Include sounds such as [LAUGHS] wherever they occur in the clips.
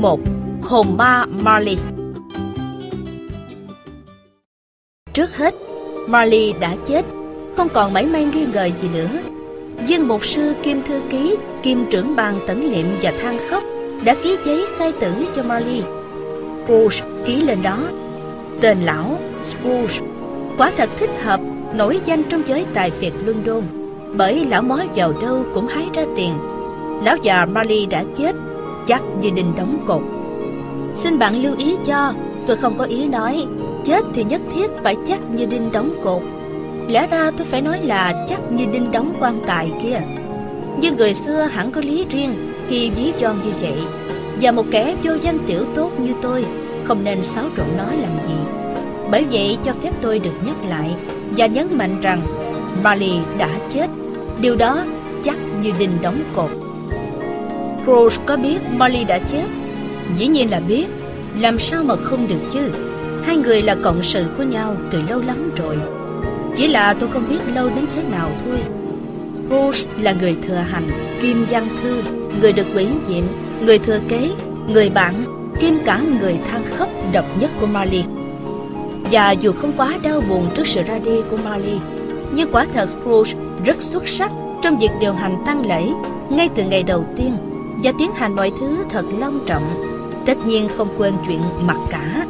Chương 1 Hồn ma Marley Trước hết, Marley đã chết, không còn mảy may nghi ngờ gì nữa. Dương mục sư kim thư ký, kim trưởng bàn tẩn liệm và than khóc đã ký giấy khai tử cho Marley. Scrooge ký lên đó. Tên lão Scrooge quả thật thích hợp nổi danh trong giới tài phiệt London bởi lão mối vào đâu cũng hái ra tiền. Lão già Marley đã chết chắc như đinh đóng cột. Xin bạn lưu ý cho, tôi không có ý nói chết thì nhất thiết phải chắc như đinh đóng cột. Lẽ ra tôi phải nói là chắc như đinh đóng quan tài kia. Nhưng người xưa hẳn có lý riêng khi ví von như vậy. Và một kẻ vô danh tiểu tốt như tôi không nên xáo trộn nói làm gì. Bởi vậy cho phép tôi được nhắc lại và nhấn mạnh rằng Bali đã chết. Điều đó chắc như đinh đóng cột. Rose có biết Molly đã chết? Dĩ nhiên là biết. Làm sao mà không được chứ? Hai người là cộng sự của nhau từ lâu lắm rồi. Chỉ là tôi không biết lâu đến thế nào thôi. Rose là người thừa hành, kim văn thư, người được ủy nhiệm, người thừa kế, người bạn, kim cả người than khóc độc nhất của Molly. Và dù không quá đau buồn trước sự ra đi của Molly, nhưng quả thật Scrooge rất xuất sắc trong việc điều hành tăng lễ ngay từ ngày đầu tiên và tiến hành mọi thứ thật long trọng. Tất nhiên không quên chuyện mặc cả.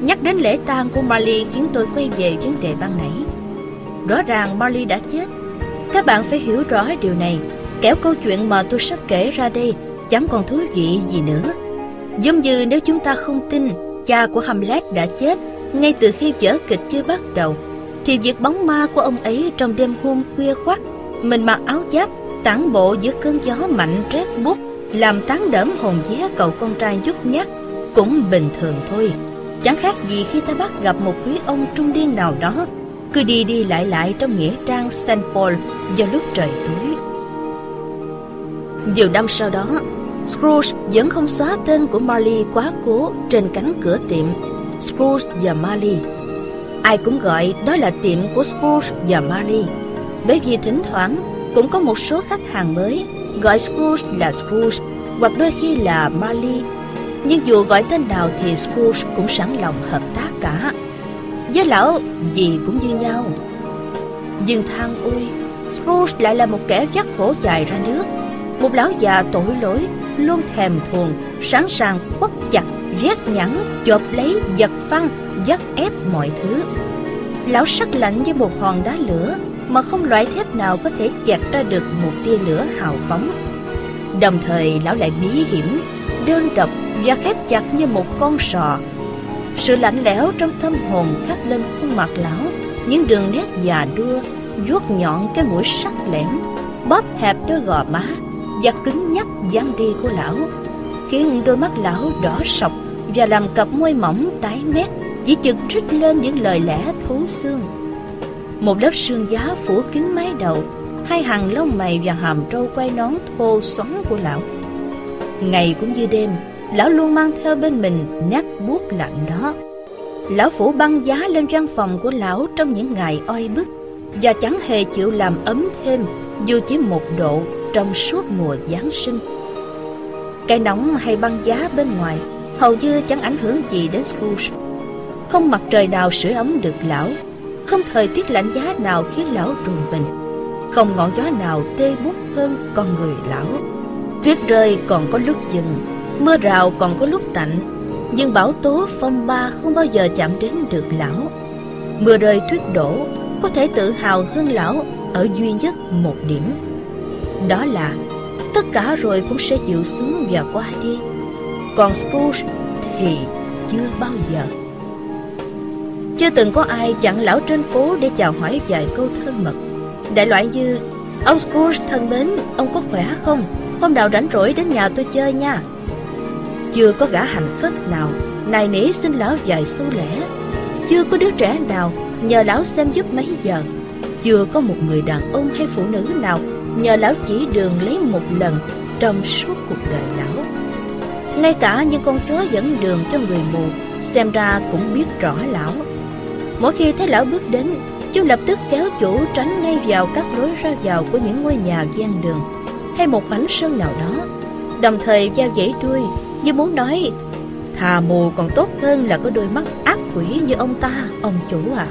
Nhắc đến lễ tang của Marley khiến tôi quay về vấn đề ban nãy. Rõ ràng Marley đã chết. Các bạn phải hiểu rõ điều này. Kéo câu chuyện mà tôi sắp kể ra đây chẳng còn thú vị gì nữa. Giống như nếu chúng ta không tin cha của Hamlet đã chết ngay từ khi vở kịch chưa bắt đầu, thì việc bóng ma của ông ấy trong đêm hôm khuya khoắt, mình mặc áo giáp tản bộ giữa cơn gió mạnh rét bút làm tán đẫm hồn vía cậu con trai nhút nhát, cũng bình thường thôi. Chẳng khác gì khi ta bắt gặp một quý ông trung niên nào đó, cứ đi đi lại lại trong nghĩa trang Saint Paul do lúc trời tối. Nhiều năm sau đó, Scrooge vẫn không xóa tên của Marley quá cố trên cánh cửa tiệm Scrooge và Marley. Ai cũng gọi đó là tiệm của Scrooge và Marley. Bởi vì thỉnh thoảng cũng có một số khách hàng mới gọi Scrooge là Scrooge hoặc đôi khi là Marley. Nhưng dù gọi tên nào thì Scrooge cũng sẵn lòng hợp tác cả. Với lão gì cũng như nhau. Nhưng than ôi, Scrooge lại là một kẻ vắt khổ dài ra nước. Một lão già tội lỗi, luôn thèm thuồng, sẵn sàng quất chặt, rét nhẵn, chộp lấy, giật phăng, dắt ép mọi thứ. Lão sắc lạnh như một hòn đá lửa, mà không loại thép nào có thể chặt ra được một tia lửa hào phóng. Đồng thời lão lại bí hiểm, đơn độc và khép chặt như một con sò. Sự lạnh lẽo trong tâm hồn khắc lên khuôn mặt lão, những đường nét già đua, vuốt nhọn cái mũi sắc lẻm, bóp hẹp đôi gò má và cứng nhắc dáng đi của lão, khiến đôi mắt lão đỏ sọc và làm cặp môi mỏng tái mét chỉ chực trích lên những lời lẽ thú xương một lớp sương giá phủ kín mái đầu, hai hàng lông mày và hàm trâu quay nón thô xoắn của lão. Ngày cũng như đêm, lão luôn mang theo bên mình nát buốt lạnh đó. Lão phủ băng giá lên văn phòng của lão trong những ngày oi bức, và chẳng hề chịu làm ấm thêm dù chỉ một độ trong suốt mùa giáng sinh. Cái nóng hay băng giá bên ngoài hầu như chẳng ảnh hưởng gì đến Scrooge. Không mặt trời nào sưởi ấm được lão không thời tiết lạnh giá nào khiến lão rùng mình. Không ngọn gió nào tê bút hơn con người lão. Tuyết rơi còn có lúc dừng, Mưa rào còn có lúc tạnh. Nhưng bão tố phong ba không bao giờ chạm đến được lão. Mưa rơi tuyết đổ, Có thể tự hào hơn lão Ở duy nhất một điểm. Đó là, Tất cả rồi cũng sẽ chịu xuống và qua đi. Còn Scrooge thì chưa bao giờ chưa từng có ai chặn lão trên phố để chào hỏi vài câu thân mật. Đại loại như Ông Scrooge thân mến, ông có khỏe không? Hôm nào rảnh rỗi đến nhà tôi chơi nha. Chưa có gã hành khất nào Nài nỉ xin lão vài xu lẻ. Chưa có đứa trẻ nào nhờ lão xem giúp mấy giờ. Chưa có một người đàn ông hay phụ nữ nào Nhờ lão chỉ đường lấy một lần Trong suốt cuộc đời lão. Ngay cả những con chó dẫn đường cho người mù Xem ra cũng biết rõ lão. Mỗi khi thấy lão bước đến, chúng lập tức kéo chủ tránh ngay vào các lối ra vào của những ngôi nhà gian đường hay một mảnh sân nào đó, đồng thời giao dãy đuôi như muốn nói thà mù còn tốt hơn là có đôi mắt ác quỷ như ông ta, ông chủ à.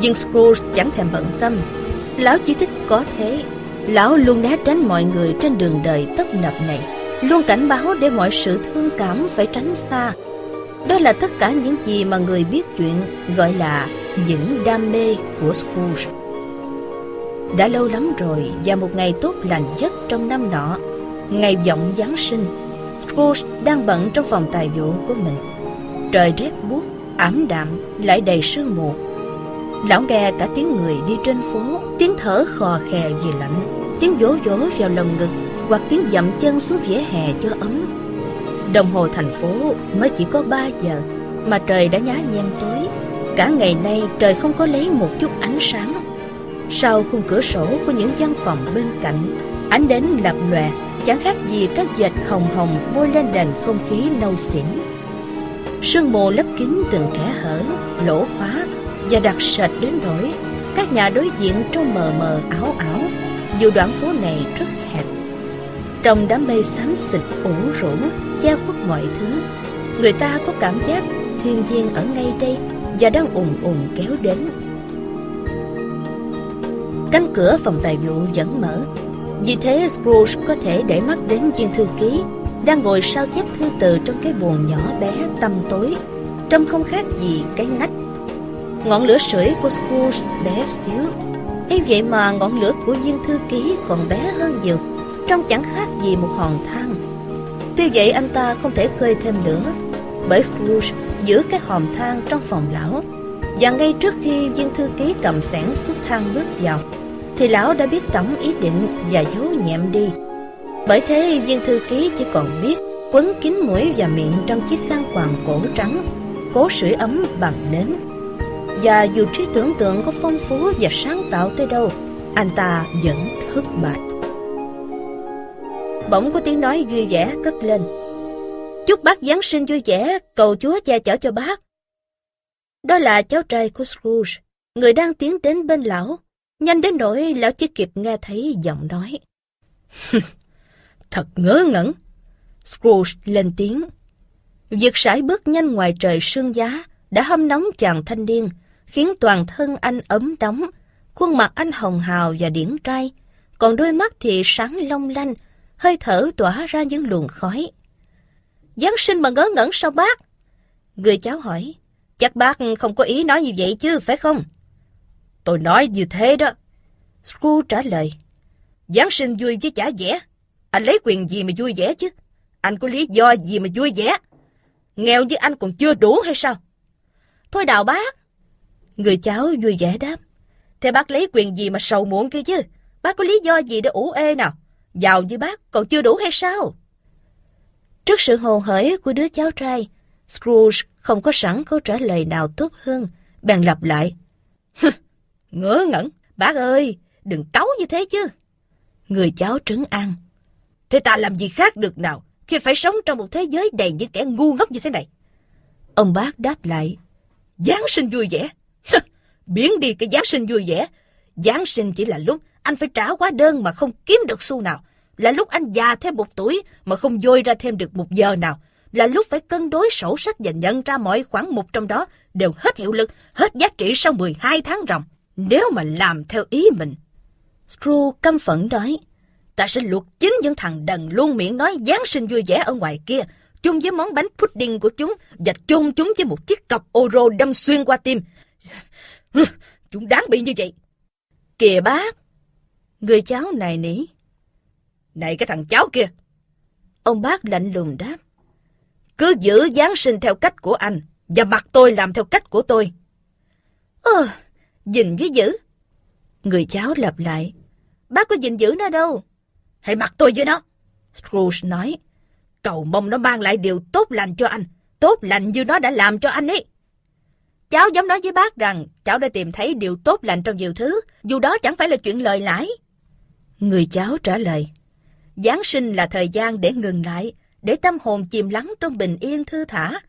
Nhưng Scrooge chẳng thèm bận tâm. Lão chỉ thích có thế. Lão luôn né tránh mọi người trên đường đời tấp nập này. Luôn cảnh báo để mọi sự thương cảm phải tránh xa. Đó là tất cả những gì mà người biết chuyện gọi là những đam mê của Scrooge. Đã lâu lắm rồi và một ngày tốt lành nhất trong năm nọ, ngày vọng Giáng sinh, Scrooge đang bận trong phòng tài vụ của mình. Trời rét buốt, ảm đạm, lại đầy sương mù. Lão nghe cả tiếng người đi trên phố, tiếng thở khò khè vì lạnh, tiếng vỗ vỗ vào lồng ngực hoặc tiếng dậm chân xuống vỉa hè cho ấm. Đồng hồ thành phố mới chỉ có 3 giờ mà trời đã nhá nhem tối. Cả ngày nay trời không có lấy một chút ánh sáng. Sau khung cửa sổ của những văn phòng bên cạnh, ánh đến lập lòe chẳng khác gì các dệt hồng hồng bôi lên nền không khí nâu xỉn. Sương mù lấp kín từng kẽ hở, lỗ khóa và đặc sệt đến nỗi các nhà đối diện trông mờ mờ ảo ảo dù đoạn phố này rất hẹp. Trong đám mây xám xịt ủ rũ che khuất mọi thứ, người ta có cảm giác thiên nhiên ở ngay đây và đang ùn ùn kéo đến. Cánh cửa phòng tài vụ vẫn mở vì thế Scrooge có thể để mắt đến viên thư ký đang ngồi sao chép thư từ trong cái buồng nhỏ bé tăm tối, trông không khác gì cái nách. Ngọn lửa sưởi của Scrooge bé xíu, ấy vậy mà ngọn lửa của viên thư ký còn bé hơn nhiều, trông chẳng khác gì một hòn than. Tuy vậy anh ta không thể khơi thêm lửa, bởi Scrooge giữ cái hòm than trong phòng lão, và ngay trước khi viên thư ký cầm sẻn xúc than bước vào, thì lão đã biết tổng ý định và giấu nhẹm đi. Bởi thế viên thư ký chỉ còn biết quấn kín mũi và miệng trong chiếc khăn quàng cổ trắng, cố sưởi ấm bằng nến. Và dù trí tưởng tượng có phong phú và sáng tạo tới đâu, anh ta vẫn thất bại. Bỗng có tiếng nói vui vẻ cất lên. Chúc bác Giáng sinh vui vẻ, cầu Chúa che chở cho bác. Đó là cháu trai của Scrooge, người đang tiến đến bên lão Nhanh đến nỗi lão chưa kịp nghe thấy giọng nói. [LAUGHS] Thật ngớ ngẩn. Scrooge lên tiếng. Việc sải bước nhanh ngoài trời sương giá đã hâm nóng chàng thanh niên, khiến toàn thân anh ấm đóng, khuôn mặt anh hồng hào và điển trai, còn đôi mắt thì sáng long lanh, hơi thở tỏa ra những luồng khói. Giáng sinh mà ngớ ngẩn sao bác? Người cháu hỏi, chắc bác không có ý nói như vậy chứ, phải không? Tôi nói như thế đó. Scrooge trả lời. Giáng sinh vui với chả vẻ. Anh lấy quyền gì mà vui vẻ chứ? Anh có lý do gì mà vui vẻ? Nghèo như anh còn chưa đủ hay sao? Thôi đào bác. Người cháu vui vẻ đáp. Thế bác lấy quyền gì mà sầu muộn kia chứ? Bác có lý do gì để ủ ê nào? Giàu như bác còn chưa đủ hay sao? Trước sự hồ hởi của đứa cháu trai, Scrooge không có sẵn câu trả lời nào tốt hơn, bèn lặp lại. Ngớ ngẩn, bác ơi, đừng cáu như thế chứ. Người cháu trấn an. Thế ta làm gì khác được nào khi phải sống trong một thế giới đầy những kẻ ngu ngốc như thế này? Ông bác đáp lại. Giáng sinh vui vẻ. Biến đi cái Giáng sinh vui vẻ. Giáng sinh chỉ là lúc anh phải trả hóa đơn mà không kiếm được xu nào. Là lúc anh già thêm một tuổi mà không dôi ra thêm được một giờ nào. Là lúc phải cân đối sổ sách và nhận ra mọi khoản mục trong đó đều hết hiệu lực, hết giá trị sau 12 tháng ròng. Nếu mà làm theo ý mình. Screw căm phẫn nói, ta sẽ luộc chính những thằng đần luôn miệng nói Giáng sinh vui vẻ ở ngoài kia, chung với món bánh pudding của chúng và chôn chúng với một chiếc cọc oro đâm xuyên qua tim. [LAUGHS] Chúng đáng bị như vậy. Kìa bác, người cháu này nỉ. Này cái thằng cháu kia. Ông bác lạnh lùng đáp. Cứ giữ Giáng sinh theo cách của anh và mặc tôi làm theo cách của tôi. Ơ, Dình với giữ. Người cháu lặp lại. Bác có dình giữ nó đâu. Hãy mặc tôi với nó. Scrooge nói. Cầu mong nó mang lại điều tốt lành cho anh. Tốt lành như nó đã làm cho anh ấy. Cháu dám nói với bác rằng cháu đã tìm thấy điều tốt lành trong nhiều thứ, dù đó chẳng phải là chuyện lời lãi. Người cháu trả lời. Giáng sinh là thời gian để ngừng lại, để tâm hồn chìm lắng trong bình yên thư thả.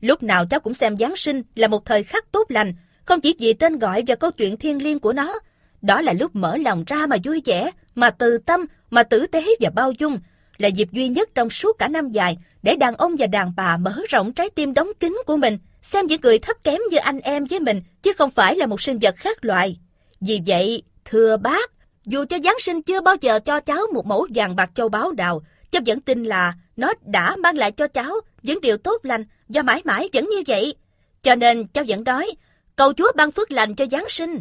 Lúc nào cháu cũng xem Giáng sinh là một thời khắc tốt lành, không chỉ vì tên gọi và câu chuyện thiên liêng của nó, đó là lúc mở lòng ra mà vui vẻ, mà từ tâm, mà tử tế và bao dung, là dịp duy nhất trong suốt cả năm dài để đàn ông và đàn bà mở rộng trái tim đóng kín của mình, xem những người thấp kém như anh em với mình, chứ không phải là một sinh vật khác loại. Vì vậy, thưa bác, dù cho Giáng sinh chưa bao giờ cho cháu một mẫu vàng bạc châu báu nào, cháu vẫn tin là nó đã mang lại cho cháu những điều tốt lành và mãi mãi vẫn như vậy. Cho nên cháu vẫn nói, cầu Chúa ban phước lành cho Giáng sinh.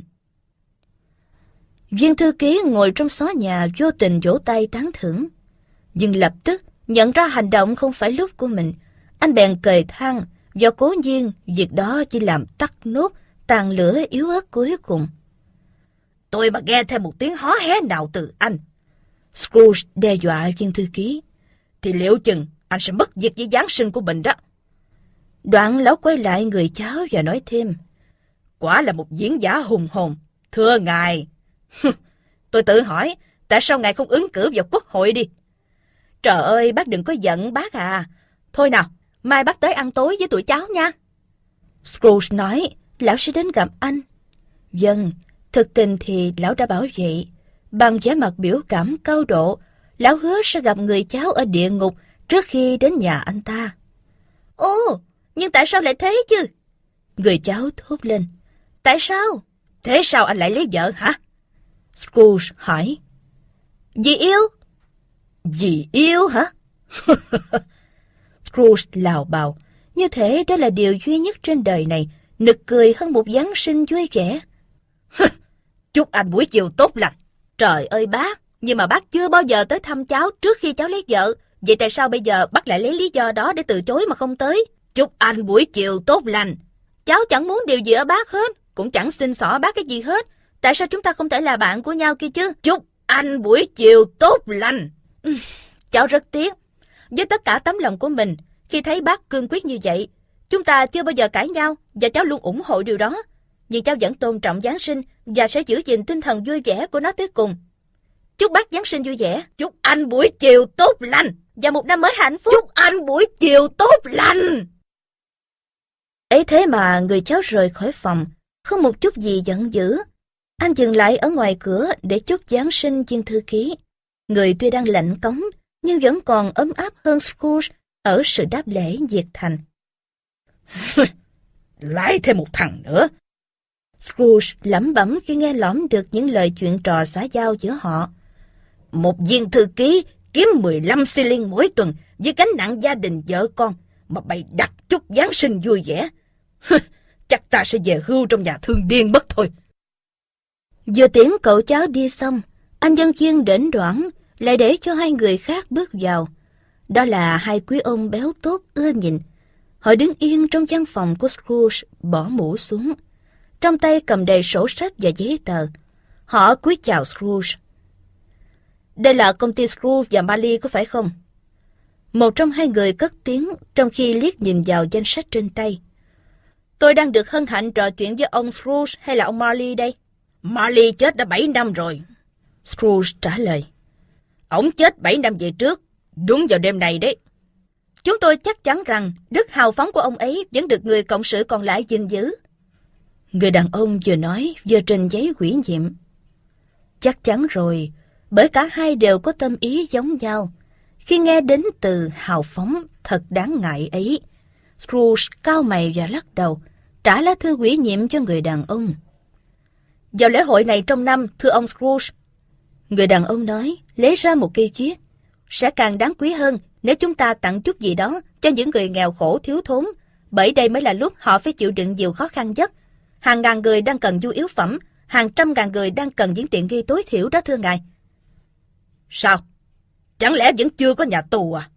Viên thư ký ngồi trong xó nhà vô tình vỗ tay tán thưởng. Nhưng lập tức nhận ra hành động không phải lúc của mình. Anh bèn cười than do cố nhiên việc đó chỉ làm tắt nốt tàn lửa yếu ớt cuối cùng. Tôi mà nghe thêm một tiếng hó hé nào từ anh. Scrooge đe dọa viên thư ký. Thì liệu chừng anh sẽ mất việc với Giáng sinh của mình đó. Đoạn lão quay lại người cháu và nói thêm. Quả là một diễn giả hùng hồn. Thưa ngài. tôi tự hỏi, tại sao ngài không ứng cử vào quốc hội đi? Trời ơi, bác đừng có giận bác à. Thôi nào, mai bác tới ăn tối với tụi cháu nha. Scrooge nói, lão sẽ đến gặp anh. Dân, thực tình thì lão đã bảo vậy. Bằng vẻ mặt biểu cảm cao độ, lão hứa sẽ gặp người cháu ở địa ngục trước khi đến nhà anh ta. Ồ, nhưng tại sao lại thế chứ? Người cháu thốt lên. Tại sao? Thế sao anh lại lấy vợ hả? Scrooge hỏi. Vì yêu? Vì yêu hả? [LAUGHS] Scrooge lào bào. Như thế đó là điều duy nhất trên đời này nực cười hơn một Giáng sinh vui vẻ. [LAUGHS] Chúc anh buổi chiều tốt lành. Trời ơi bác, nhưng mà bác chưa bao giờ tới thăm cháu trước khi cháu lấy vợ. Vậy tại sao bây giờ bác lại lấy lý do đó để từ chối mà không tới? Chúc anh buổi chiều tốt lành. Cháu chẳng muốn điều gì ở bác hết, cũng chẳng xin xỏ bác cái gì hết. Tại sao chúng ta không thể là bạn của nhau kia chứ? Chúc anh buổi chiều tốt lành. cháu rất tiếc. Với tất cả tấm lòng của mình, khi thấy bác cương quyết như vậy, chúng ta chưa bao giờ cãi nhau và cháu luôn ủng hộ điều đó. Nhưng cháu vẫn tôn trọng Giáng sinh và sẽ giữ gìn tinh thần vui vẻ của nó tới cùng. Chúc bác Giáng sinh vui vẻ. Chúc anh buổi chiều tốt lành. Và một năm mới hạnh phúc. Chúc anh buổi chiều tốt lành. Ấy thế mà người cháu rời khỏi phòng, không một chút gì giận dữ. Anh dừng lại ở ngoài cửa để chúc Giáng sinh viên thư ký. Người tuy đang lạnh cống, nhưng vẫn còn ấm áp hơn Scrooge ở sự đáp lễ nhiệt thành. [LAUGHS] Lại thêm một thằng nữa. Scrooge lẩm bẩm khi nghe lõm được những lời chuyện trò xã giao giữa họ. Một viên thư ký kiếm 15 xi liên mỗi tuần với gánh nặng gia đình vợ con mà bày đặt chút Giáng sinh vui vẻ. Chắc ta sẽ về hưu trong nhà thương điên mất thôi. Vừa tiễn cậu cháu đi xong, anh dân chuyên đến đoạn lại để cho hai người khác bước vào. Đó là hai quý ông béo tốt ưa nhìn. Họ đứng yên trong căn phòng của Scrooge, bỏ mũ xuống. Trong tay cầm đầy sổ sách và giấy tờ. Họ cúi chào Scrooge. Đây là công ty Scrooge và Mali có phải không? Một trong hai người cất tiếng trong khi liếc nhìn vào danh sách trên tay. Tôi đang được hân hạnh trò chuyện với ông Scrooge hay là ông Marley đây? Marley chết đã 7 năm rồi. Scrooge trả lời. Ông chết 7 năm về trước, đúng vào đêm này đấy. Chúng tôi chắc chắn rằng đức hào phóng của ông ấy vẫn được người cộng sự còn lại gìn giữ. Người đàn ông vừa nói vừa trình giấy quỷ nhiệm. Chắc chắn rồi, bởi cả hai đều có tâm ý giống nhau. Khi nghe đến từ hào phóng thật đáng ngại ấy, Scrooge cao mày và lắc đầu, trả lá thư quỷ nhiệm cho người đàn ông. Vào lễ hội này trong năm, thưa ông Scrooge. Người đàn ông nói, lấy ra một cây chiếc. Sẽ càng đáng quý hơn nếu chúng ta tặng chút gì đó cho những người nghèo khổ thiếu thốn, bởi đây mới là lúc họ phải chịu đựng nhiều khó khăn nhất. Hàng ngàn người đang cần du yếu phẩm, hàng trăm ngàn người đang cần những tiện nghi tối thiểu đó thưa ngài. Sao? Chẳng lẽ vẫn chưa có nhà tù à?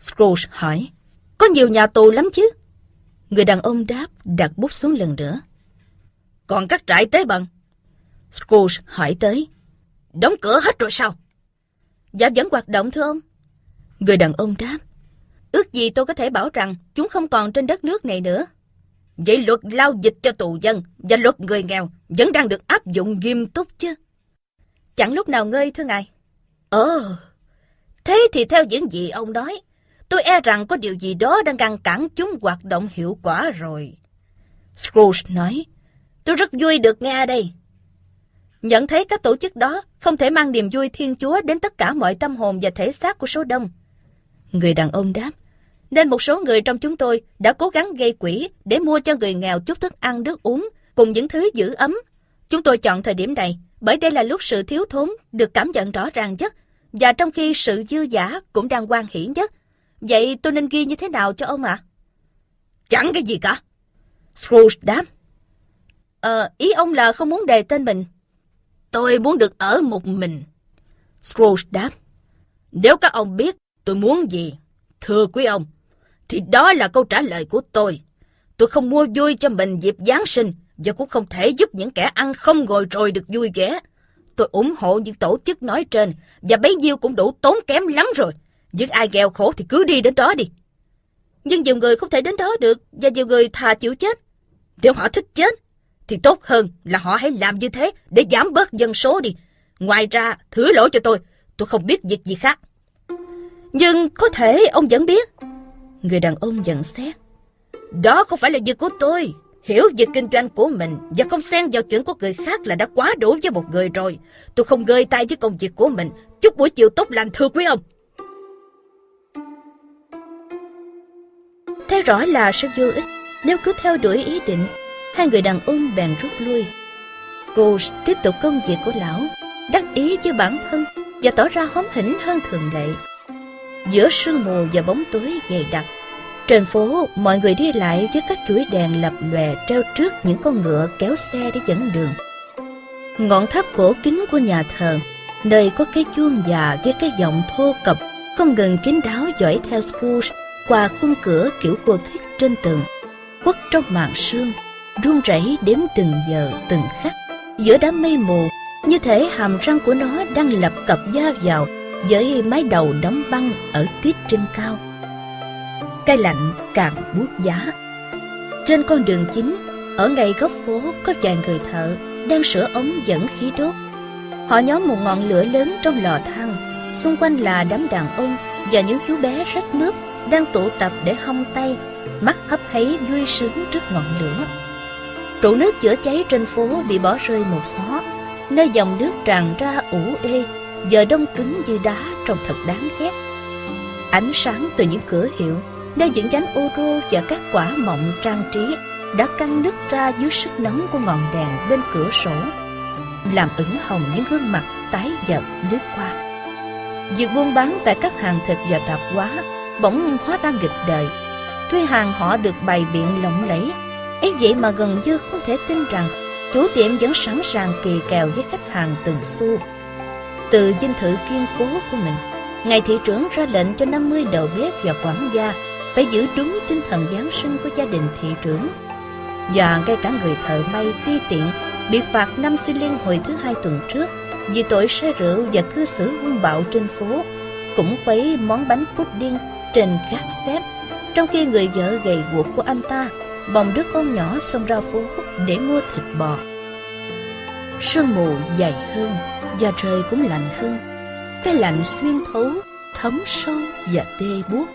Scrooge hỏi. Có nhiều nhà tù lắm chứ. Người đàn ông đáp đặt bút xuống lần nữa. Còn các trại tế bần? Scrooge hỏi tới. Đóng cửa hết rồi sao? Dạ vẫn hoạt động thưa ông. Người đàn ông đáp. Ước gì tôi có thể bảo rằng chúng không còn trên đất nước này nữa. Vậy luật lao dịch cho tù dân và luật người nghèo vẫn đang được áp dụng nghiêm túc chứ? Chẳng lúc nào ngơi thưa ngài. Ờ, thế thì theo những gì ông nói, tôi e rằng có điều gì đó đang ngăn cản chúng hoạt động hiệu quả rồi. Scrooge nói, tôi rất vui được nghe đây. Nhận thấy các tổ chức đó không không thể mang niềm vui Thiên Chúa đến tất cả mọi tâm hồn và thể xác của số đông. Người đàn ông đáp, nên một số người trong chúng tôi đã cố gắng gây quỹ để mua cho người nghèo chút thức ăn nước uống cùng những thứ giữ ấm. Chúng tôi chọn thời điểm này bởi đây là lúc sự thiếu thốn được cảm nhận rõ ràng nhất và trong khi sự dư giả cũng đang quan hiển nhất. Vậy tôi nên ghi như thế nào cho ông ạ? À? Chẳng cái gì cả. Scrooge đáp. Ờ, ý ông là không muốn đề tên mình. Tôi muốn được ở một mình. Scrooge đáp. Nếu các ông biết tôi muốn gì, thưa quý ông, thì đó là câu trả lời của tôi. Tôi không mua vui cho mình dịp Giáng sinh và cũng không thể giúp những kẻ ăn không ngồi rồi được vui vẻ. Tôi ủng hộ những tổ chức nói trên và bấy nhiêu cũng đủ tốn kém lắm rồi. Những ai nghèo khổ thì cứ đi đến đó đi. Nhưng nhiều người không thể đến đó được và nhiều người thà chịu chết. Nếu họ thích chết thì tốt hơn là họ hãy làm như thế để giảm bớt dân số đi. Ngoài ra, thứ lỗi cho tôi, tôi không biết việc gì khác. Nhưng có thể ông vẫn biết. Người đàn ông nhận xét. Đó không phải là việc của tôi. Hiểu việc kinh doanh của mình và không xen vào chuyện của người khác là đã quá đủ với một người rồi. Tôi không gơi tay với công việc của mình. Chúc buổi chiều tốt lành thưa quý ông. Thế rõ là sẽ vô ích nếu cứ theo đuổi ý định. Hai người đàn ông bèn rút lui. Scrooge tiếp tục công việc của lão, đắc ý với bản thân và tỏ ra hóm hỉnh hơn thường lệ. Giữa sương mù và bóng tối dày đặc, trên phố mọi người đi lại với các chuỗi đèn lập lòe treo trước những con ngựa kéo xe để dẫn đường. Ngọn tháp cổ kính của nhà thờ, nơi có cái chuông già với cái giọng thô cập không ngừng kín đáo dõi theo Scrooge qua khung cửa kiểu cô thích trên tường, Quất trong màn sương, run rẩy đếm từng giờ từng khắc. Giữa đám mây mù như thể hàm răng của nó đang lập cập da vào với mái đầu đóng băng ở tiết trên cao. Cái lạnh càng buốt giá. Trên con đường chính, ở ngay góc phố có vài người thợ đang sửa ống dẫn khí đốt. Họ nhóm một ngọn lửa lớn trong lò than, xung quanh là đám đàn ông và những chú bé rách mướp đang tụ tập để hong tay, mắt hấp háy vui sướng trước ngọn lửa. Trụ nước chữa cháy trên phố bị bỏ rơi một xó, nơi dòng nước tràn ra ủ ê giờ đông cứng như đá trông thật đáng ghét. Ánh sáng từ những cửa hiệu, nơi những nhánh ô rô và các quả mọng trang trí đã căng nứt ra dưới sức nóng của ngọn đèn bên cửa sổ, làm ửng hồng những gương mặt tái nhợt lướt qua. Việc buôn bán tại các hàng thịt và tạp hóa bỗng hóa ra nghịch đời. Tuy hàng họ được bày biện lộng lẫy, ấy vậy mà gần như không thể tin rằng chủ tiệm vẫn sẵn sàng kỳ kèo với khách hàng từng xu từ dinh thự kiên cố của mình, ngài thị trưởng ra lệnh cho 50 đầu bếp và quản gia phải giữ đúng tinh thần Giáng sinh của gia đình thị trưởng. Và ngay cả người thợ may ti tiện bị phạt 5 xi liên hồi thứ hai tuần trước vì tội say rượu và cư xử hung bạo trên phố, cũng quấy món bánh pudding trên gác xếp, trong khi người vợ gầy guộc của anh ta bồng đứa con nhỏ xông ra phố để mua thịt bò. Sương mù dày hơn và trời cũng lạnh hơn. Cái lạnh xuyên thấu, thấm sâu và tê buốt.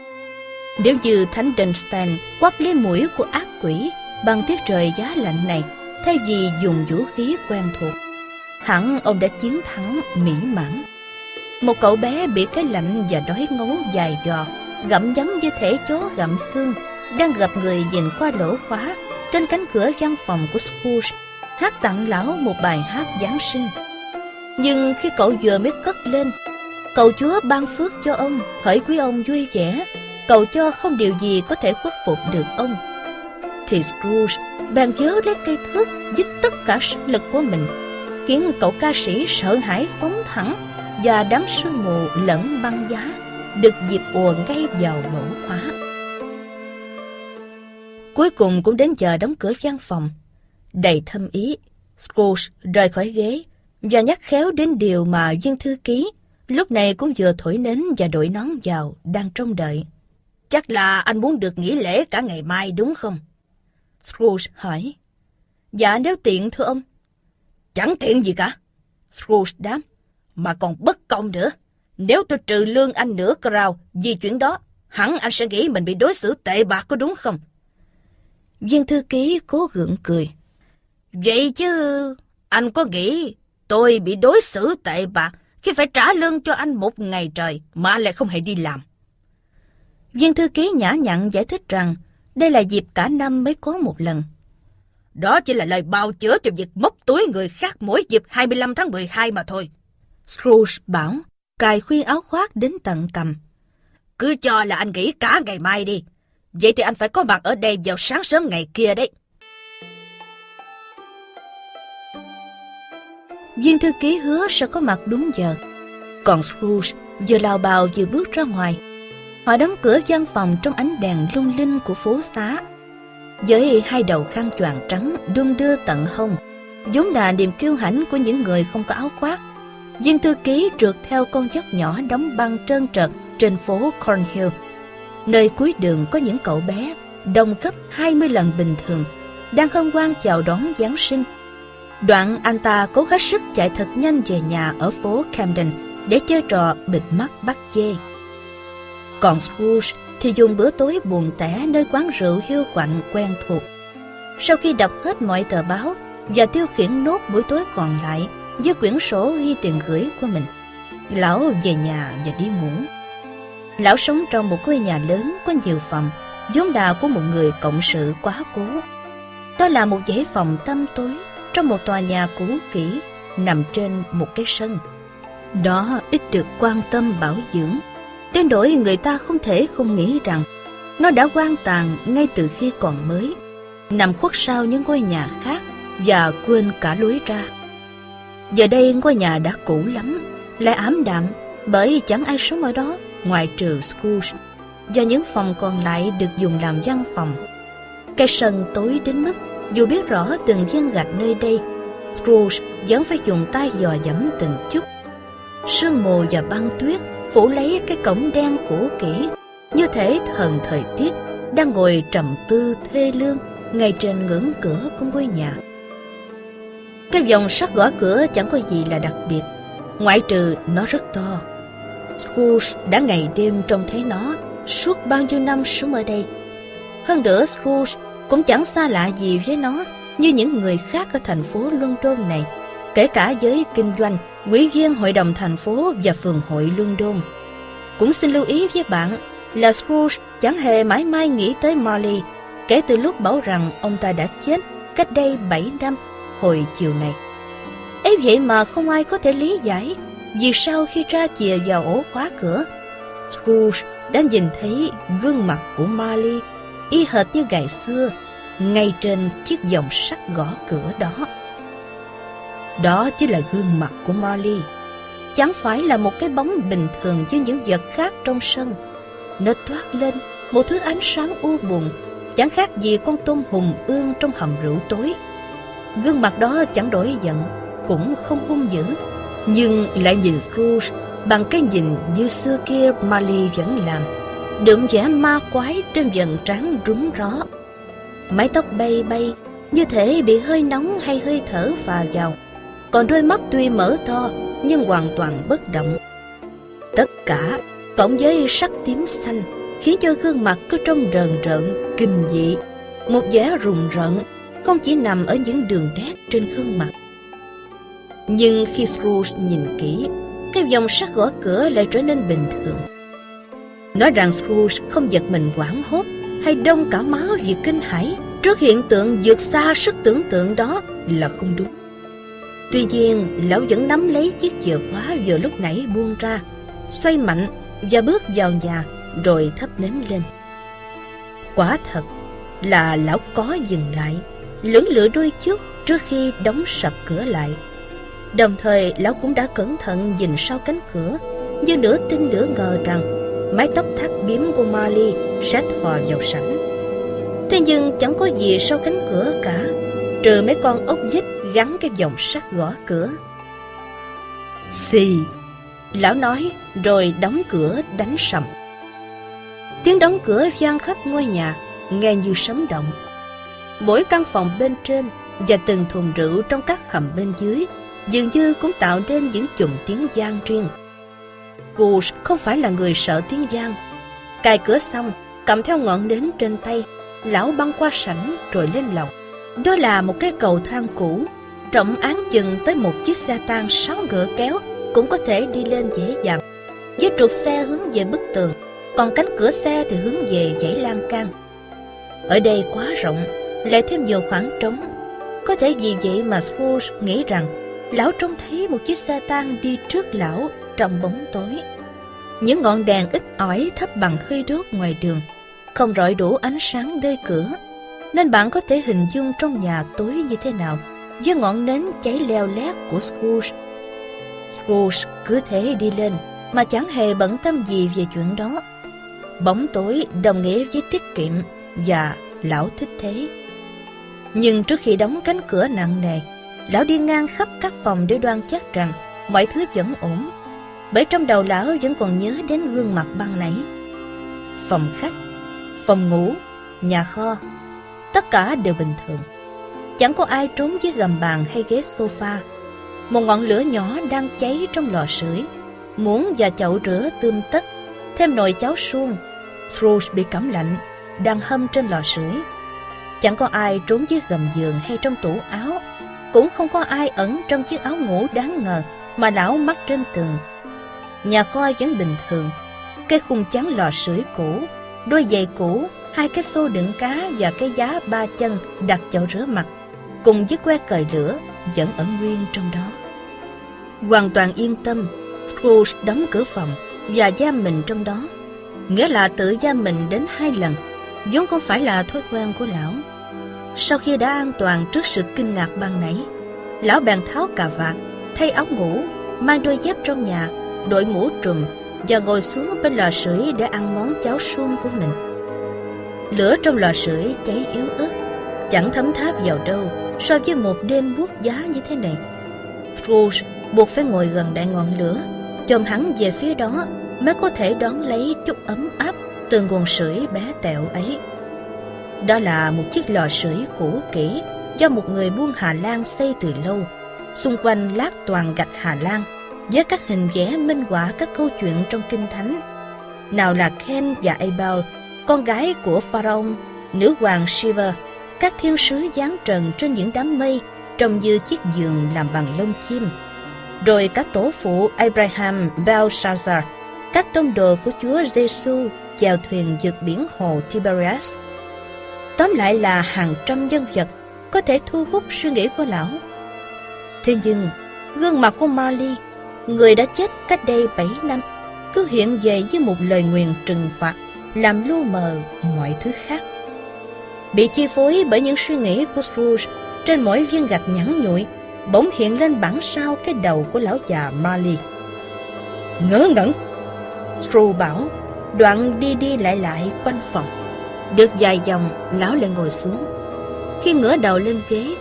Nếu như Thánh Dunstein quắp lấy mũi của ác quỷ bằng tiết trời giá lạnh này, thay vì dùng vũ khí quen thuộc, hẳn ông đã chiến thắng mỹ mãn. Một cậu bé bị cái lạnh và đói ngấu dài dò, gặm nhấm như thể chó gặm xương, đang gặp người nhìn qua lỗ khóa trên cánh cửa văn phòng của Scrooge, hát tặng lão một bài hát Giáng sinh. Nhưng khi cậu vừa mới cất lên, cầu Chúa ban phước cho ông, hỡi quý ông vui vẻ, cầu cho không điều gì có thể khuất phục được ông. Thì Scrooge bèn nhớ lấy cây thước dứt tất cả sức lực của mình, khiến cậu ca sĩ sợ hãi phóng thẳng và đám sương mù lẫn băng giá được dịp ùa ngay vào nổ khóa. Cuối cùng cũng đến giờ đóng cửa văn phòng. Đầy thâm ý, Scrooge rời khỏi ghế, và nhắc khéo đến điều mà viên thư ký lúc này cũng vừa thổi nến và đội nón vào, đang trông đợi. Chắc là anh muốn được nghỉ lễ cả ngày mai đúng không? Scrooge hỏi. Dạ nếu tiện thưa ông. Chẳng tiện gì cả. Scrooge đáp. Mà còn bất công nữa. Nếu tôi trừ lương anh nửa crown vì chuyện đó, hẳn anh sẽ nghĩ mình bị đối xử tệ bạc có đúng không? Viên thư ký cố gượng cười. Vậy chứ, anh có nghĩ Tôi bị đối xử tệ bạc khi phải trả lương cho anh một ngày trời mà anh lại không hề đi làm. Viên thư ký nhã nhặn giải thích rằng đây là dịp cả năm mới có một lần. Đó chỉ là lời bào chữa cho việc móc túi người khác mỗi dịp 25 tháng 12 mà thôi. Scrooge bảo, cài khuyên áo khoác đến tận cầm. Cứ cho là anh nghỉ cả ngày mai đi. Vậy thì anh phải có mặt ở đây vào sáng sớm ngày kia đấy. Viên thư ký hứa sẽ có mặt đúng giờ. Còn Scrooge vừa lao bào vừa bước ra ngoài. Họ đóng cửa gian phòng trong ánh đèn lung linh của phố xá. Với hai đầu khăn choàng trắng đung đưa tận hông, vốn là niềm kiêu hãnh của những người không có áo khoác. Viên thư ký trượt theo con dốc nhỏ đóng băng trơn trật trên phố Cornhill. Nơi cuối đường có những cậu bé đông gấp 20 lần bình thường đang hân hoan chào đón Giáng sinh Đoạn anh ta cố hết sức chạy thật nhanh về nhà ở phố Camden để chơi trò bịt mắt bắt dê. Còn Scrooge thì dùng bữa tối buồn tẻ nơi quán rượu hiu quạnh quen thuộc. Sau khi đọc hết mọi tờ báo và tiêu khiển nốt buổi tối còn lại với quyển sổ ghi tiền gửi của mình, lão về nhà và đi ngủ. Lão sống trong một ngôi nhà lớn có nhiều phòng, vốn đà của một người cộng sự quá cố. Đó là một dãy phòng tăm tối trong một tòa nhà cũ kỹ nằm trên một cái sân. Đó ít được quan tâm bảo dưỡng, đến đổi người ta không thể không nghĩ rằng nó đã quan tàn ngay từ khi còn mới, nằm khuất sau những ngôi nhà khác và quên cả lối ra. Giờ đây ngôi nhà đã cũ lắm, lại ám đạm bởi chẳng ai sống ở đó ngoài trừ Scrooge và những phòng còn lại được dùng làm văn phòng. Cái sân tối đến mức dù biết rõ từng viên gạch nơi đây, Scrooge vẫn phải dùng tay dò dẫm từng chút. Sương mù và băng tuyết phủ lấy cái cổng đen cũ kỹ, như thể thần thời tiết đang ngồi trầm tư thê lương ngay trên ngưỡng cửa của ngôi nhà. Cái vòng sắt gõ cửa chẳng có gì là đặc biệt, ngoại trừ nó rất to. Scrooge đã ngày đêm trông thấy nó suốt bao nhiêu năm sống ở đây. Hơn nữa Scrooge cũng chẳng xa lạ gì với nó như những người khác ở thành phố London này, kể cả giới kinh doanh, quỹ viên hội đồng thành phố và phường hội London. Cũng xin lưu ý với bạn là Scrooge chẳng hề mãi mai nghĩ tới Marley kể từ lúc bảo rằng ông ta đã chết cách đây 7 năm hồi chiều này. ấy vậy mà không ai có thể lý giải vì sao khi ra chìa vào ổ khóa cửa, Scrooge đã nhìn thấy gương mặt của Marley y hệt như ngày xưa, ngay trên chiếc vòng sắt gõ cửa đó. Đó chính là gương mặt của Marley. Chẳng phải là một cái bóng bình thường như những vật khác trong sân. Nó toát lên một thứ ánh sáng u buồn, chẳng khác gì con tôm hùm ương trong hầm rượu tối. Gương mặt đó chẳng đổi giận, cũng không hung dữ, nhưng lại nhìn Scrooge bằng cái nhìn như xưa kia Marley vẫn làm đượm vẻ ma quái trên dần trán rúng ró. Mái tóc bay bay, như thể bị hơi nóng hay hơi thở phà vào. Còn đôi mắt tuy mở to, nhưng hoàn toàn bất động. Tất cả, cộng với sắc tím xanh, khiến cho gương mặt cứ trông rờn rợn, kinh dị. Một vẻ rùng rợn, không chỉ nằm ở những đường nét trên gương mặt. Nhưng khi Scrooge nhìn kỹ, cái dòng sắc gõ cửa lại trở nên bình thường Nói rằng Scrooge không giật mình quảng hốt hay đông cả máu vì kinh hãi trước hiện tượng vượt xa sức tưởng tượng đó là không đúng. Tuy nhiên, lão vẫn nắm lấy chiếc chìa khóa vừa lúc nãy buông ra, xoay mạnh và bước vào nhà rồi thắp nến lên. Quả thật là lão có dừng lại, lưỡng lựa đôi chút trước khi đóng sập cửa lại. Đồng thời lão cũng đã cẩn thận nhìn sau cánh cửa, như nửa tin nửa ngờ rằng mái tóc thắt biếm của Marley sẽ thò vào sảnh. Thế nhưng chẳng có gì sau cánh cửa cả, trừ mấy con ốc vít gắn cái vòng sắt gõ cửa. Xì, lão nói rồi đóng cửa đánh sầm. Tiếng đóng cửa vang khắp ngôi nhà, nghe như sấm động. Mỗi căn phòng bên trên và từng thùng rượu trong các hầm bên dưới dường như cũng tạo nên những chùm tiếng vang riêng. Goose không phải là người sợ tiếng giang. Cài cửa xong, cầm theo ngọn nến trên tay, lão băng qua sảnh rồi lên lầu. Đó là một cái cầu thang cũ, trọng án chừng tới một chiếc xe tang sáu ngựa kéo cũng có thể đi lên dễ dàng. Với trục xe hướng về bức tường, còn cánh cửa xe thì hướng về dãy lan can. Ở đây quá rộng, lại thêm nhiều khoảng trống. Có thể vì vậy mà Scrooge nghĩ rằng lão trông thấy một chiếc xe tang đi trước lão trong bóng tối. Những ngọn đèn ít ỏi thấp bằng hơi đốt ngoài đường, không rọi đủ ánh sáng nơi cửa, nên bạn có thể hình dung trong nhà tối như thế nào với ngọn nến cháy leo lét của Scrooge. Scrooge cứ thế đi lên mà chẳng hề bận tâm gì về chuyện đó. Bóng tối đồng nghĩa với tiết kiệm và lão thích thế. Nhưng trước khi đóng cánh cửa nặng nề, lão đi ngang khắp các phòng để đoan chắc rằng mọi thứ vẫn ổn. Bởi trong đầu lão vẫn còn nhớ đến gương mặt băng nãy. Phòng khách, phòng ngủ, nhà kho, tất cả đều bình thường. Chẳng có ai trốn dưới gầm bàn hay ghế sofa. Một ngọn lửa nhỏ đang cháy trong lò sưởi, muỗng và chậu rửa tươm tất, thêm nồi cháo suông. Scrooge bị cảm lạnh, đang hâm trên lò sưởi. Chẳng có ai trốn dưới gầm giường hay trong tủ áo, cũng không có ai ẩn trong chiếc áo ngủ đáng ngờ mà lão mắc trên tường. Nhà kho vẫn bình thường, cái khung chắn lò sưởi cũ, đôi giày cũ, hai cái xô đựng cá và cái giá ba chân đặt chậu rửa mặt cùng với que cời lửa vẫn ở nguyên trong đó. Hoàn toàn yên tâm, Scrooge đóng cửa phòng và giam mình trong đó. Nghĩa là tự giam mình đến hai lần, vốn không phải là thói quen của lão. Sau khi đã an toàn trước sự kinh ngạc ban nãy, lão bèn tháo cà vạt, thay áo ngủ, mang đôi dép trong nhà, đội mũ trùm và ngồi xuống bên lò sưởi để ăn món cháo suông của mình. Lửa trong lò sưởi cháy yếu ớt, chẳng thấm tháp vào đâu so với một đêm buốt giá như thế này. Scrooge buộc phải ngồi gần đại ngọn lửa, chồm hắn về phía đó mới có thể đón lấy chút ấm áp từ nguồn sưởi bé tẹo ấy. Đó là một chiếc lò sưởi cũ kỹ do một người buôn Hà Lan xây từ lâu, xung quanh lát toàn gạch Hà Lan với các hình vẽ minh họa các câu chuyện trong kinh thánh. Nào là Ken và Abel, con gái của Pharaoh, nữ hoàng Shiva các thiên sứ giáng trần trên những đám mây trông như chiếc giường làm bằng lông chim. Rồi các tổ phụ Abraham, Belshazzar, các tông đồ của Chúa Giêsu chèo thuyền vượt biển hồ Tiberias. Tóm lại là hàng trăm nhân vật có thể thu hút suy nghĩ của lão. Thế nhưng, gương mặt của Marley, người đã chết cách đây 7 năm, cứ hiện về với một lời nguyền trừng phạt, làm lu mờ mọi thứ khác bị chi phối bởi những suy nghĩ của Scrooge trên mỗi viên gạch nhẵn nhụi bỗng hiện lên bản sao cái đầu của lão già Marley. Ngớ ngẩn! Scrooge bảo, đoạn đi đi lại lại quanh phòng. Được vài vòng, lão lại ngồi xuống. Khi ngửa đầu lên ghế,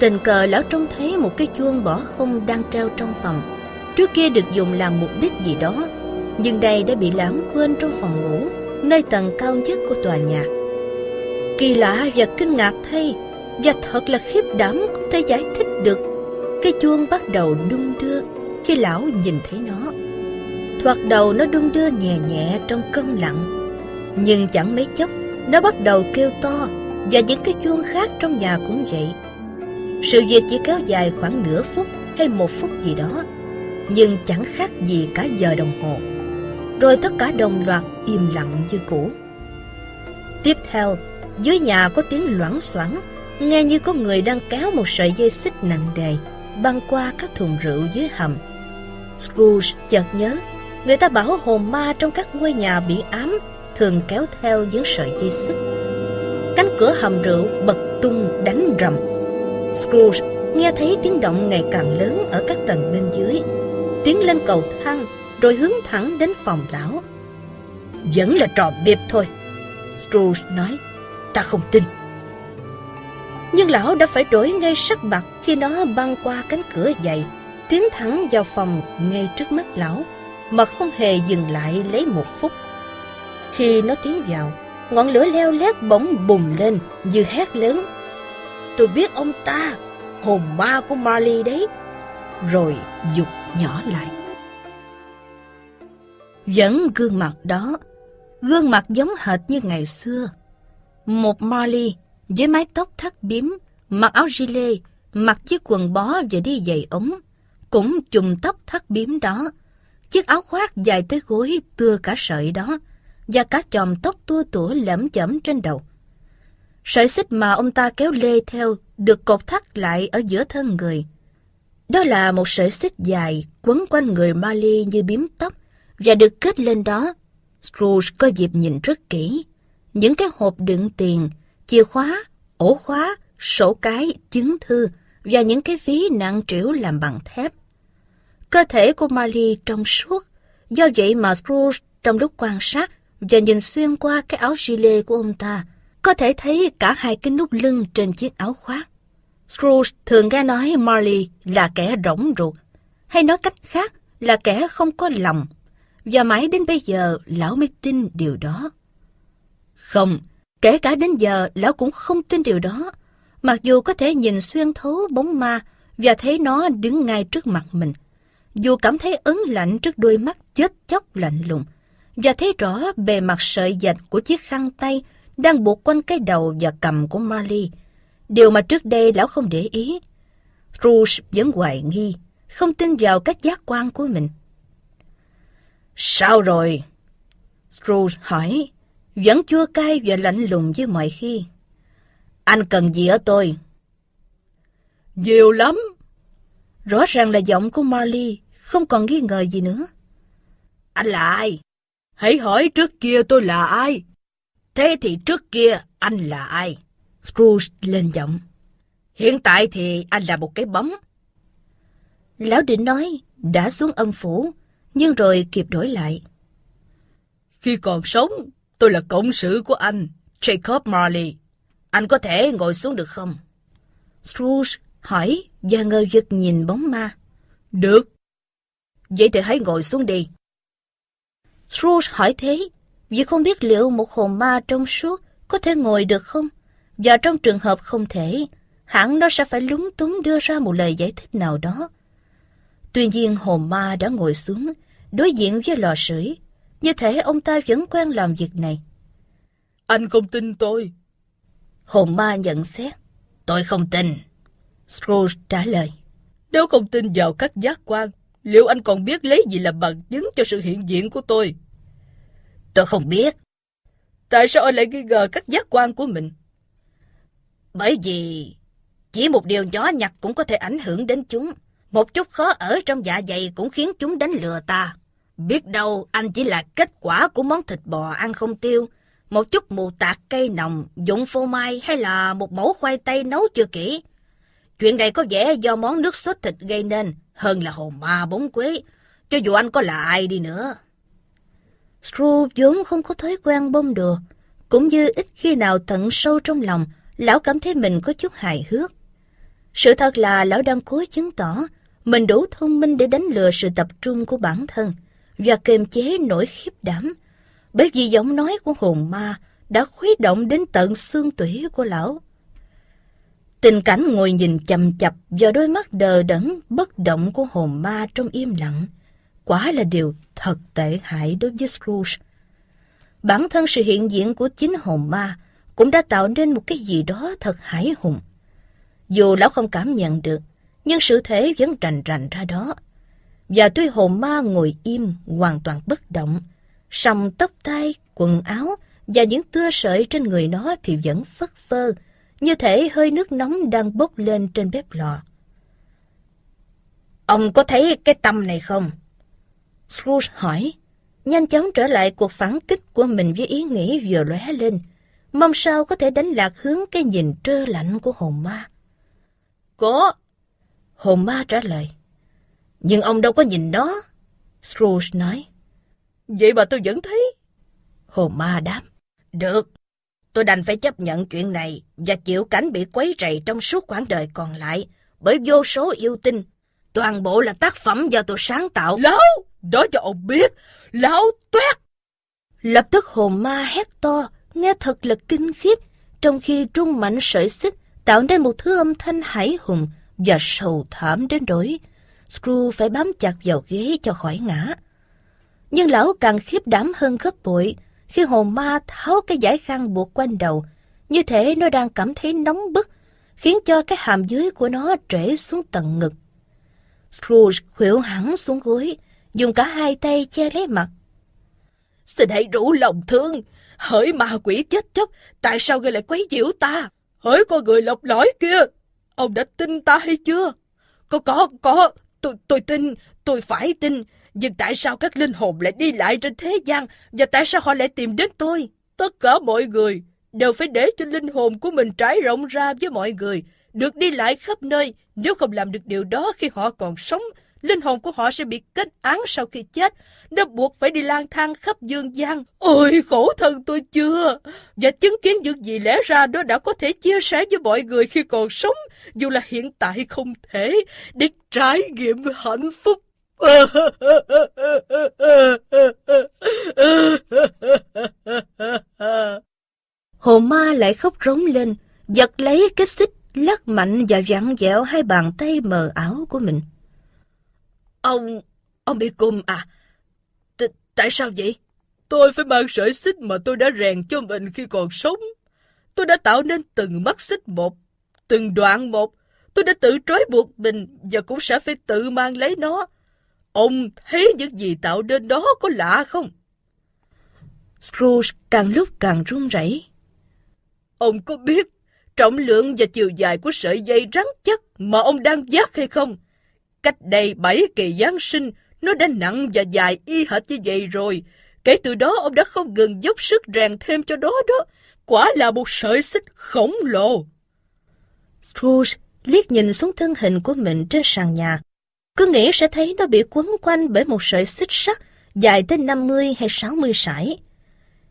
tình cờ lão trông thấy một cái chuông bỏ không đang treo trong phòng. Trước kia được dùng làm mục đích gì đó, nhưng đây đã bị lãng quên trong phòng ngủ, nơi tầng cao nhất của tòa nhà. Kỳ lạ và kinh ngạc thay Và thật là khiếp đảm không thể giải thích được. Cái chuông bắt đầu đung đưa Khi lão nhìn thấy nó. Thoạt đầu nó đung đưa nhẹ nhẹ trong câm lặng Nhưng chẳng mấy chốc Nó bắt đầu kêu to Và những cái chuông khác trong nhà cũng vậy. Sự việc chỉ kéo dài khoảng nửa phút Hay một phút gì đó. Nhưng chẳng khác gì cả giờ đồng hồ Rồi tất cả đồng loạt im lặng như cũ Tiếp theo dưới nhà có tiếng loảng xoảng, nghe như có người đang kéo một sợi dây xích nặng đề băng qua các thùng rượu dưới hầm. Scrooge chợt nhớ, người ta bảo hồn ma trong các ngôi nhà bị ám thường kéo theo những sợi dây xích. Cánh cửa hầm rượu bật tung đánh rầm. Scrooge nghe thấy tiếng động ngày càng lớn ở các tầng bên dưới, tiến lên cầu thang rồi hướng thẳng đến phòng lão. Vẫn là trò biệp thôi, Scrooge nói ta không tin. Nhưng lão đã phải đổi ngay sắc mặt khi nó băng qua cánh cửa dày, tiến thẳng vào phòng ngay trước mắt lão, mà không hề dừng lại lấy một phút. Khi nó tiến vào, ngọn lửa leo lét bỗng bùng lên như hét lớn. Tôi biết ông ta, hồn ma của Marley đấy. Rồi dục nhỏ lại. Vẫn gương mặt đó, gương mặt giống hệt như ngày xưa. Một molly với mái tóc thắt bím, mặc áo gilet, mặc chiếc quần bó và đi giày ống, cũng chùm tóc thắt bím đó, chiếc áo khoác dài tới gối tưa cả sợi đó, và cả chòm tóc tua tủa lẫm chẩm trên đầu. Sợi xích mà ông ta kéo lê theo được cột thắt lại ở giữa thân người. Đó là một sợi xích dài quấn quanh người Marley như biếm tóc và được kết lên đó. Scrooge có dịp nhìn rất kỹ. Những cái hộp đựng tiền, chìa khóa, ổ khóa, sổ cái, chứng thư và những cái ví nặng trĩu làm bằng thép. Cơ thể của Marley trong suốt, do vậy mà Scrooge trong lúc quan sát và nhìn xuyên qua cái áo gilet của ông ta, có thể thấy cả hai cái nút lưng trên chiếc áo khoác. Scrooge thường nghe nói Marley là kẻ rỗng ruột, hay nói cách khác là kẻ không có lòng, và mãi đến bây giờ lão mới tin điều đó. Không, kể cả đến giờ lão cũng không tin điều đó, mặc dù có thể nhìn xuyên thấu bóng ma và thấy nó đứng ngay trước mặt mình. Dù cảm thấy ấn lạnh trước đôi mắt chết chóc lạnh lùng, và thấy rõ bề mặt sợi dạch của chiếc khăn tay đang buộc quanh cái đầu và cầm của Marley, điều mà trước đây lão không để ý. Rouge vẫn hoài nghi, không tin vào các giác quan của mình. Sao rồi? Scrooge hỏi, vẫn chua cay và lạnh lùng như mọi khi. Anh cần gì ở tôi? Nhiều lắm. Rõ ràng là giọng của Marley, không còn nghi ngờ gì nữa. Anh là ai? Hãy hỏi trước kia tôi là ai? Thế thì trước kia anh là ai? Scrooge lên giọng. Hiện tại thì anh là một cái bóng. Lão định nói, đã xuống âm phủ, nhưng rồi kịp đổi lại. Khi còn sống, tôi là cộng sự của anh, Jacob Marley. Anh có thể ngồi xuống được không? Scrooge hỏi và ngơ giật nhìn bóng ma. Được. Vậy thì hãy ngồi xuống đi. Scrooge hỏi thế, vì không biết liệu một hồn ma trong suốt có thể ngồi được không? Và trong trường hợp không thể, hẳn nó sẽ phải lúng túng đưa ra một lời giải thích nào đó. Tuy nhiên hồn ma đã ngồi xuống, đối diện với lò sưởi, như thể ông ta vẫn quen làm việc này. Anh không tin tôi. Hồn ma nhận xét. Tôi không tin. Scrooge trả lời. Nếu không tin vào các giác quan, liệu anh còn biết lấy gì làm bằng chứng cho sự hiện diện của tôi? Tôi không biết. Tại sao anh lại nghi ngờ các giác quan của mình? Bởi vì chỉ một điều nhỏ nhặt cũng có thể ảnh hưởng đến chúng. Một chút khó ở trong dạ dày cũng khiến chúng đánh lừa ta. Biết đâu anh chỉ là kết quả của món thịt bò ăn không tiêu, một chút mù tạt cây nồng, dụng phô mai hay là một mẫu khoai tây nấu chưa kỹ. Chuyện này có vẻ do món nước sốt thịt gây nên, hơn là hồn ma bóng quế, cho dù anh có là ai đi nữa. Scrooge vốn không có thói quen bông đùa, cũng như ít khi nào tận sâu trong lòng, lão cảm thấy mình có chút hài hước. Sự thật là lão đang cố chứng tỏ mình đủ thông minh để đánh lừa sự tập trung của bản thân và kiềm chế nỗi khiếp đảm, bởi vì giọng nói của hồn ma đã khuấy động đến tận xương tủy của lão. Tình cảnh ngồi nhìn chầm chập vào đôi mắt đờ đẫn bất động của hồn ma trong im lặng, quả là điều thật tệ hại đối với Scrooge. Bản thân sự hiện diện của chính hồn ma cũng đã tạo nên một cái gì đó thật hải hùng. Dù lão không cảm nhận được, nhưng sự thể vẫn rành rành ra đó. Và tuy hồn ma ngồi im, hoàn toàn bất động, song tóc tai, quần áo và những tưa sợi trên người nó thì vẫn phất phơ, như thể hơi nước nóng đang bốc lên trên bếp lò. Ông có thấy cái tâm này không? Scrooge hỏi, nhanh chóng trở lại cuộc phản kích của mình với ý nghĩ vừa lóe lên, mong sao có thể đánh lạc hướng cái nhìn trơ lạnh của hồn ma. Có. Hồn ma trả lời. Nhưng ông đâu có nhìn đó. Scrooge nói. Vậy mà tôi vẫn thấy. Hồn ma đáp. Được. Tôi đành phải chấp nhận chuyện này và chịu cảnh bị quấy rầy trong suốt quãng đời còn lại bởi vô số yêu tinh. Toàn bộ là tác phẩm do tôi sáng tạo. Lão! Đó cho ông biết. Lão toét! Lập tức hồn ma hét to, nghe thật là kinh khiếp, trong khi trung mạnh sợi xích tạo nên một thứ âm thanh hải hùng và sầu thảm đến nỗi Screw phải bám chặt vào ghế cho khỏi ngã. Nhưng lão càng khiếp đảm hơn gấp bội khi hồn ma tháo cái giải khăn buộc quanh đầu, như thể nó đang cảm thấy nóng bức khiến cho cái hàm dưới của nó trễ xuống tận ngực. Scrooge khuỵu hẳn xuống gối, dùng cả hai tay che lấy mặt. Xin hãy rủ lòng thương, hỡi ma quỷ chết chóc, tại sao ngươi lại quấy nhiễu ta? Hỡi con người lọc lõi kia, ông đã tin ta hay chưa? Có, có, có, tôi, tôi tin, tôi phải tin, nhưng tại sao các linh hồn lại đi lại trên thế gian và tại sao họ lại tìm đến tôi? Tất cả mọi người đều phải để cho linh hồn của mình trải rộng ra với mọi người, được đi lại khắp nơi. Nếu không làm được điều đó khi họ còn sống, linh hồn của họ sẽ bị kết án sau khi chết. Nó buộc phải đi lang thang khắp dương gian. Ôi, khổ thân tôi chưa! Và chứng kiến những gì lẽ ra nó đã có thể chia sẻ với mọi người khi còn sống, dù là hiện tại không thể, để trải nghiệm hạnh phúc. Hồn ma lại khóc rống lên, giật lấy cái xích lắc mạnh và vặn vẹo hai bàn tay mờ ảo của mình. Ông, ông bị cùm à? T tại sao vậy? Tôi phải mang sợi xích mà tôi đã rèn cho mình khi còn sống. Tôi đã tạo nên từng mắt xích một, từng đoạn một. Tôi đã tự trói buộc mình và cũng sẽ phải tự mang lấy nó. Ông thấy những gì tạo nên đó có lạ không? Scrooge càng lúc càng run rẩy. Ông có biết trọng lượng và chiều dài của sợi dây rắn chắc mà ông đang dắt hay không? Cách đây bảy kỳ Giáng sinh, nó đã nặng và dài y hệt như vậy rồi. Kể từ đó ông đã không ngừng dốc sức rèn thêm cho đó đó. Quả là một sợi xích khổng lồ. Scrooge liếc nhìn xuống thân hình của mình trên sàn nhà. Cứ nghĩ sẽ thấy nó bị quấn quanh bởi một sợi xích sắt dài tới 50 hay 60 sải.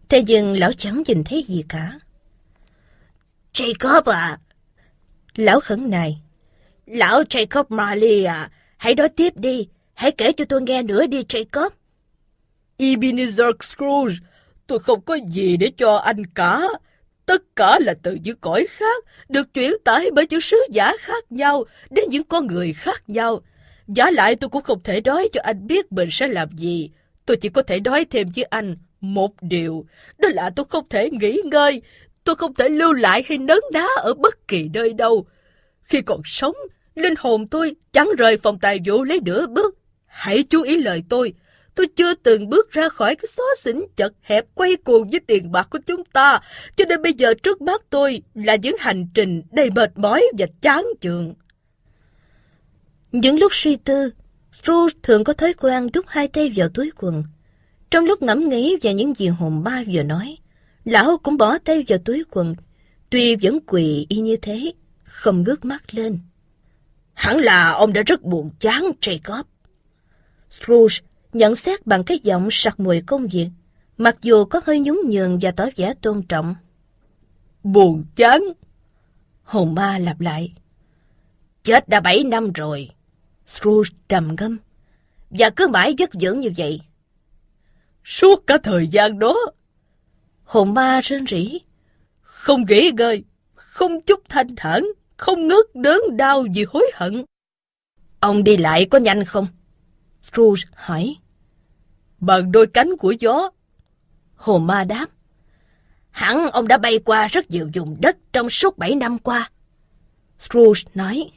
Thế nhưng lão chẳng nhìn thấy gì cả. Jacob à! Lão khẩn này. Lão Jacob Marley à! Hãy nói tiếp đi. Hãy kể cho tôi nghe nữa đi Jacob. Ebenezer Scrooge, tôi không có gì để cho anh cả. Tất cả là từ những cõi khác, được chuyển tải bởi những sứ giả khác nhau đến những con người khác nhau. Giả lại tôi cũng không thể nói cho anh biết mình sẽ làm gì. Tôi chỉ có thể nói thêm với anh một điều, đó là tôi không thể nghỉ ngơi, tôi không thể lưu lại hay nấn đá ở bất kỳ nơi đâu. Khi còn sống, linh hồn tôi chẳng rời phòng tài vụ lấy nửa bước. Hãy chú ý lời tôi, tôi chưa từng bước ra khỏi cái xó xỉnh chật hẹp quay cuồng với tiền bạc của chúng ta, cho nên bây giờ trước mắt tôi là những hành trình đầy mệt mỏi và chán chường. Những lúc suy tư, Stru thường có thói quen đút hai tay vào túi quần. Trong lúc ngẫm nghĩ về những gì hồn ba vừa nói, lão cũng bỏ tay vào túi quần, tuy vẫn quỳ y như thế, không ngước mắt lên. Hẳn là ông đã rất buồn chán, Jacob. Scrooge nhận xét bằng cái giọng sặc mùi công việc, mặc dù có hơi nhún nhường và tỏ vẻ tôn trọng. Buồn chán? Hồn ma lặp lại. Chết đã bảy năm rồi. Scrooge trầm ngâm. Và cứ mãi vất vưởng như vậy. Suốt cả thời gian đó. Hồn ma rên rỉ. Không nghỉ ngơi, không chút thanh thản, không ngớt đớn đau vì hối hận. Ông đi lại có nhanh không? Scrooge hỏi. Bằng đôi cánh của gió. Hồ ma đáp. Hẳn ông đã bay qua rất nhiều vùng đất trong suốt bảy năm qua. Scrooge nói.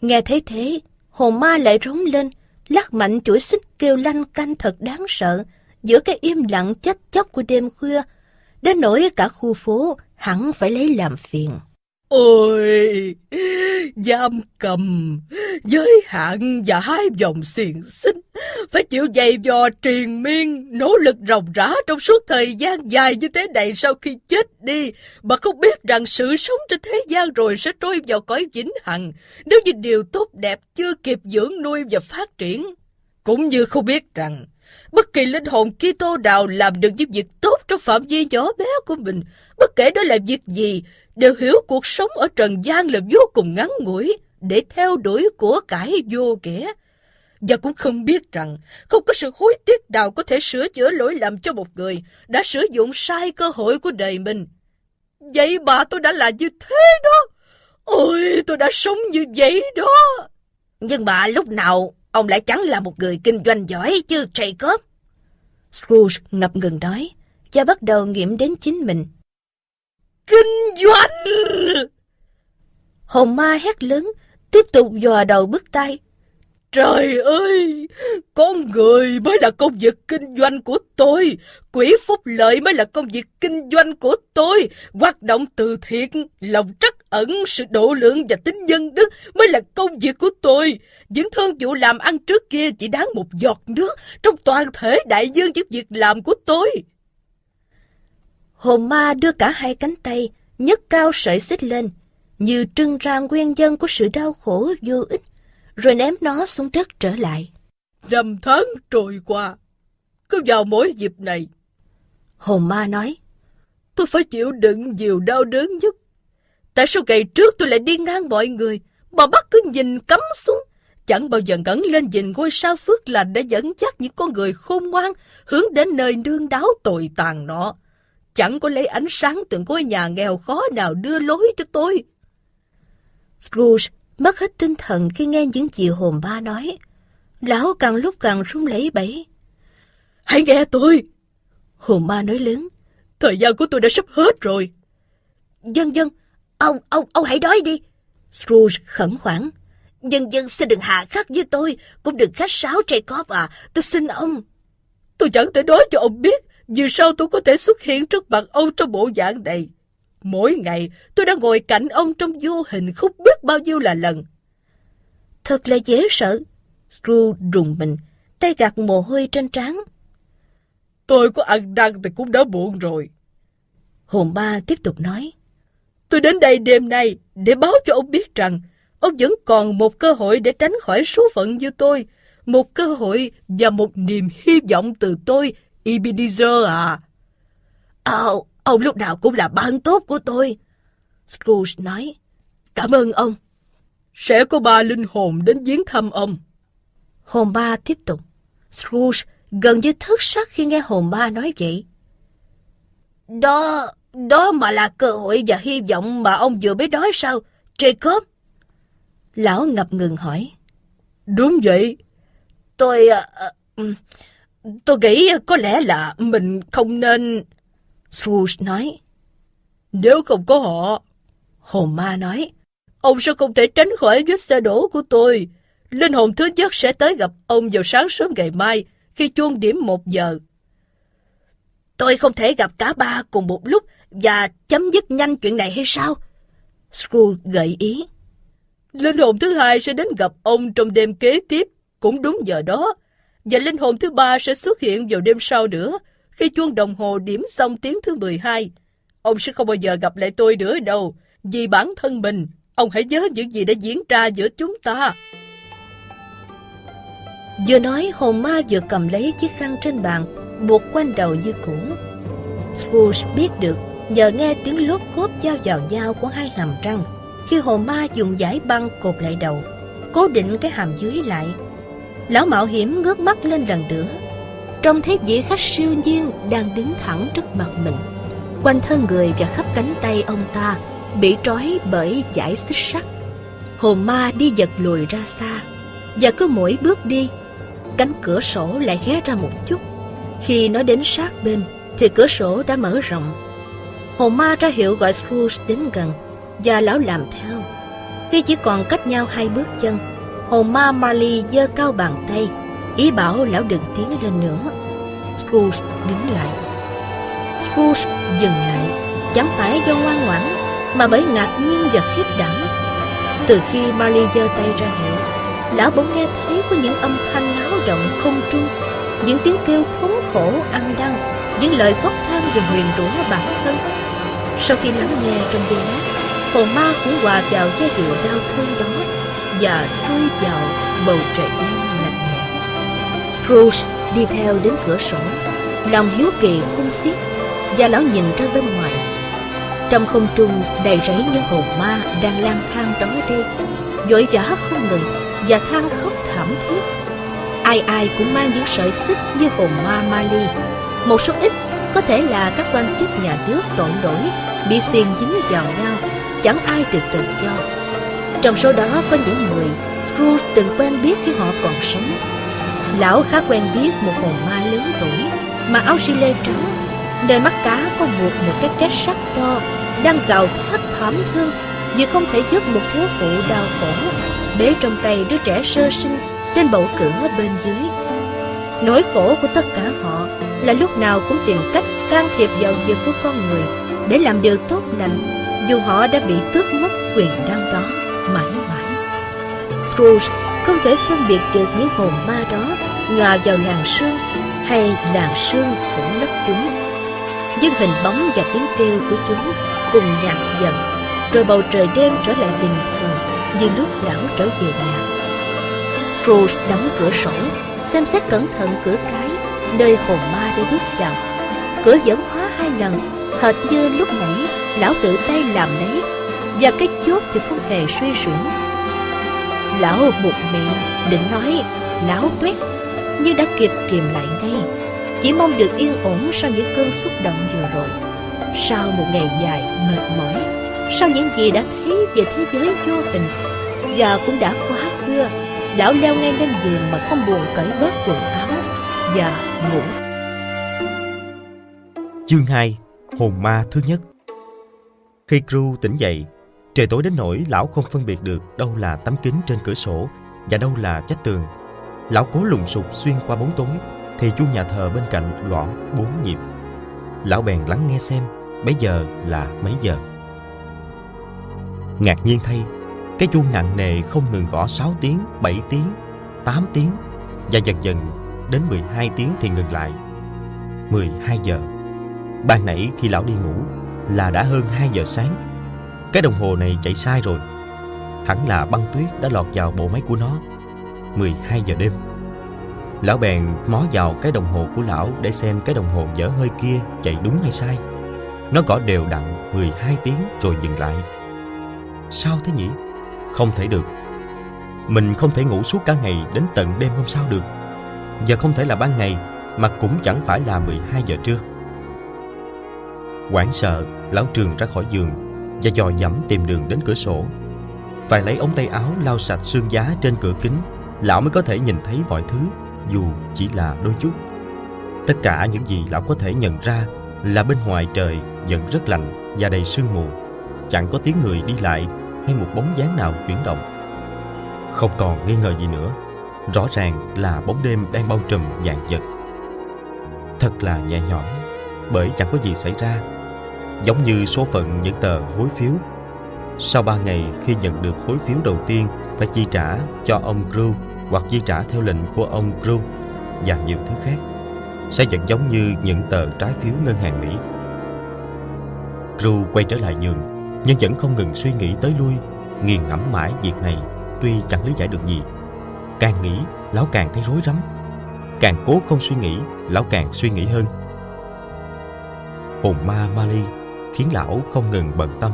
Nghe thấy thế, hồ ma lại rống lên, lắc mạnh chuỗi xích kêu lanh canh thật đáng sợ giữa cái im lặng chết chóc của đêm khuya, đến nỗi cả khu phố hẳn phải lấy làm phiền. Ôi, giam cầm, giới hạn và hai dòng xiềng xích, phải chịu dày dò triền miên, nỗ lực ròng rã trong suốt thời gian dài như thế này sau khi chết đi, mà không biết rằng sự sống trên thế gian rồi sẽ trôi vào cõi vĩnh hằng, nếu như điều tốt đẹp chưa kịp dưỡng nuôi và phát triển. Cũng như không biết rằng, bất kỳ linh hồn Kitô nào làm được những việc tốt trong phạm vi nhỏ bé của mình, bất kể đó là việc gì, đều hiểu cuộc sống ở trần gian là vô cùng ngắn ngủi để theo đuổi của cải vô nghĩa. Và cũng không biết rằng không có sự hối tiếc nào có thể sửa chữa lỗi lầm cho một người đã sử dụng sai cơ hội của đời mình. Vậy mà tôi đã là như thế đó. Ôi, tôi đã sống như vậy đó. Nhưng mà lúc nào ông lại chẳng là một người kinh doanh giỏi chứ Jacob. Scrooge ngập ngừng nói và bắt đầu nghiệm đến chính mình kinh doanh. Hồn ma hét lớn, tiếp tục dò đầu bước tay. Trời ơi, con người mới là công việc kinh doanh của tôi, quỹ phúc lợi mới là công việc kinh doanh của tôi, hoạt động từ thiện, lòng trắc ẩn, sự độ lượng và tính nhân đức mới là công việc của tôi. Những thương vụ làm ăn trước kia chỉ đáng một giọt nước trong toàn thể đại dương những việc làm của tôi. Hồn ma đưa cả hai cánh tay, nhấc cao sợi xích lên, như trưng ra nguyên nhân của sự đau khổ vô ích rồi ném nó xuống đất trở lại. Năm tháng trôi qua, cứ vào mỗi dịp này. Hồn ma nói, tôi phải chịu đựng nhiều đau đớn nhất. Tại sao ngày trước tôi lại đi ngang mọi người, mà bắt cứ nhìn cắm xuống, chẳng bao giờ ngẩng lên nhìn ngôi sao phước lành để dẫn dắt những con người khôn ngoan hướng đến nơi nương đáo tồi tàn nọ. Chẳng có lấy ánh sáng từ ngôi nhà nghèo khó nào đưa lối cho tôi. Scrooge mất hết tinh thần khi nghe những gì hồn ba nói. Lão càng lúc càng run lẩy bẩy. Hãy nghe tôi! Hồn ba nói lớn. Thời gian của tôi đã sắp hết rồi. Dân dân, ông, ông, ông hãy nói đi. Scrooge khẩn khoản. Dân dân xin đừng hạ khắc với tôi, cũng đừng khách sáo Jacob à, tôi xin ông. Tôi chẳng thể nói cho ông biết vì sao tôi có thể xuất hiện trước mặt ông trong bộ dạng này. Mỗi ngày tôi đã ngồi cạnh ông trong vô hình không biết bao nhiêu là lần. Thật là dễ sợ. Screw rùng mình, tay gạt mồ hôi trên trán. Tôi có ăn năn thì cũng đã muộn rồi. Hồn ba tiếp tục nói. Tôi đến đây đêm nay để báo cho ông biết rằng ông vẫn còn một cơ hội để tránh khỏi số phận như tôi. Một cơ hội và một niềm hy vọng từ tôi, Ebenezer à. Ồ, Ông lúc nào cũng là bạn tốt của tôi. Scrooge nói, cảm ơn ông. Sẽ có ba linh hồn đến viếng thăm ông. Hồn ba tiếp tục. Scrooge gần như thất sắc khi nghe hồn ba nói vậy. Đó, đó mà là cơ hội và hy vọng mà ông vừa mới nói sao, Jacob? Lão ngập ngừng hỏi. Đúng vậy. Tôi... Uh, tôi nghĩ có lẽ là mình không nên... Scrooge nói. Nếu không có họ, hồn ma nói, ông sẽ không thể tránh khỏi vết xe đổ của tôi. Linh hồn thứ nhất sẽ tới gặp ông vào sáng sớm ngày mai, khi chuông điểm một giờ. Tôi không thể gặp cả ba cùng một lúc và chấm dứt nhanh chuyện này hay sao? Scrooge gợi ý. Linh hồn thứ hai sẽ đến gặp ông trong đêm kế tiếp, cũng đúng giờ đó. Và linh hồn thứ ba sẽ xuất hiện vào đêm sau nữa, khi chuông đồng hồ điểm xong tiếng thứ 12, ông sẽ không bao giờ gặp lại tôi nữa đâu. Vì bản thân mình, ông hãy nhớ những gì đã diễn ra giữa chúng ta. Vừa nói hồn ma vừa cầm lấy chiếc khăn trên bàn, buộc quanh đầu như cũ. Scrooge biết được nhờ nghe tiếng lốp cốp giao vào nhau của hai hàm răng khi hồn ma dùng giải băng cột lại đầu, cố định cái hàm dưới lại. Lão mạo hiểm ngước mắt lên lần nữa trông thấy vị khách siêu nhiên đang đứng thẳng trước mặt mình. Quanh thân người và khắp cánh tay ông ta bị trói bởi giải xích sắt. Hồn ma đi giật lùi ra xa, và cứ mỗi bước đi, cánh cửa sổ lại hé ra một chút. Khi nó đến sát bên, thì cửa sổ đã mở rộng. Hồn ma ra hiệu gọi Scrooge đến gần, và lão làm theo. Khi chỉ còn cách nhau hai bước chân hồn ma Marley giơ cao bàn tay ý bảo lão đừng tiến lên nữa. Scrooge đứng lại. Scrooge dừng lại, chẳng phải do ngoan ngoãn, mà bởi ngạc nhiên và khiếp đảm. Từ khi Marley giơ tay ra hiệu, lão bỗng nghe thấy có những âm thanh náo động không trung, những tiếng kêu thống khổ ăn đăng, những lời khóc than và huyền rủa bản thân. Sau khi lắng nghe trong giây lát, hồn ma cũng hòa vào giai điệu đau thương đó và trôi vào bầu trời đêm lạnh Scrooge đi theo đến cửa sổ, lòng hiếu kỳ khôn xiết và lão nhìn ra bên ngoài. Trong không trung đầy rẫy những hồn ma đang lang thang đó đi, vội vã không ngừng và than khóc thảm thiết. Ai ai cũng mang những sợi xích như hồn ma Mali. Một số ít có thể là các quan chức nhà nước tội lỗi bị xiên dính vào nhau, chẳng ai được tự do. Trong số đó có những người Scrooge từng quen biết khi họ còn sống. Lão khá quen biết một hồn ma lớn tuổi Mà áo xi lê trắng. Nơi mắt cá có buộc một cái két sắt to Đang gào thét thảm thương Vì không thể giúp một thiếu phụ đau khổ Bế trong tay đứa trẻ sơ sinh Trên bậu cửa bên dưới. Nỗi khổ của tất cả họ Là lúc nào cũng tìm cách can thiệp vào việc của con người Để làm điều tốt lành, Dù họ đã bị tước mất quyền năng đó mãi mãi. Scrooge không thể phân biệt được những hồn ma đó Ngòa vào làng sương Hay làng sương phủ lấp chúng. Nhưng hình bóng và tiếng kêu của chúng Cùng nhạt dần, Rồi bầu trời đêm trở lại bình thường Như lúc lão trở về nhà. Scrooge đóng cửa sổ, Xem xét cẩn thận cửa cái Nơi hồn ma đã bước vào. Cửa vẫn khóa hai lần, Hệt như lúc nãy Lão tự tay làm lấy. Và cái chốt thì không hề suy chuyển Lão buộc miệng, định nói, Lão tuyết Nhưng đã kịp kìm lại ngay, Chỉ mong được yên ổn sau những cơn xúc động vừa rồi. Sau một ngày dài mệt mỏi, Sau những gì đã thấy về thế giới vô hình Và cũng đã quá khuya, Lão leo ngay lên giường mà không buồn cởi bớt quần áo Và ngủ. Chương 2 Hồn ma thứ nhất. Khi cru tỉnh dậy Trời tối đến nỗi lão không phân biệt được đâu là tấm kính trên cửa sổ và đâu là vách tường. Lão cố lùng sục xuyên qua bóng tối thì chuông nhà thờ bên cạnh gõ bốn nhịp. Lão bèn lắng nghe xem bây giờ là mấy giờ. Ngạc nhiên thay, cái chuông nặng nề không ngừng gõ 6 tiếng, 7 tiếng, 8 tiếng và dần dần đến 12 tiếng thì ngừng lại. 12 giờ. Ban nãy khi lão đi ngủ là đã hơn 2 giờ sáng cái đồng hồ này chạy sai rồi. Hẳn là băng tuyết đã lọt vào bộ máy của nó. 12 giờ đêm. Lão bèn mó vào cái đồng hồ của lão Để xem cái đồng hồ dở hơi kia chạy đúng hay sai. Nó gõ đều đặn 12 tiếng rồi dừng lại. Sao thế nhỉ? Không thể được. Mình không thể ngủ suốt cả ngày đến tận đêm hôm sau được. Giờ không thể là ban ngày, Mà cũng chẳng phải là 12 giờ trưa. Quảng sợ, Lão Trường ra khỏi giường và dò dẫm tìm đường đến cửa sổ. Phải lấy ống tay áo lau sạch sương giá trên cửa kính, lão mới có thể nhìn thấy mọi thứ, dù chỉ là đôi chút. Tất cả những gì lão có thể nhận ra là bên ngoài trời vẫn rất lạnh và đầy sương mù. Chẳng có tiếng người đi lại hay một bóng dáng nào chuyển động. Không còn nghi ngờ gì nữa, rõ ràng là bóng đêm đang bao trùm dạng vật. Thật là nhẹ nhõm, bởi chẳng có gì xảy ra giống như số phận những tờ hối phiếu. Sau ba ngày khi nhận được hối phiếu đầu tiên phải chi trả cho ông Gru hoặc chi trả theo lệnh của ông Gru và nhiều thứ khác sẽ vẫn giống như những tờ trái phiếu ngân hàng Mỹ. Gru quay trở lại giường nhưng vẫn không ngừng suy nghĩ tới lui, nghiền ngẫm mãi việc này tuy chẳng lý giải được gì. Càng nghĩ, lão càng thấy rối rắm. Càng cố không suy nghĩ, lão càng suy nghĩ hơn. Hồn ma Mali khiến lão không ngừng bận tâm.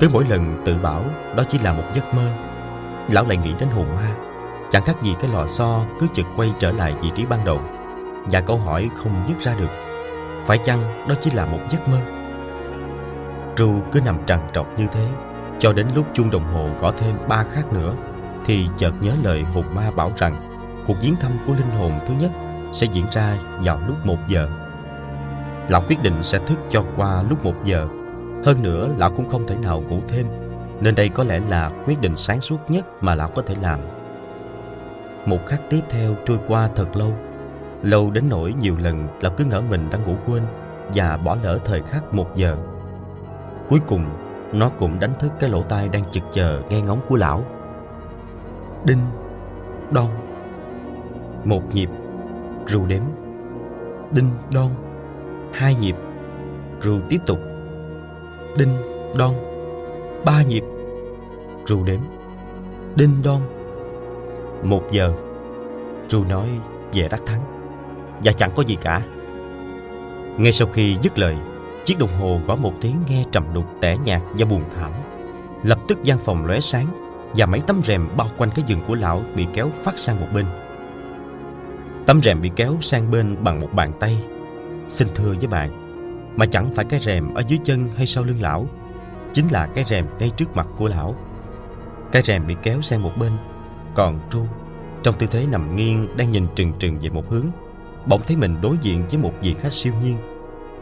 Cứ mỗi lần tự bảo đó chỉ là một giấc mơ, lão lại nghĩ đến hồn ma. Chẳng khác gì cái lò xo cứ chực quay trở lại vị trí ban đầu. Và câu hỏi không dứt ra được. Phải chăng đó chỉ là một giấc mơ? Tru cứ nằm trằn trọc như thế, cho đến lúc chuông đồng hồ gõ thêm ba khắc nữa, thì chợt nhớ lời hồn ma bảo rằng cuộc viếng thăm của linh hồn thứ nhất sẽ diễn ra vào lúc một giờ Lão quyết định sẽ thức cho qua lúc một giờ. Hơn nữa, lão cũng không thể nào ngủ thêm, nên đây có lẽ là quyết định sáng suốt nhất mà lão có thể làm. Một khắc tiếp theo trôi qua thật lâu. Lâu đến nỗi nhiều lần lão cứ ngỡ mình đã ngủ quên và bỏ lỡ thời khắc một giờ. Cuối cùng, nó cũng đánh thức cái lỗ tai đang chực chờ nghe ngóng của lão. Đinh, đon, một nhịp, rù đếm, đinh, đon hai nhịp. Rồi tiếp tục. Đinh, đon. Ba nhịp. Rồi đếm. Đinh, đon. Một giờ. Rồi nói về đắc thắng. Và chẳng có gì cả. Ngay sau khi dứt lời, chiếc đồng hồ gõ một tiếng nghe trầm đục tẻ nhạt và buồn thảm. Lập tức gian phòng lóe sáng và mấy tấm rèm bao quanh cái giường của lão bị kéo phát sang một bên. Tấm rèm bị kéo sang bên bằng một bàn tay. Xin thưa với bạn, mà chẳng phải cái rèm ở dưới chân hay sau lưng lão, chính là cái rèm ngay trước mặt của lão. Cái rèm bị kéo sang một bên, còn Tru, trong tư thế nằm nghiêng đang nhìn trừng trừng về một hướng, bỗng thấy mình đối diện với một vị khách siêu nhiên.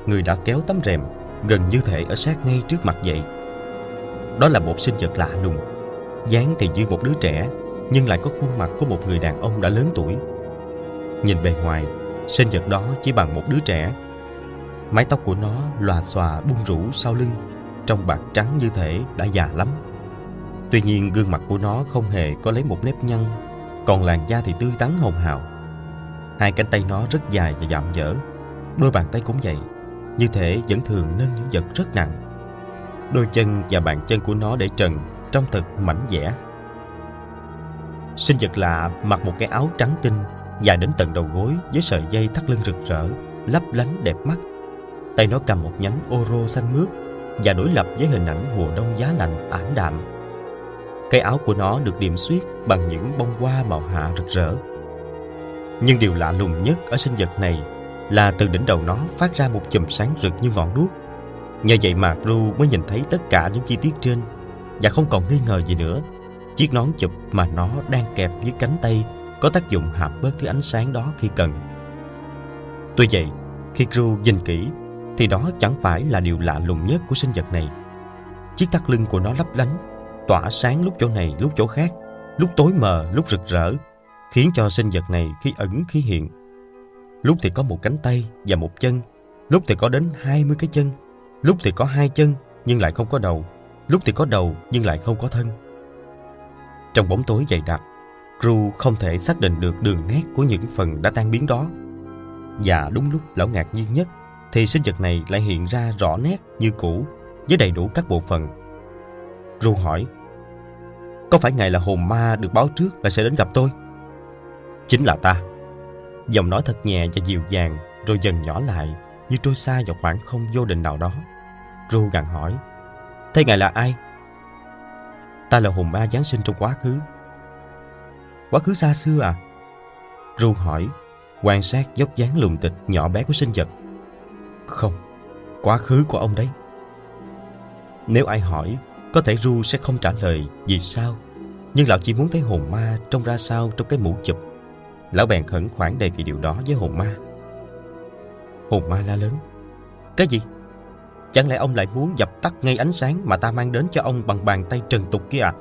Người đã kéo tấm rèm gần như thể ở sát ngay trước mặt vậy. Đó là một sinh vật lạ lùng dáng thì như một đứa trẻ Nhưng lại có khuôn mặt của một người đàn ông đã lớn tuổi Nhìn bề ngoài Sinh vật đó chỉ bằng một đứa trẻ. Mái tóc của nó lòa xòa bung rủ sau lưng, Trong bạc trắng như thể đã già lắm. Tuy nhiên gương mặt của nó không hề có lấy một nếp nhăn, Còn làn da thì tươi tắn hồng hào. Hai cánh tay nó rất dài và dạm dở, Đôi bàn tay cũng vậy Như thể vẫn thường nâng những vật rất nặng. Đôi chân và bàn chân của nó để trần Trông thật mảnh dẻ Sinh vật lạ mặc một cái áo trắng tinh Dài đến tận đầu gối Với sợi dây thắt lưng rực rỡ, Lấp lánh đẹp mắt Tay nó cầm một nhánh ô rô xanh mướt Và đối lập với hình ảnh mùa đông giá lạnh, ảm đạm cái áo của nó được điểm xuyết bằng những bông hoa màu hạ rực rỡ. Nhưng điều lạ lùng nhất ở sinh vật này là từ đỉnh đầu nó phát ra một chùm sáng rực như ngọn đuốc. Nhờ vậy mà Ru mới nhìn thấy tất cả những chi tiết trên và không còn nghi ngờ gì nữa. Chiếc nón chụp mà nó đang kẹp dưới cánh tay có tác dụng hạp bớt thứ ánh sáng đó khi cần. Tuy vậy, khi Crew nhìn kỹ thì đó chẳng phải là điều lạ lùng nhất của sinh vật này. Chiếc thắt lưng của nó lấp lánh tỏa sáng lúc chỗ này lúc chỗ khác, lúc tối mờ lúc rực rỡ, khiến cho sinh vật này khi ẩn khi hiện. Lúc thì có một cánh tay và một chân, lúc thì có đến 20 cái chân, lúc thì có hai chân nhưng lại không có đầu, lúc thì có đầu nhưng lại không có thân. Trong bóng tối dày đặc, Crew không thể xác định được đường nét của những phần đã tan biến đó. Và đúng lúc lão ngạc nhiên nhất, thì sinh vật này lại hiện ra rõ nét như cũ, với đầy đủ các bộ phận Ru hỏi, Có phải ngài là hồn ma được báo trước là sẽ đến gặp tôi? Chính là ta Giọng nói thật nhẹ và dịu dàng, Rồi dần nhỏ lại Như trôi xa vào khoảng không vô định nào đó Ru gằn hỏi, Thế ngài là ai? Ta là hồn ma Giáng sinh trong quá khứ Quá khứ xa xưa à? Ru hỏi, Quan sát dốc dáng lùng tịch nhỏ bé của sinh vật Không, Quá khứ của ông đấy Nếu ai hỏi, có thể Ru sẽ không trả lời vì sao, Nhưng lão chỉ muốn thấy hồn ma trông ra sao trong cái mũ chụp Lão bèn khẩn khoản đề nghị điều đó với hồn ma Hồn ma la lớn, Cái gì? Chẳng lẽ ông lại muốn dập tắt ngay ánh sáng mà ta mang đến cho ông bằng bàn tay trần tục kia à?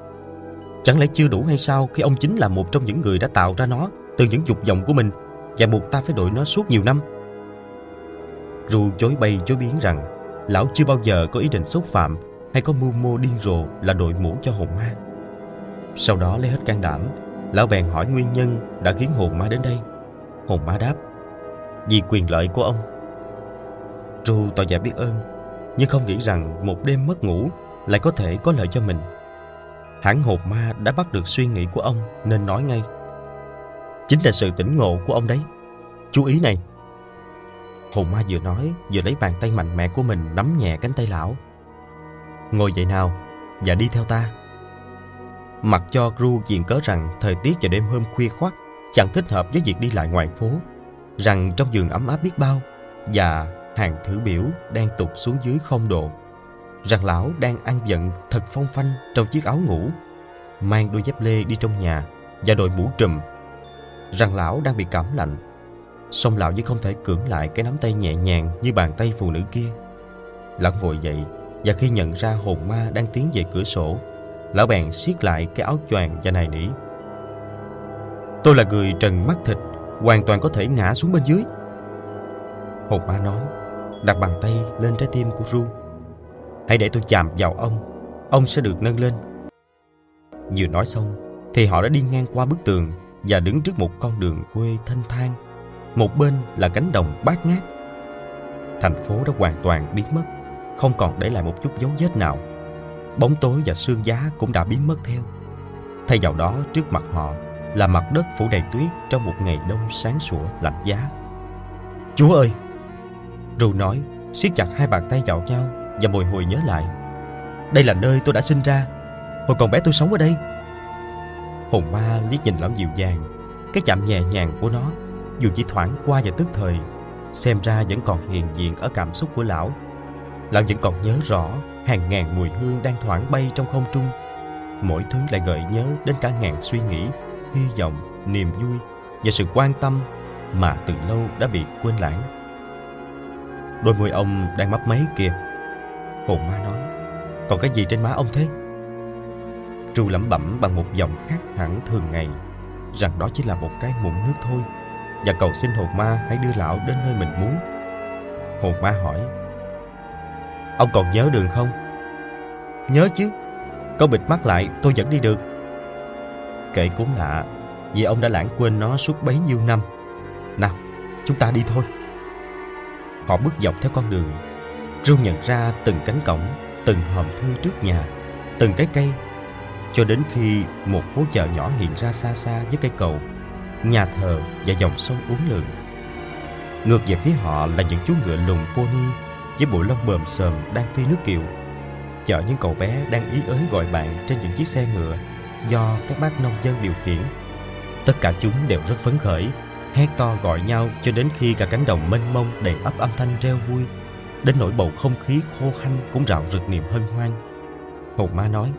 Chẳng lẽ chưa đủ hay sao khi ông chính là một trong những người đã tạo ra nó từ những dục vọng của mình và buộc ta phải đổi nó suốt nhiều năm? Ru chối bay chối biến rằng lão chưa bao giờ có ý định xúc phạm hay có mưu mô điên rồ là đội mũ cho hồn ma. Sau đó lấy hết can đảm, lão bèn hỏi nguyên nhân đã khiến hồn ma đến đây. Hồn ma đáp, vì quyền lợi của ông. Ru tỏ vẻ biết ơn, nhưng không nghĩ rằng một đêm mất ngủ lại có thể có lợi cho mình. Hãng hồn ma đã bắt được suy nghĩ của ông nên nói ngay. Chính là sự tỉnh ngộ của ông đấy. Chú ý này. Hồn ma vừa nói vừa lấy bàn tay mạnh mẽ của mình nắm nhẹ cánh tay lão ngồi dậy nào và đi theo ta. Mặc cho Gru diện cớ rằng thời tiết vào đêm hôm khuya khoắt chẳng thích hợp với việc đi lại ngoài phố, rằng trong giường ấm áp biết bao và hàng thử biểu đang tụt xuống dưới không độ, rằng lão đang ăn giận thật phong phanh trong chiếc áo ngủ, mang đôi dép lê đi trong nhà và đội mũ trùm, rằng lão đang bị cảm lạnh, song lão vẫn không thể cưỡng lại cái nắm tay nhẹ nhàng như bàn tay phụ nữ kia. Lão ngồi dậy và khi nhận ra hồn ma đang tiến về cửa sổ Lão bèn siết lại cái áo choàng và nài nỉ. Tôi là người trần mắt thịt Hoàn toàn có thể ngã xuống bên dưới. Hồn ma nói Đặt bàn tay lên trái tim của Ru. Hãy để tôi chạm vào ông Ông sẽ được nâng lên Vừa nói xong Thì họ đã đi ngang qua bức tường Và đứng trước một con đường quê thanh thang Một bên là cánh đồng bát ngát Thành phố đã hoàn toàn biến mất không còn để lại một chút dấu vết nào. Bóng tối và sương giá cũng đã biến mất theo. Thay vào đó trước mặt họ là mặt đất phủ đầy tuyết trong một ngày đông sáng sủa lạnh giá. Chúa ơi! Ru nói, siết chặt hai bàn tay vào nhau và bồi hồi nhớ lại. Đây là nơi tôi đã sinh ra. Hồi còn bé tôi sống ở đây. Hồn ma liếc nhìn lão dịu dàng. Cái chạm nhẹ nhàng của nó, dù chỉ thoảng qua và tức thời, xem ra vẫn còn hiện diện ở cảm xúc của lão Lão vẫn còn nhớ rõ hàng ngàn mùi hương đang thoảng bay trong không trung. Mỗi thứ lại gợi nhớ đến cả ngàn suy nghĩ, hy vọng, niềm vui và sự quan tâm mà từ lâu đã bị quên lãng. Đôi môi ông đang mấp máy kìa. Hồn ma nói, còn cái gì trên má ông thế? Tru lẩm bẩm bằng một giọng khác hẳn thường ngày rằng đó chỉ là một cái mụn nước thôi và cầu xin hồn ma hãy đưa lão đến nơi mình muốn. Hồn ma hỏi Ông còn nhớ đường không? Nhớ chứ có bịt mắt lại tôi vẫn đi được Kệ cũng lạ Vì ông đã lãng quên nó suốt bấy nhiêu năm Nào chúng ta đi thôi Họ bước dọc theo con đường rung nhận ra từng cánh cổng, Từng hòm thư trước nhà, Từng cái cây, Cho đến khi một phố chợ nhỏ hiện ra xa xa với cây cầu, Nhà thờ và dòng sông uốn lượn. Ngược về phía họ là những chú ngựa lùn pony với bộ lông bờm sờm đang phi nước kiều. Chở những cậu bé đang ý ới gọi bạn trên những chiếc xe ngựa do các bác nông dân điều khiển. Tất cả chúng đều rất phấn khởi, hét to gọi nhau cho đến khi cả cánh đồng mênh mông đầy ắp âm thanh reo vui đến nỗi bầu không khí khô hanh cũng rạo rực niềm hân hoan. Hồn ma nói,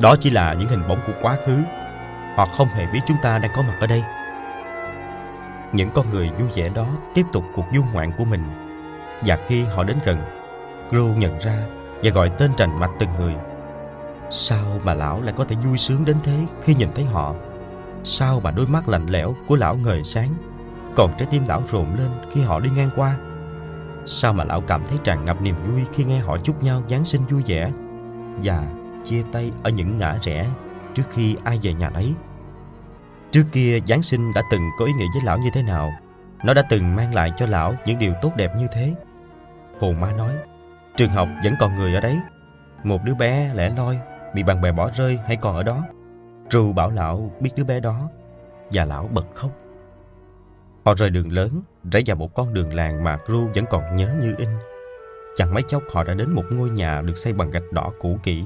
đó chỉ là những hình bóng của quá khứ họ không hề biết chúng ta đang có mặt ở đây. Những con người vui vẻ đó tiếp tục cuộc du ngoạn của mình, và khi họ đến gần, Gru nhận ra và gọi tên trành mạch từng người. Sao mà lão lại có thể vui sướng đến thế khi nhìn thấy họ? Sao mà đôi mắt lạnh lẽo của lão ngời sáng, Còn trái tim lão rộn lên khi họ đi ngang qua? Sao mà lão cảm thấy tràn ngập niềm vui khi nghe họ chúc nhau Giáng sinh vui vẻ Và chia tay ở những ngã rẽ trước khi ai về nhà ấy? Trước kia, Giáng sinh đã từng có ý nghĩa với lão như thế nào? Nó đã từng mang lại cho lão những điều tốt đẹp như thế. Hồn ma nói, Trường học vẫn còn người ở đấy. Một đứa bé lẻ loi Bị bạn bè bỏ rơi hay còn ở đó. Trù bảo lão biết đứa bé đó Và lão bật khóc. Họ rời đường lớn. Rẽ vào một con đường làng mà Ru vẫn còn nhớ như in. Chẳng mấy chốc họ đã đến một ngôi nhà Được xây bằng gạch đỏ cũ kỹ.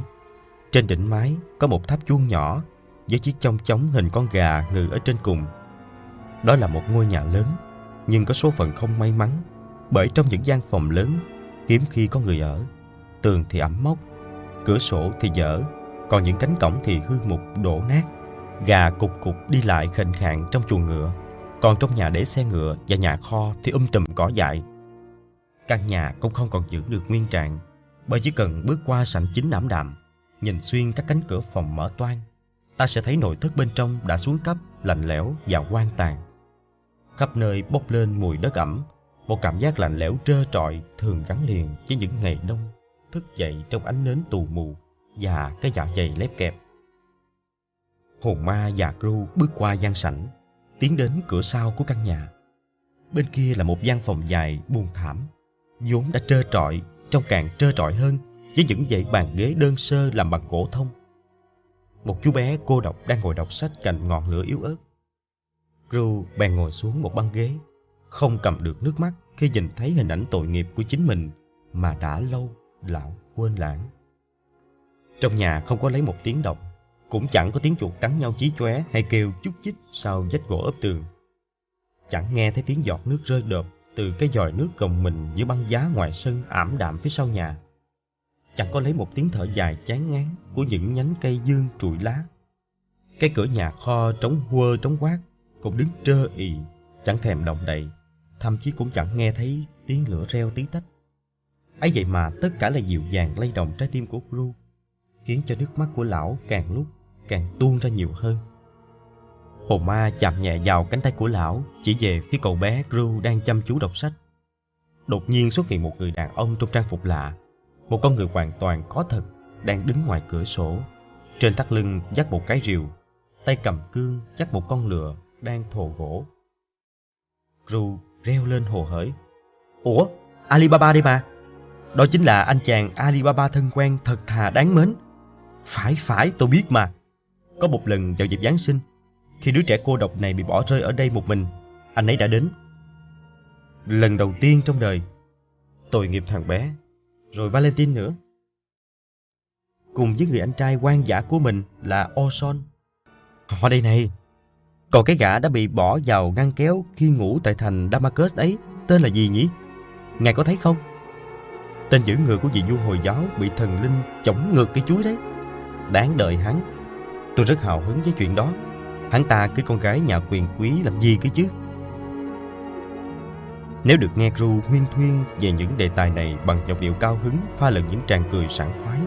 Trên đỉnh mái có một tháp chuông nhỏ Với chiếc chong chóng hình con gà ngự ở trên cùng. Đó là một ngôi nhà lớn, Nhưng có số phận không may mắn, bởi trong những gian phòng lớn, hiếm khi có người ở. Tường thì ẩm mốc, cửa sổ thì dở, còn những cánh cổng thì hư mục, đổ nát. Gà cục cục đi lại khệnh khạng trong chuồng ngựa còn trong nhà để xe ngựa và nhà kho thì um tùm cỏ dại. Căn nhà cũng không còn giữ được nguyên trạng bởi chỉ cần bước qua sảnh chính ảm đạm nhìn xuyên các cánh cửa phòng mở toang ta sẽ thấy nội thất bên trong đã xuống cấp lạnh lẽo và hoang tàn. Khắp nơi bốc lên mùi đất ẩm một cảm giác lạnh lẽo trơ trọi thường gắn liền với những ngày đông thức dậy trong ánh nến tù mù và cái dạ dày lép kẹp. Hồn ma và Gru bước qua gian sảnh, tiến đến cửa sau của căn nhà. Bên kia là một gian phòng dài buồn thảm, vốn đã trơ trọi, trông càng trơ trọi hơn với những dãy bàn ghế đơn sơ làm bằng gỗ thông. Một chú bé cô độc đang ngồi đọc sách cạnh ngọn lửa yếu ớt. Gru bèn ngồi xuống một băng ghế không cầm được nước mắt khi nhìn thấy hình ảnh tội nghiệp của chính mình mà đã lâu lão quên lãng. Trong nhà không có lấy một tiếng động, cũng chẳng có tiếng chuột cắn nhau chí chóe hay kêu chúc chích sau vách gỗ ốp tường. Chẳng nghe thấy tiếng giọt nước rơi đợp từ cái giòi nước gồng mình dưới băng giá ngoài sân ảm đạm phía sau nhà. Chẳng có lấy một tiếng thở dài chán ngán của những nhánh cây dương trụi lá. Cái cửa nhà kho trống quơ trống quát cũng đứng trơ ì, chẳng thèm động đậy thậm chí cũng chẳng nghe thấy tiếng lửa reo tí tách. ấy vậy mà tất cả là dịu dàng lay động trái tim của Gru, khiến cho nước mắt của lão càng lúc càng tuôn ra nhiều hơn. Hồn ma chạm nhẹ vào cánh tay của lão, chỉ về phía cậu bé Gru đang chăm chú đọc sách. Đột nhiên xuất hiện một người đàn ông trong trang phục lạ, một con người hoàn toàn có thật đang đứng ngoài cửa sổ, trên thắt lưng dắt một cái rìu, tay cầm cương dắt một con lừa đang thồ gỗ. Gru reo lên hồ hởi. Ủa, Alibaba đây mà. Đó chính là anh chàng Alibaba thân quen thật thà đáng mến. Phải phải tôi biết mà. Có một lần vào dịp Giáng sinh, khi đứa trẻ cô độc này bị bỏ rơi ở đây một mình, anh ấy đã đến. Lần đầu tiên trong đời, tội nghiệp thằng bé, rồi Valentine nữa. Cùng với người anh trai quan giả của mình là Orson. Họ đây này, còn cái gã đã bị bỏ vào ngăn kéo khi ngủ tại thành Damascus ấy, tên là gì nhỉ? Ngài có thấy không? Tên giữ người của vị vua Hồi giáo bị thần linh chống ngược cái chuối đấy. Đáng đợi hắn. Tôi rất hào hứng với chuyện đó. Hắn ta cưới con gái nhà quyền quý làm gì cơ chứ? Nếu được nghe Ru huyên thuyên về những đề tài này bằng giọng điệu cao hứng pha lẫn những tràng cười sảng khoái,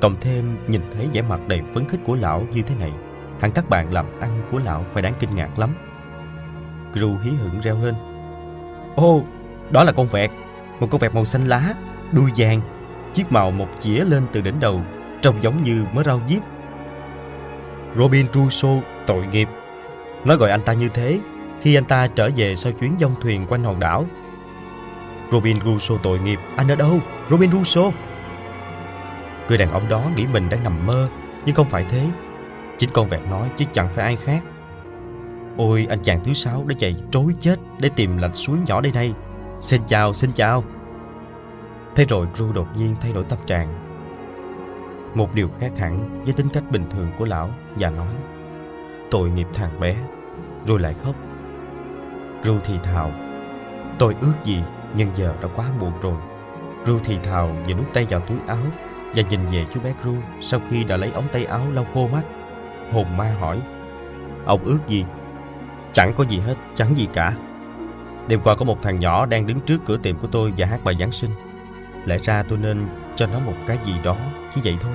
Cộng thêm nhìn thấy vẻ mặt đầy phấn khích của lão như thế này Hẳn các bạn làm ăn của lão phải đáng kinh ngạc lắm Gru hí hửng reo lên Ô, đó là con vẹt Một con vẹt màu xanh lá, đuôi vàng Chiếc màu một chĩa lên từ đỉnh đầu Trông giống như mớ rau diếp Robin Russo tội nghiệp. Nó gọi anh ta như thế Khi anh ta trở về sau chuyến dông thuyền quanh hòn đảo. Robin Russo tội nghiệp. Anh ở đâu? Robin Russo? Người đàn ông đó nghĩ mình đang nằm mơ, Nhưng không phải thế. Chính con vẹt nói chứ chẳng phải ai khác. Ôi, anh chàng thứ sáu đã chạy trối chết Để tìm lạch suối nhỏ đây này. Xin chào xin chào. Thế rồi Ru đột nhiên thay đổi tâm trạng. Một điều khác hẳn với tính cách bình thường của lão Và nói Tội nghiệp thằng bé Rồi lại khóc. Ru thì thào Tôi ước gì nhưng giờ đã quá muộn rồi. Ru thì thào và nút tay vào túi áo Và nhìn về chú bé Ru Sau khi đã lấy ống tay áo lau khô mắt. Hồn ma hỏi Ông ước gì? Chẳng có gì hết, chẳng gì cả. Đêm qua có một thằng nhỏ đang đứng trước cửa tiệm của tôi và hát bài Giáng sinh. Lẽ ra tôi nên cho nó một cái gì đó, chỉ vậy thôi.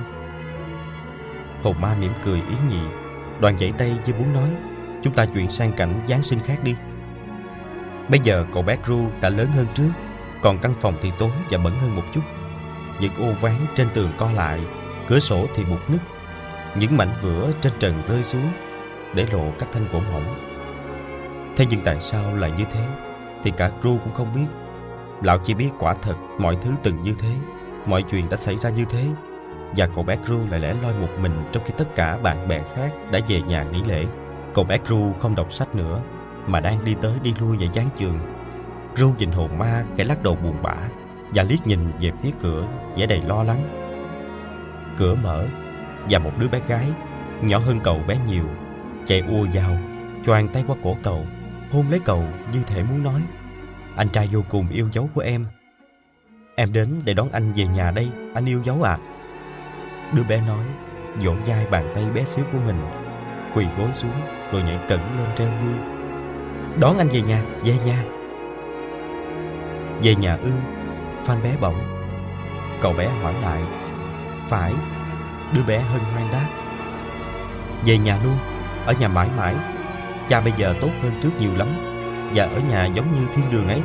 Hồn ma mỉm cười ý nhị, Đoàn dãy tay như muốn nói, Chúng ta chuyển sang cảnh Giáng sinh khác đi. Bây giờ cậu bé Ru đã lớn hơn trước, Còn căn phòng thì tối và bẩn hơn một chút. Những ô ván trên tường co lại, Cửa sổ thì bụt nứt. Những mảnh vữa trên trần rơi xuống Để lộ các thanh gỗ mỏng. Thế nhưng tại sao lại như thế? Thì cả Ru cũng không biết. Lão chỉ biết quả thật mọi thứ từng như thế, Mọi chuyện đã xảy ra như thế. Và cậu bé Crew lại lẻ loi một mình Trong khi tất cả bạn bè khác đã về nhà nghỉ lễ. Cậu bé Crew không đọc sách nữa, Mà đang đi tới đi lui về gián trường. Crew nhìn hồn ma, kẻ lắc đầu buồn bã, Và liếc nhìn về phía cửa, vẻ đầy lo lắng. Cửa mở, Và một đứa bé gái, Nhỏ hơn cậu bé nhiều, Chạy ùa vào, Choàng tay qua cổ cậu, hôn lấy cậu như thể muốn nói, Anh trai vô cùng yêu dấu của em. Em đến để đón anh về nhà đây, Anh yêu dấu à? Đứa bé nói Vỗ vai bàn tay bé xíu của mình Quỳ gối xuống rồi nhảy cẩn lên treo mưa Đón anh về nhà, về nhà. Về nhà ư Phan bé bỗng Cậu bé hỏi lại Phải. Đứa bé hân hoan đáp Về nhà luôn Ở nhà mãi mãi. Cha bây giờ tốt hơn trước nhiều lắm Và ở nhà giống như thiên đường ấy.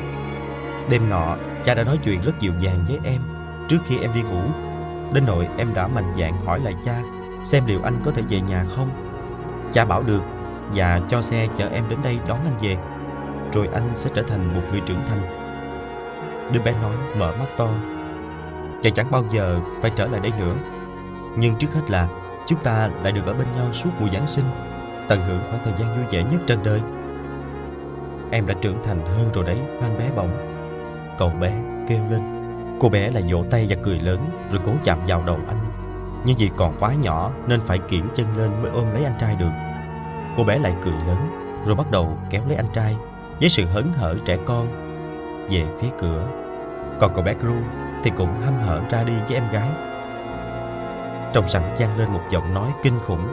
Đêm nọ cha đã nói chuyện rất dịu dàng với em Trước khi em đi ngủ. Đến nỗi em đã mạnh dạn hỏi lại cha, Xem liệu anh có thể về nhà không? Cha bảo được, Và cho xe chở em đến đây đón anh về, Rồi anh sẽ trở thành một người trưởng thành. Đứa bé nói, mở mắt to. Và chẳng bao giờ phải trở lại đây nữa. Nhưng trước hết là, Chúng ta lại được ở bên nhau suốt mùa Giáng sinh, tận hưởng khoảng thời gian vui vẻ nhất trên đời. Em đã trưởng thành hơn rồi đấy phan bé bỏng. Cậu bé kêu lên cô bé lại vỗ tay và cười lớn rồi cố chạm vào đầu anh. Nhưng vì còn quá nhỏ nên phải kiễng chân lên mới ôm lấy anh trai được. Cô bé lại cười lớn rồi bắt đầu kéo lấy anh trai với sự hớn hở trẻ con về phía cửa. Còn cậu bé Gru thì cũng hăm hở ra đi với em gái. Trong sảnh vang lên một giọng nói kinh khủng.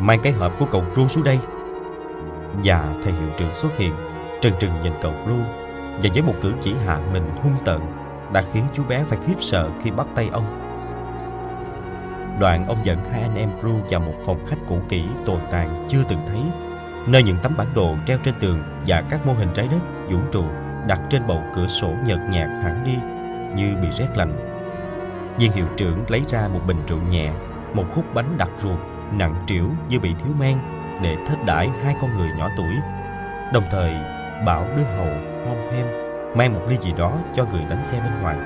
Mang cái hộp của cậu ru xuống đây. Và thầy hiệu trưởng xuất hiện, trừng trừng nhìn cậu ru và với một cử chỉ hạ mình hung tợn đã khiến chú bé phải khiếp sợ khi bắt tay ông. Đoạn ông dẫn hai anh em ru vào một phòng khách cũ kỹ tồi tàn chưa từng thấy, nơi những tấm bản đồ treo trên tường và các mô hình trái đất, vũ trụ đặt trên bầu cửa sổ nhợt nhạt hẳn đi, như bị rét lạnh. Viên hiệu trưởng lấy ra một bình rượu nhẹ, một khúc bánh đặc ruột, nặng trĩu như bị thiếu men, để thết đãi hai con người nhỏ tuổi. Đồng thời, bảo đứa hầu hom hem mang một ly gì đó cho người đánh xe bên ngoài.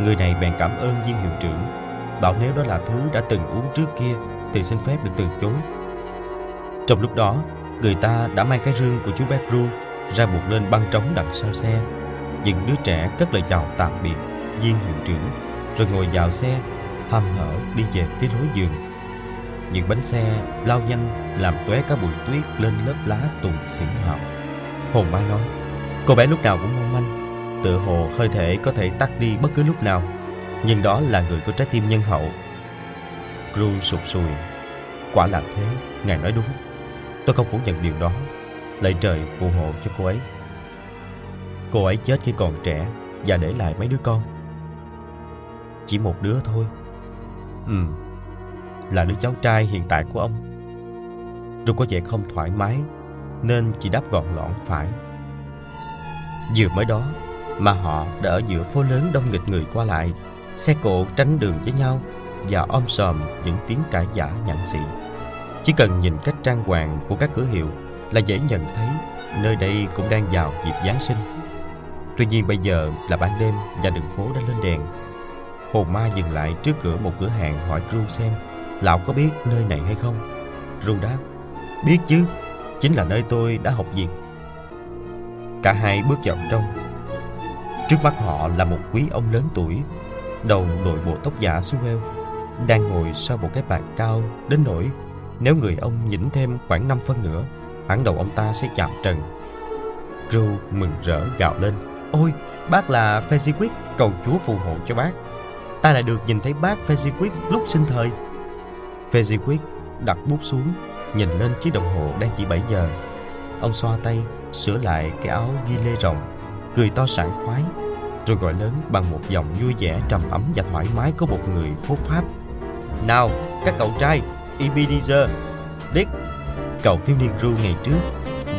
Người này bèn cảm ơn viên hiệu trưởng, bảo nếu đó là thứ đã từng uống trước kia thì xin phép được từ chối. Trong lúc đó, người ta đã mang cái rương của chú bé ru ra buộc lên băng trống đằng sau xe. Những đứa trẻ cất lời chào tạm biệt viên hiệu trưởng, rồi ngồi vào xe hầm hở đi về phía lối giường. Những bánh xe lao nhanh làm tóe cả bụi tuyết lên lớp lá tùng xỉn hào. Hồn mai nói cô bé lúc nào cũng mong manh tựa hồ hơi thể có thể tắt đi bất cứ lúc nào. Nhưng đó là người có trái tim nhân hậu. Gru sụp sùi. Quả là thế ngài nói đúng. Tôi không phủ nhận điều đó. Lạy trời phù hộ cho cô ấy. Cô ấy chết khi còn trẻ và để lại mấy đứa con. Chỉ một đứa thôi. Ừ, là đứa cháu trai hiện tại của ông. Rồi có vẻ không thoải mái nên chỉ đáp gọn lõn phải. Vừa mới đó mà họ đã ở giữa phố lớn đông nghịch người qua lại, xe cộ tránh đường với nhau và om sòm những tiếng cãi giả nhặn xị. Chỉ cần nhìn cách trang hoàng của các cửa hiệu là dễ nhận thấy nơi đây cũng đang vào dịp Giáng sinh. Tuy nhiên bây giờ là ban đêm và đường phố đã lên đèn. Hồn ma dừng lại trước cửa một cửa hàng hỏi Ru xem lão có biết nơi này hay không. Ru đáp, biết chứ, chính là nơi tôi đã học việc. Cả hai bước vào trong. Trước mắt họ là một quý ông lớn tuổi, đầu đội bộ tóc giả xu eo, đang ngồi sau một cái bàn cao đến nỗi nếu người ông nhỉnh thêm khoảng 5 phân nữa, hẳn đầu ông ta sẽ chạm trần. Ru mừng rỡ gào lên, ôi, bác là Fezziquid, cầu chúa phù hộ cho bác. Ta lại được nhìn thấy bác Fezziquid lúc sinh thời. Fezziquid đặt bút xuống, nhìn lên chiếc đồng hồ đang chỉ 7 giờ. Ông xoa tay, sửa lại cái áo ghi lê rộng, cười to sảng khoái, rồi gọi lớn bằng một giọng vui vẻ trầm ấm và thoải mái của một người phố pháp. Nào, các cậu trai, Ebenezer, Dick, cậu thiếu niên ru ngày trước,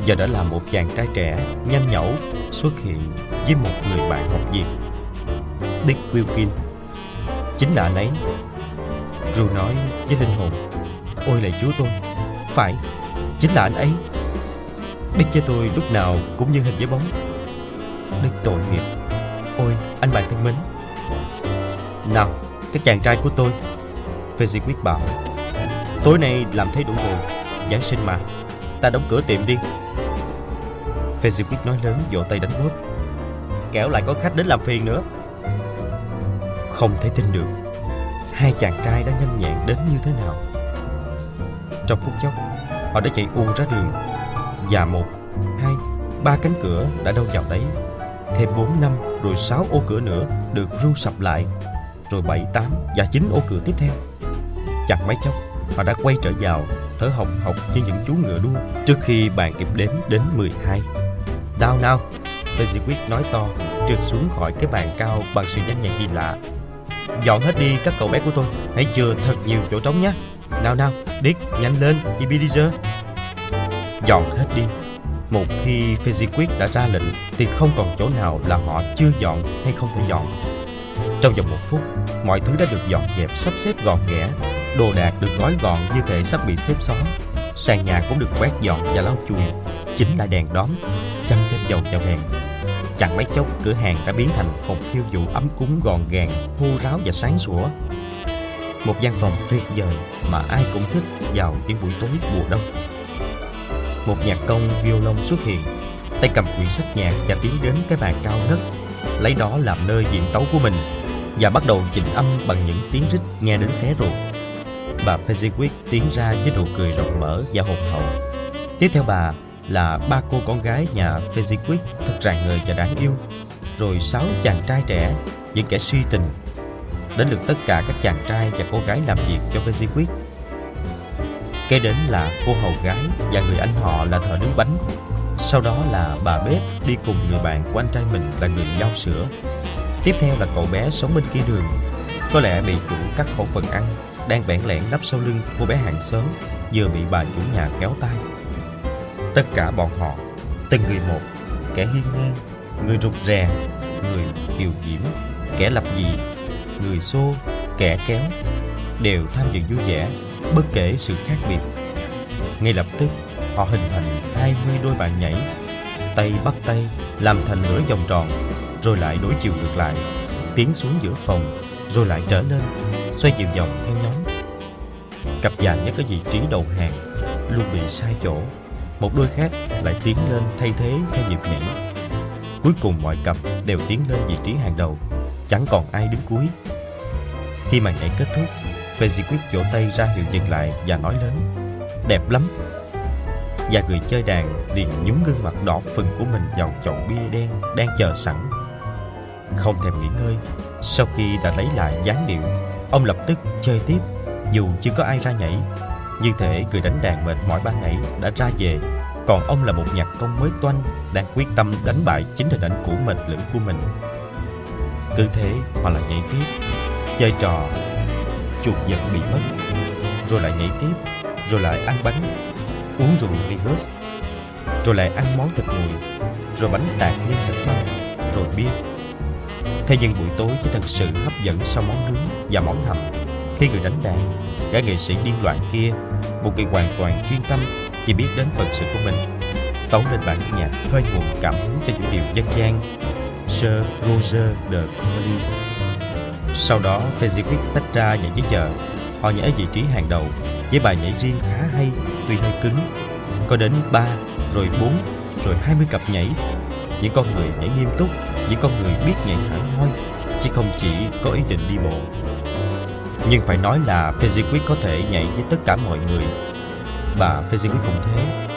giờ đã là một chàng trai trẻ, nhanh nhẩu, xuất hiện với một người bạn học việc. Dick Wilkin. Chính là anh ấy. Ru nói với linh hồn, ôi là chúa tôi, phải, chính là anh ấy. Đức với tôi lúc nào cũng như hình với bóng. Đức tội nghiệp. Ôi, anh bạn thân mến. Nào, các chàng trai của tôi. Fezzi quyết bảo. Tối nay làm thấy đủ rồi. Giáng sinh mà. Ta đóng cửa tiệm đi. Fezzi quyết nói lớn vỗ tay đánh bóp. Kẻo lại có khách đến làm phiền nữa. Không thể tin được. Hai chàng trai đã nhanh nhẹn đến như thế nào. Trong phút chốc, họ đã chạy u ra đường. Và một, hai, ba cánh cửa đã đâu vào đấy thêm bốn năm rồi sáu ô cửa nữa được ru sập lại, rồi 7, 8 và chín ô cửa tiếp theo. chặt mấy chốc, họ đã quay trở vào, thở hồng hộc như những chú ngựa đua trước khi bàn kịp đếm đến 12. Nào Daisy quyết nói to, trượt xuống khỏi cái bàn cao bằng sự nhanh nhẹn kỳ lạ. Dọn hết đi các cậu bé của tôi, hãy chừa thật nhiều chỗ trống nhé. Nào nào, điếc, nhanh lên, Ibidizer. Dọn hết đi, một khi Fezziquid đã ra lệnh thì không còn chỗ nào là họ chưa dọn hay không thể dọn. Trong vòng một phút, mọi thứ đã được dọn dẹp sắp xếp gọn ghẽ, đồ đạc được gói gọn như thể sắp bị xếp xó. Sàn nhà cũng được quét dọn và lau chùi, chính là đèn đóm, chăm thêm dầu vào đèn. Chẳng mấy chốc cửa hàng đã biến thành phòng khiêu vũ ấm cúng gọn gàng, hô ráo và sáng sủa. Một gian phòng tuyệt vời mà ai cũng thích vào những buổi tối mùa đông một nhạc công violon xuất hiện. Tay cầm quyển sách nhạc và tiến đến cái bàn cao ngất, lấy đó làm nơi diễn tấu của mình, và bắt đầu chỉnh âm bằng những tiếng rít nghe đến xé ruột. Bà Fezziquid tiến ra với nụ cười rộng mở và hồn hậu. Tiếp theo bà là ba cô con gái nhà Fezziquid thật rạng ngời và đáng yêu, rồi sáu chàng trai trẻ, những kẻ suy tình. Đến lượt tất cả các chàng trai và cô gái làm việc cho Fezziquid Kế đến là cô hầu gái và người anh họ là thợ nướng bánh. Sau đó là bà bếp đi cùng người bạn của anh trai mình là người giao sữa. Tiếp theo là cậu bé sống bên kia đường. Có lẽ bị chủ cắt khẩu phần ăn, đang bẽn lẽn nấp sau lưng cô bé hàng xóm, vừa bị bà chủ nhà kéo tay. Tất cả bọn họ, từng người một, kẻ hiên ngang, người rụt rè, người kiều diễm, kẻ lập dị, người xô, kẻ kéo, đều tham dự vui vẻ bất kể sự khác biệt. Ngay lập tức, họ hình thành 20 đôi bạn nhảy, tay bắt tay làm thành nửa vòng tròn, rồi lại đối chiều ngược lại, tiến xuống giữa phòng, rồi lại trở lên, xoay chiều vòng theo nhóm. Cặp già nhất có vị trí đầu hàng luôn bị sai chỗ, một đôi khác lại tiến lên thay thế theo nhịp nhảy. Cuối cùng mọi cặp đều tiến lên vị trí hàng đầu, chẳng còn ai đứng cuối. Khi màn nhảy kết thúc, Fezziquid vỗ tay ra hiệu dừng lại và nói lớn, Đẹp lắm. Và người chơi đàn liền nhúng gương mặt đỏ phừng của mình vào chậu bia đen đang chờ sẵn. Không thèm nghỉ ngơi, Sau khi đã lấy lại dáng điệu, Ông lập tức chơi tiếp. Dù chưa có ai ra nhảy, Như thể người đánh đàn mệt mỏi ban nãy đã ra về, Còn ông là một nhạc công mới toanh Đang quyết tâm đánh bại chính hình ảnh của mệt lửng của mình. Cứ thế mà là nhảy tiếp, Chơi trò chuột giật bị mất. Rồi lại nhảy tiếp, rồi lại ăn bánh, uống rượu Rigos rồi lại ăn món thịt nguội, rồi bánh tạt nhân thịt băm, rồi bia. Thế nhưng buổi tối chỉ thật sự hấp dẫn sau món nướng và món hầm. Khi người đánh đàn, gã nghệ sĩ điên loạn kia, một người hoàn toàn chuyên tâm, chỉ biết đến phần sự của mình. Tấu lên bản nhạc hơi nguồn cảm hứng cho những điều dân gian. Sir Roger de Coverley. Sau đó, Fezziwick tách ra nhảy với vợ. Họ nhảy ở vị trí hàng đầu, với bài nhảy riêng khá hay, tuy hơi cứng. Có đến 3, rồi 4, rồi 20 cặp nhảy. Những con người nhảy nghiêm túc, những con người biết nhảy hẳn hoi, chứ không chỉ có ý định đi bộ. Nhưng phải nói là Fezziwick có thể nhảy với tất cả mọi người. Bà Fezziwick cũng thế,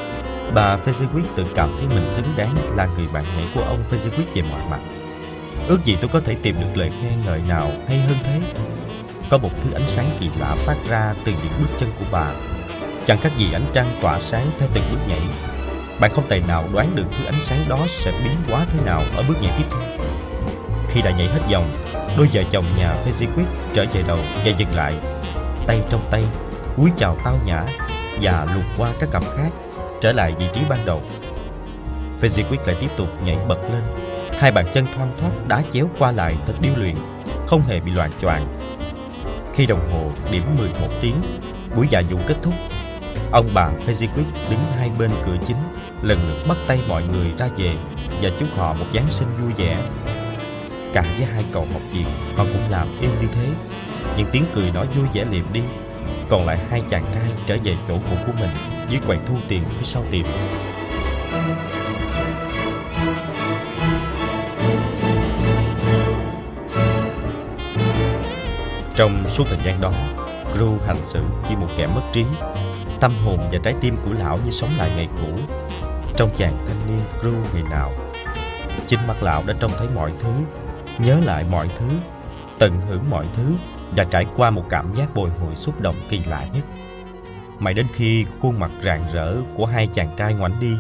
Bà Fezziwick tự cảm thấy mình xứng đáng là người bạn nhảy của ông Fezziwick về mọi mặt. Ước gì tôi có thể tìm được lời khen ngợi nào hay hơn thế. Có một thứ ánh sáng kỳ lạ phát ra từ những bước chân của bà. Chẳng khác gì ánh trăng tỏa sáng theo từng bước nhảy. Bạn không tài nào đoán được thứ ánh sáng đó sẽ biến hóa thế nào ở bước nhảy tiếp theo. Khi đã nhảy hết vòng, đôi vợ chồng nhà Fezziquid trở về đầu và dừng lại. Tay trong tay, cúi chào tao nhã và lùi qua các cặp khác trở lại vị trí ban đầu. Fezziquid lại tiếp tục nhảy bật lên. Hai bàn chân thoăn thoắt đá chéo qua lại thật điêu luyện, không hề bị loạn choạng. Khi đồng hồ điểm 11 tiếng, buổi dạ dụ kết thúc. Ông bà Fezziquick đứng hai bên cửa chính, lần lượt bắt tay mọi người ra về và chúc họ một Giáng sinh vui vẻ. Cả với hai cậu học viện họ cũng làm y như thế. những tiếng cười nói vui vẻ liệm đi, còn lại hai chàng trai trở về chỗ cũ của mình dưới quầy thu tiền phía sau tiệm. Trong suốt thời gian đó, Gru hành xử như một kẻ mất trí. Tâm hồn và trái tim của lão như sống lại ngày cũ. Trong chàng thanh niên Gru ngày nào, chính mắt lão đã trông thấy mọi thứ, nhớ lại mọi thứ, tận hưởng mọi thứ và trải qua một cảm giác bồi hồi xúc động kỳ lạ nhất. Mãi đến khi khuôn mặt rạng rỡ của hai chàng trai ngoảnh đi,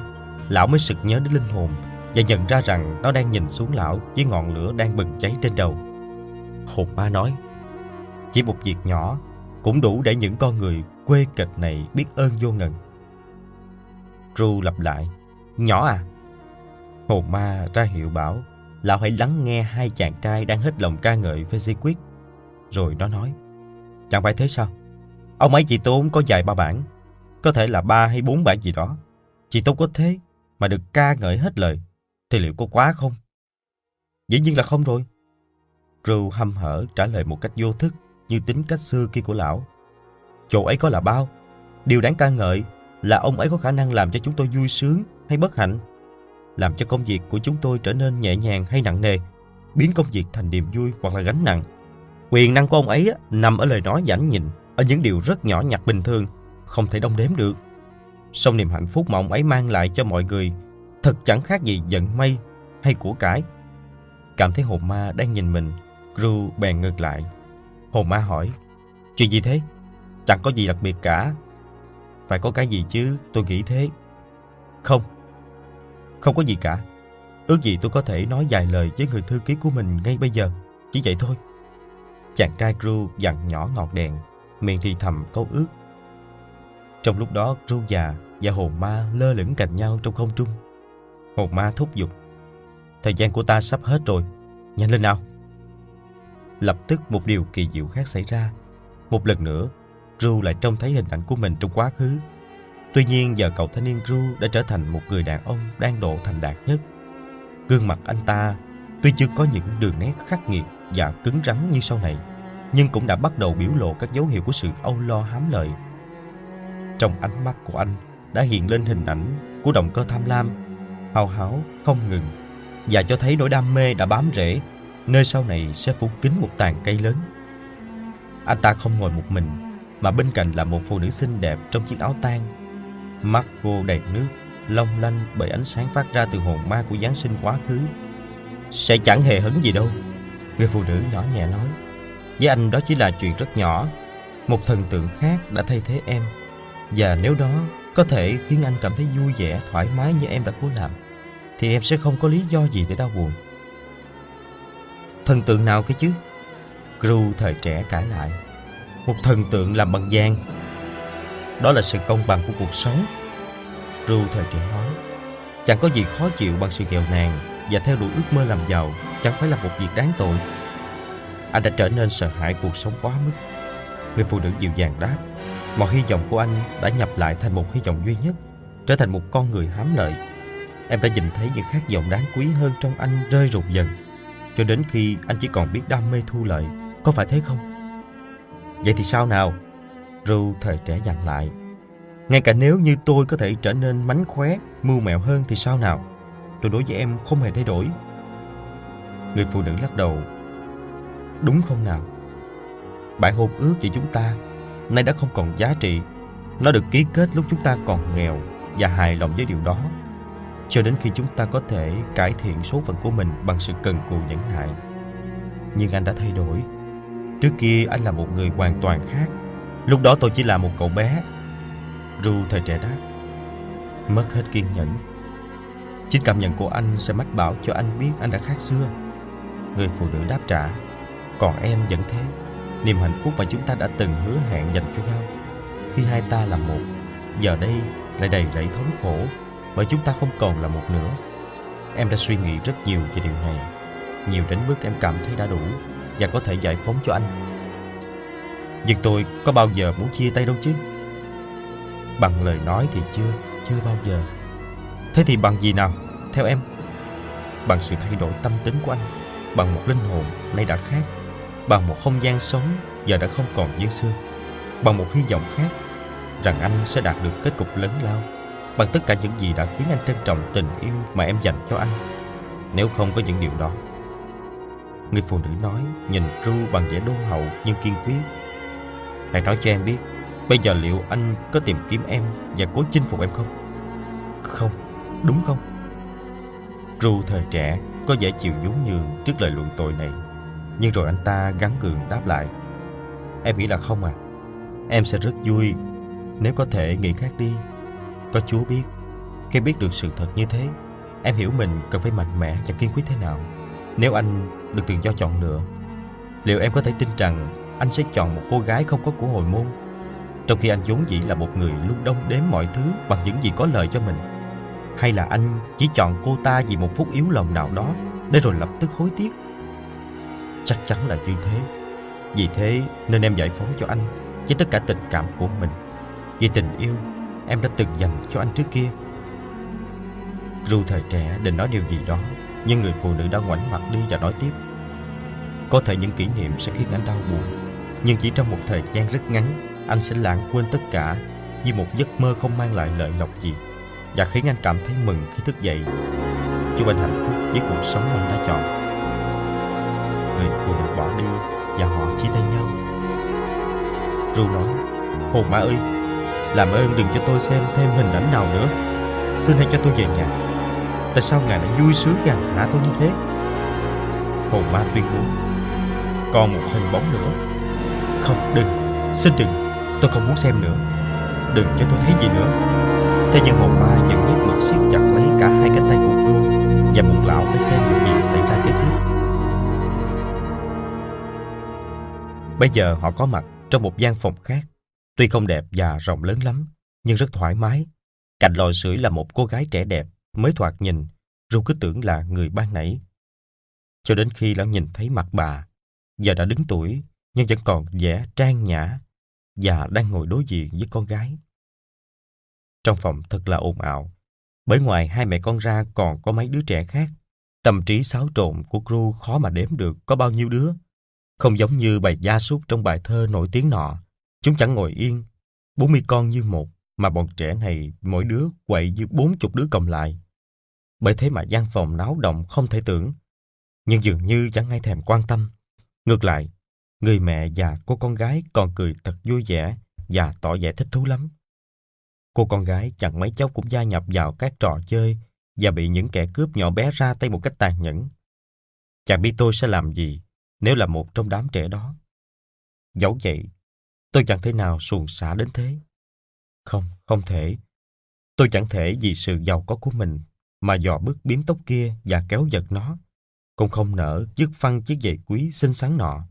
lão mới sực nhớ đến linh hồn và nhận ra rằng nó đang nhìn xuống lão với ngọn lửa đang bừng cháy trên đầu. Hồn ma nói, chỉ một việc nhỏ cũng đủ để những con người quê kịch này biết ơn vô ngần. Ru lặp lại, nhỏ à? Hồn ma ra hiệu bảo, lão hãy lắng nghe hai chàng trai đang hết lòng ca ngợi Fezziquid. Rồi nó nói, chẳng phải thế sao? Ông ấy chỉ tốn có vài ba bản, có thể là ba hay bốn bản gì đó. Chỉ tốn có thế mà được ca ngợi hết lời, thì liệu có quá không? Dĩ nhiên là không rồi. Ru hăm hở trả lời một cách vô thức như tính cách xưa kia của lão. Chỗ ấy có là bao. Điều đáng ca ngợi là ông ấy có khả năng làm cho chúng tôi vui sướng hay bất hạnh, làm cho công việc của chúng tôi trở nên nhẹ nhàng hay nặng nề, biến công việc thành niềm vui hoặc là gánh nặng. Quyền năng của ông ấy nằm ở lời nói giảnh nhịn ở những điều rất nhỏ nhặt bình thường, không thể đong đếm được. Song niềm hạnh phúc mà ông ấy mang lại cho mọi người thật chẳng khác gì giận mây hay của cải. Cảm thấy hồn ma đang nhìn mình, Gru bèn ngược lại. Hồn ma hỏi, chuyện gì thế? Chẳng có gì đặc biệt cả. Phải có cái gì chứ, tôi nghĩ thế. Không, không có gì cả. Ước gì tôi có thể nói vài lời với người thư ký của mình ngay bây giờ. Chỉ vậy thôi. Chàng trai Gru dặn nhỏ ngọt đèn miệng thì thầm câu ước. Trong lúc đó, ru già và hồn ma lơ lửng cạnh nhau trong không trung. Hồn ma thúc giục. Thời gian của ta sắp hết rồi, nhanh lên nào. Lập tức một điều kỳ diệu khác xảy ra. Một lần nữa, Ru lại trông thấy hình ảnh của mình trong quá khứ. Tuy nhiên giờ cậu thanh niên Ru đã trở thành một người đàn ông đang độ thành đạt nhất. Gương mặt anh ta tuy chưa có những đường nét khắc nghiệt và cứng rắn như sau này, nhưng cũng đã bắt đầu biểu lộ các dấu hiệu của sự âu lo hám lợi. Trong ánh mắt của anh đã hiện lên hình ảnh của động cơ tham lam, hào háo không ngừng và cho thấy nỗi đam mê đã bám rễ, nơi sau này sẽ phủ kín một tàn cây lớn. Anh ta không ngồi một mình, mà bên cạnh là một phụ nữ xinh đẹp trong chiếc áo tang. Mắt cô đầy nước, long lanh bởi ánh sáng phát ra từ hồn ma của Giáng sinh quá khứ. Sẽ chẳng hề hấn gì đâu, người phụ nữ nhỏ nhẹ nói. Với anh đó chỉ là chuyện rất nhỏ Một thần tượng khác đã thay thế em Và nếu đó có thể khiến anh cảm thấy vui vẻ, thoải mái như em đã cố làm Thì em sẽ không có lý do gì để đau buồn Thần tượng nào cái chứ? Gru thời trẻ cãi lại Một thần tượng làm bằng vàng. Đó là sự công bằng của cuộc sống. Gru thời trẻ nói, chẳng có gì khó chịu bằng sự nghèo nàn và theo đuổi ước mơ làm giàu chẳng phải là một việc đáng tội. Anh đã trở nên sợ hãi cuộc sống quá mức. Người phụ nữ dịu dàng đáp, mọi hy vọng của anh đã nhập lại thành một hy vọng duy nhất, trở thành một con người hám lợi. Em đã nhìn thấy những khát vọng đáng quý hơn trong anh rơi rụt dần, cho đến khi anh chỉ còn biết đam mê thu lợi. Có phải thế không? Vậy thì sao nào? Ru thời trẻ dặn lại. Ngay cả nếu như tôi có thể trở nên mánh khóe, mưu mẹo hơn thì sao nào? Tôi đối với em không hề thay đổi. Người phụ nữ lắc đầu. Đúng không nào? Bản hôn ước giữa chúng ta nay đã không còn giá trị. Nó được ký kết lúc chúng ta còn nghèo và hài lòng với điều đó. Cho đến khi chúng ta có thể cải thiện số phận của mình bằng sự cần cù nhẫn nại. Nhưng anh đã thay đổi. Trước kia anh là một người hoàn toàn khác. Lúc đó tôi chỉ là một cậu bé. Ru thời trẻ đáp. Mất hết kiên nhẫn. Chính cảm nhận của anh sẽ mách bảo cho anh biết anh đã khác xưa. Người phụ nữ đáp trả. Còn em vẫn thế. Niềm hạnh phúc mà chúng ta đã từng hứa hẹn dành cho nhau. Khi hai ta là một, giờ đây lại đầy rẫy thống khổ bởi chúng ta không còn là một nữa. Em đã suy nghĩ rất nhiều về điều này. Nhiều đến mức em cảm thấy đã đủ và có thể giải phóng cho anh. Nhưng tôi có bao giờ muốn chia tay đâu chứ? Bằng lời nói thì chưa, chưa bao giờ. Thế thì bằng gì nào, theo em? Bằng sự thay đổi tâm tính của anh, bằng một linh hồn nay đã khác, bằng một không gian sống giờ đã không còn như xưa, bằng một hy vọng khác rằng anh sẽ đạt được kết cục lớn lao, bằng tất cả những gì đã khiến anh trân trọng tình yêu mà em dành cho anh. Nếu không có những điều đó, người phụ nữ nói nhìn Ru bằng vẻ đôn hậu nhưng kiên quyết. Hãy nói cho em biết, bây giờ liệu anh có tìm kiếm em và cố chinh phục em không? Không, đúng không? Ru thời trẻ có vẻ chịu nhún nhường trước lời luận tội này. Nhưng rồi anh ta gắn gượng đáp lại. Em nghĩ là không à. Em sẽ rất vui nếu có thể nghĩ khác đi. Có Chúa biết, khi biết được sự thật như thế, em hiểu mình cần phải mạnh mẽ và kiên quyết thế nào. Nếu anh được tự do chọn lựa, liệu em có thể tin rằng anh sẽ chọn một cô gái không có của hồi môn? Trong khi anh vốn dĩ là một người luôn đông đếm mọi thứ bằng những gì có lợi cho mình hay là anh chỉ chọn cô ta vì một phút yếu lòng nào đó để rồi lập tức hối tiếc? Chắc chắn là như thế. Vì thế nên em giải phóng cho anh với tất cả tình cảm của mình vì tình yêu em đã từng dành cho anh trước kia. Dù thời trẻ định nói điều gì đó, nhưng người phụ nữ đã ngoảnh mặt đi và nói tiếp. Có thể những kỷ niệm sẽ khiến anh đau buồn, nhưng chỉ trong một thời gian rất ngắn, anh sẽ lãng quên tất cả như một giấc mơ không mang lại lợi lộc gì và khiến anh cảm thấy mừng khi thức dậy. Chúc anh hạnh phúc với cuộc sống anh đã chọn. Người phụ nữ bỏ đi và họ chia tay nhau. Ru nói, hồn ma ơi làm ơn đừng cho tôi xem thêm hình ảnh nào nữa. Xin hãy cho tôi về nhà. Tại sao ngài lại vui sướng gàn hạ tôi như thế? Hồn ma tuyên bố. Còn một hình bóng nữa. Không, đừng. Xin đừng. Tôi không muốn xem nữa. Đừng cho tôi thấy gì nữa. Thế nhưng hồn ma vẫn nhất mực siết chặt lấy cả hai cánh tay của cô và buộc lão phải xem những gì xảy ra kế tiếp. Bây giờ họ có mặt trong một gian phòng khác tuy không đẹp và rộng lớn lắm nhưng rất thoải mái cạnh lò sưởi là một cô gái trẻ đẹp mới thoạt nhìn ru cứ tưởng là người ban nãy cho đến khi lão nhìn thấy mặt bà giờ đã đứng tuổi nhưng vẫn còn vẻ trang nhã và đang ngồi đối diện với con gái. Trong phòng thật là ồn ào, bởi ngoài hai mẹ con ra còn có mấy đứa trẻ khác. Tâm trí xáo trộn của Gru khó mà đếm được có bao nhiêu đứa. Không giống như bài gia súc trong bài thơ nổi tiếng nọ. Chúng chẳng ngồi yên, bốn mươi con như một, mà bọn trẻ này mỗi đứa quậy như bốn chục đứa cộng lại. Bởi thế mà gian phòng náo động không thể tưởng. Nhưng dường như chẳng ai thèm quan tâm. Ngược lại, Người mẹ và cô con gái còn cười thật vui vẻ và tỏ vẻ thích thú lắm. Cô con gái chẳng mấy chốc cũng gia nhập vào các trò chơi và bị những kẻ cướp nhỏ bé ra tay một cách tàn nhẫn. Chẳng biết tôi sẽ làm gì nếu là một trong đám trẻ đó. Dẫu vậy, tôi chẳng thể nào xuồng xả đến thế. Không, không thể. Tôi chẳng thể vì sự giàu có của mình mà dò bước biếm tóc kia và kéo giật nó. Cũng không nỡ dứt phăng chiếc giày quý xinh xắn nọ.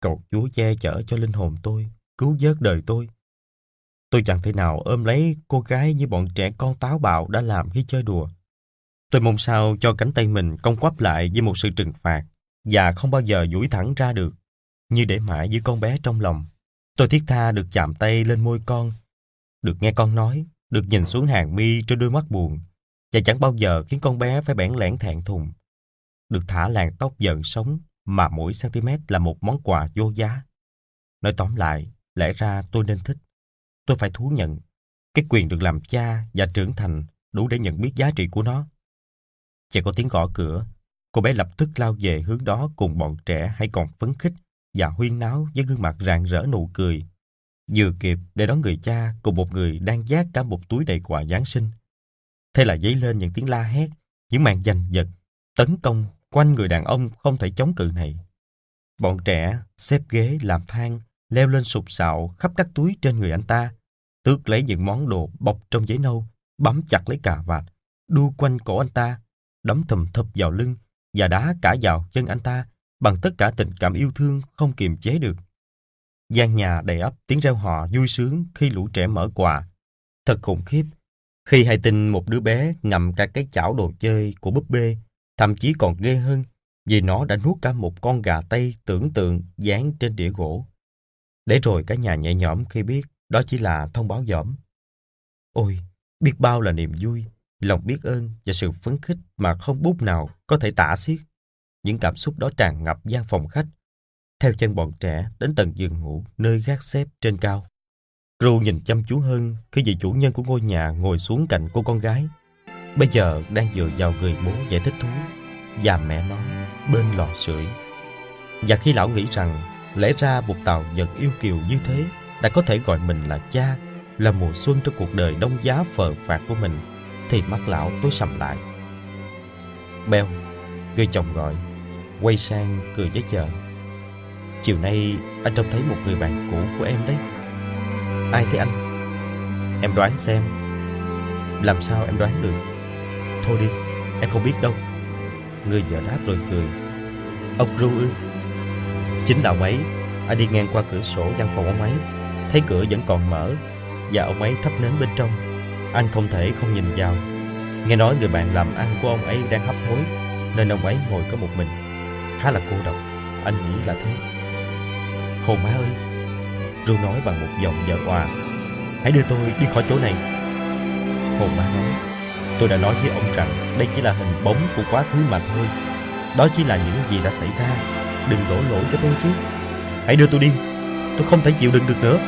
Cầu Chúa che chở cho linh hồn tôi cứu vớt đời tôi. Tôi chẳng thể nào ôm lấy cô gái như bọn trẻ con táo bạo đã làm khi chơi đùa. Tôi mong sao cho cánh tay mình cong quắp lại với một sự trừng phạt và không bao giờ duỗi thẳng ra được, như để mãi giữ con bé trong lòng. Tôi thiết tha được chạm tay lên môi con, được nghe con nói, được nhìn xuống hàng mi trên đôi mắt buồn, và chẳng bao giờ khiến con bé phải bẽn lẽn thẹn thùng. Được thả làn tóc giận sống mà mỗi cm là một món quà vô giá. Nói tóm lại, lẽ ra tôi nên thích. Tôi phải thú nhận. Cái quyền được làm cha và trưởng thành đủ để nhận biết giá trị của nó. Chỉ có tiếng gõ cửa, cô bé lập tức lao về hướng đó cùng bọn trẻ hay còn phấn khích và huyên náo với gương mặt rạng rỡ nụ cười. Vừa kịp để đón người cha cùng một người đang giác cả một túi đầy quà Giáng sinh. Thế là dấy lên những tiếng la hét, những màn giành giật, tấn công quanh người đàn ông không thể chống cự này. Bọn trẻ xếp ghế làm thang, leo lên sụp sạo khắp các túi trên người anh ta, tước lấy những món đồ bọc trong giấy nâu, bấm chặt lấy cà vạt, đu quanh cổ anh ta, đấm thùm thụp vào lưng và đá cả vào chân anh ta bằng tất cả tình cảm yêu thương không kiềm chế được. gian nhà đầy ấp tiếng reo hò vui sướng khi lũ trẻ mở quà. Thật khủng khiếp. Khi hay tin một đứa bé ngậm cả cái chảo đồ chơi của búp bê, thậm chí còn ghê hơn vì nó đã nuốt cả một con gà tây tưởng tượng dán trên đĩa gỗ. Để rồi cả nhà nhẹ nhõm khi biết đó chỉ là thông báo dỏm. Ôi, biết bao là niềm vui, lòng biết ơn và sự phấn khích mà không bút nào có thể tả xiết. Những cảm xúc đó tràn ngập gian phòng khách, theo chân bọn trẻ đến tầng giường ngủ nơi gác xếp trên cao. Ru nhìn chăm chú hơn khi vị chủ nhân của ngôi nhà ngồi xuống cạnh cô con gái. Bây giờ đang dựa vào người bố giải thích thú và mẹ nó bên lò sưởi. Và khi lão nghĩ rằng lẽ ra một tàu vật yêu kiều như thế đã có thể gọi mình là cha, là mùa xuân trong cuộc đời đông giá phờ phạt của mình, thì mắt lão tối sầm lại. Beo, người chồng gọi, quay sang cười với vợ. Chiều nay anh trông thấy một người bạn cũ của em đấy. Ai thế anh? Em đoán xem. Làm sao em đoán được? Thôi đi, em không biết đâu. Người vợ đáp rồi cười. Ông Ru ư? Chính là ông ấy. Anh đi ngang qua cửa sổ văn phòng ông ấy, thấy cửa vẫn còn mở và ông ấy thắp nến bên trong. Anh không thể không nhìn vào. Nghe nói người bạn làm ăn của ông ấy đang hấp hối, nên ông ấy ngồi có một mình. Khá là cô độc, anh nghĩ là thế. Hồ má ơi, Ru nói bằng một giọng vợ hòa. Hãy đưa tôi đi khỏi chỗ này. Hồ má nói, tôi đã nói với ông rằng đây chỉ là hình bóng của quá khứ mà thôi. Đó chỉ là những gì đã xảy ra. Đừng đổ lỗi cho tôi chứ. Hãy đưa tôi đi, tôi không thể chịu đựng được nữa.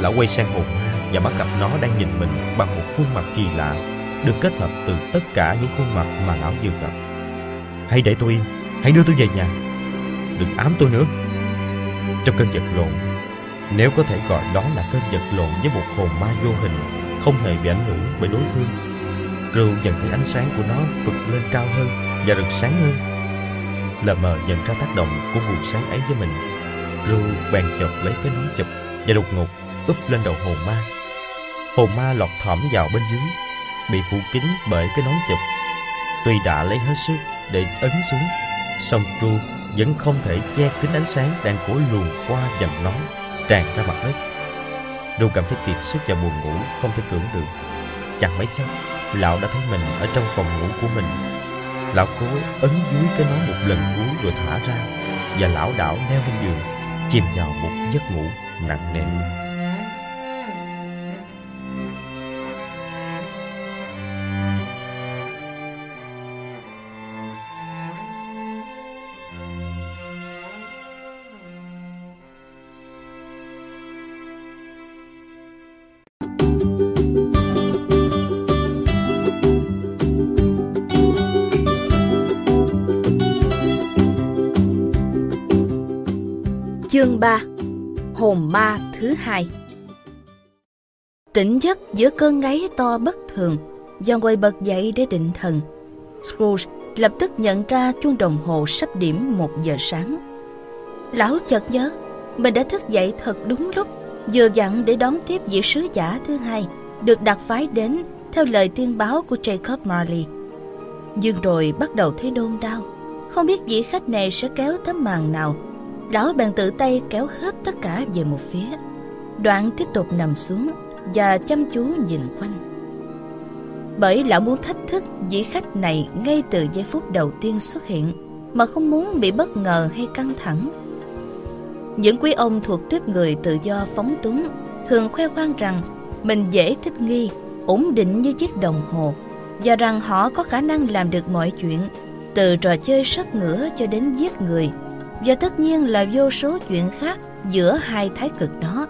Lão quay sang hồn ma và bắt gặp nó đang nhìn mình bằng một khuôn mặt kỳ lạ, được kết hợp từ tất cả những khuôn mặt mà lão vừa gặp. Hãy để tôi yên, hãy đưa tôi về nhà. Đừng ám tôi nữa. Trong cơn giật lộn, nếu có thể gọi đó là cơn giật lộn với một hồn ma vô hình, không hề bị ảnh hưởng bởi đối phương, Rượu nhận thấy ánh sáng của nó vượt lên cao hơn và rực sáng hơn. Lờ mờ nhận ra tác động của nguồn sáng ấy với mình. Rưu bèn chộp lấy cái nón chụp và đột ngột úp lên đầu hồn ma. Hồn ma lọt thỏm vào bên dưới, bị phủ kín bởi cái nón chụp. Tuy đã lấy hết sức để ấn xuống, song tru vẫn không thể che kín ánh sáng đang cố luồn qua dầm nón, tràn ra mặt đất. Ru cảm thấy kiệt sức và buồn ngủ, không thể cưỡng được. Chẳng mấy chốc, lão đã thấy mình ở trong phòng ngủ của mình. Lão cố ấn dưới cái nón một lần cuối rồi thả ra, và lão đảo leo lên giường, chìm vào một giấc ngủ nặng nề. Chương 3 Hồn ma thứ hai. Tỉnh giấc giữa cơn ngáy to bất thường Do ngồi bật dậy để định thần. Scrooge lập tức nhận ra chuông đồng hồ sắp điểm một giờ sáng. Lão chợt nhớ, Mình đã thức dậy thật đúng lúc, Vừa dặn để đón tiếp vị sứ giả thứ hai, Được đặt phái đến Theo lời tiên báo của Jacob Marley. Nhưng rồi bắt đầu thấy đôn đau Không biết vị khách này sẽ kéo tấm màn nào lão bèn tự tay kéo hết tất cả về một phía. Đoạn tiếp tục nằm xuống Và chăm chú nhìn quanh. Bởi lão muốn thách thức vị khách này Ngay từ giây phút đầu tiên xuất hiện, Mà không muốn bị bất ngờ hay căng thẳng. Những quý ông thuộc tuyếp người tự do phóng túng Thường khoe khoang rằng Mình dễ thích nghi, Ổn định như chiếc đồng hồ, Và rằng họ có khả năng làm được mọi chuyện, Từ trò chơi sắp ngửa cho đến giết người. Và tất nhiên là vô số chuyện khác giữa hai thái cực đó.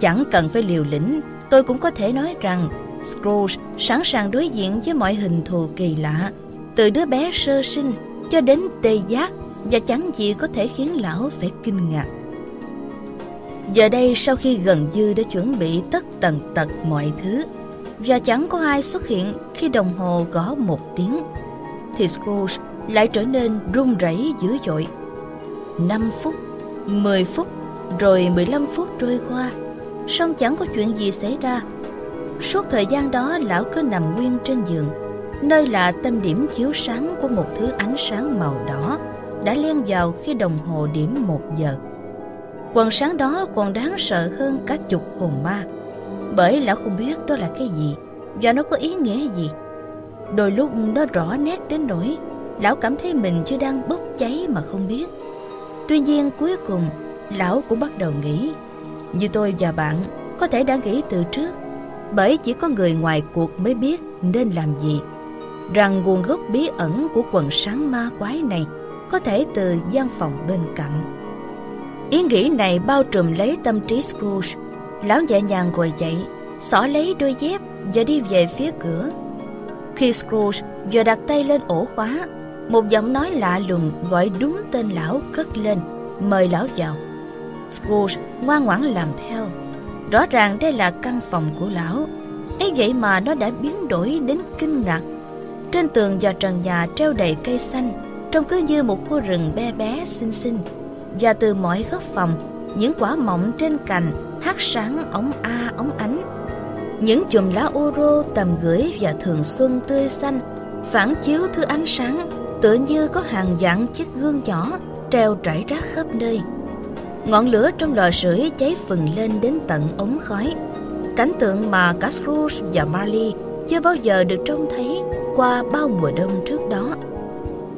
Chẳng cần phải liều lĩnh, tôi cũng có thể nói rằng Scrooge sẵn sàng đối diện với mọi hình thù kỳ lạ, từ đứa bé sơ sinh cho đến tê giác và chẳng gì có thể khiến lão phải kinh ngạc. Giờ đây sau khi gần như đã chuẩn bị tất tần tật mọi thứ và chẳng có ai xuất hiện khi đồng hồ gõ một tiếng thì Scrooge lại trở nên run rẩy dữ dội. 5 phút, 10 phút rồi 15 phút trôi qua. Song chẳng có chuyện gì xảy ra. Suốt thời gian đó lão cứ nằm nguyên trên giường nơi là tâm điểm chiếu sáng của một thứ ánh sáng màu đỏ đã len vào khi đồng hồ điểm một giờ. Quần sáng đó còn đáng sợ hơn cả chục hồn ma bởi lão không biết đó là cái gì và nó có ý nghĩa gì. Đôi lúc nó rõ nét đến nỗi lão cảm thấy mình chưa đang bốc cháy mà không biết tuy nhiên cuối cùng, lão cũng bắt đầu nghĩ. Như tôi và bạn có thể đã nghĩ từ trước, bởi chỉ có người ngoài cuộc mới biết nên làm gì. Rằng nguồn gốc bí ẩn của quần sáng ma quái này có thể từ gian phòng bên cạnh. Ý nghĩ này bao trùm lấy tâm trí Scrooge. Lão nhẹ nhàng ngồi dậy, xỏ lấy đôi dép và đi về phía cửa. Khi Scrooge vừa đặt tay lên ổ khóa một giọng nói lạ lùng gọi đúng tên lão cất lên mời lão vào Scrooge ngoan ngoãn làm theo. Rõ ràng đây là căn phòng của lão. ấy vậy mà nó đã biến đổi đến kinh ngạc. Trên tường và trần nhà treo đầy cây xanh, trông cứ như một khu rừng bé bé xinh xinh. Và từ mọi góc phòng, những quả mọng trên cành hát sáng ống a ống ánh. Những chùm lá ô rô tầm gửi và thường xuân tươi xanh phản chiếu thứ ánh sáng tựa như có hàng vạn chiếc gương nhỏ treo trải rác khắp nơi. Ngọn lửa trong lò sưởi cháy phừng lên đến tận ống khói. Cảnh tượng mà cả Scrooge và Marley chưa bao giờ được trông thấy qua bao mùa đông trước đó.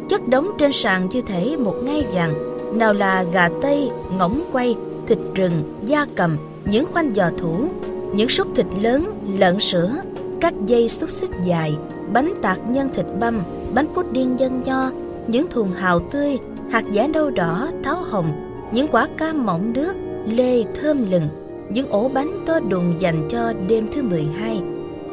Chất đống trên sàn như thể một ngai vàng, nào là gà tây, ngỗng quay, thịt rừng, da cầm, những khoanh giò thủ, những xúc thịt lớn, lợn sữa, các dây xúc xích dài, bánh tạc nhân thịt băm bánh pudding dân nho những thùng hào tươi hạt giả nâu đỏ táo hồng những quả cam mọng nước, lê thơm lừng, những ổ bánh to đùng dành cho đêm thứ 12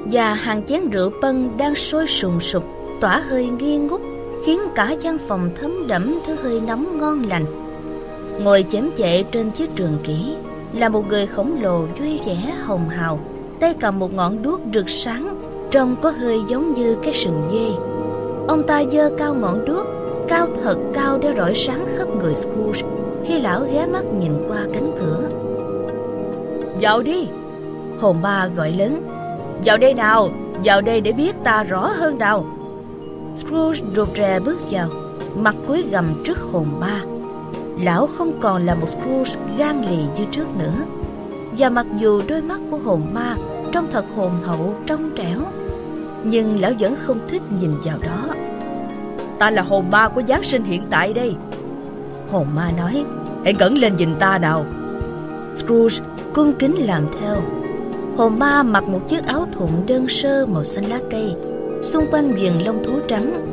và hàng chén rượu pân đang sôi sùng sục, tỏa hơi nghi ngút, khiến cả gian phòng thấm đẫm thứ hơi nóng ngon lành. Ngồi chém chệ trên chiếc trường kỷ là một người khổng lồ vui vẻ hồng hào, tay cầm một ngọn đuốc rực sáng, trông có hơi giống như cái sừng dê. Ông ta giơ cao ngọn đuốc, cao thật cao để rọi sáng khắp người Scrooge khi lão ghé mắt nhìn qua cánh cửa. Vào đi. Hồn ba gọi lớn vào đây nào vào đây để biết ta rõ hơn nào. Scrooge rụt rè bước vào mặt cúi gầm trước hồn ba lão không còn là một scrooge gan lì như trước nữa. Và mặc dù đôi mắt của hồn ma trông thật hồn hậu trong trẻo nhưng lão vẫn không thích nhìn vào đó. Ta là hồn ma của giáng sinh hiện tại đây. Hồn ma nói, Hãy cẩn lên nhìn ta nào. Scrooge cung kính làm theo. Hồn ma mặc một chiếc áo thụng đơn sơ màu xanh lá cây, Xung quanh viền lông thú trắng.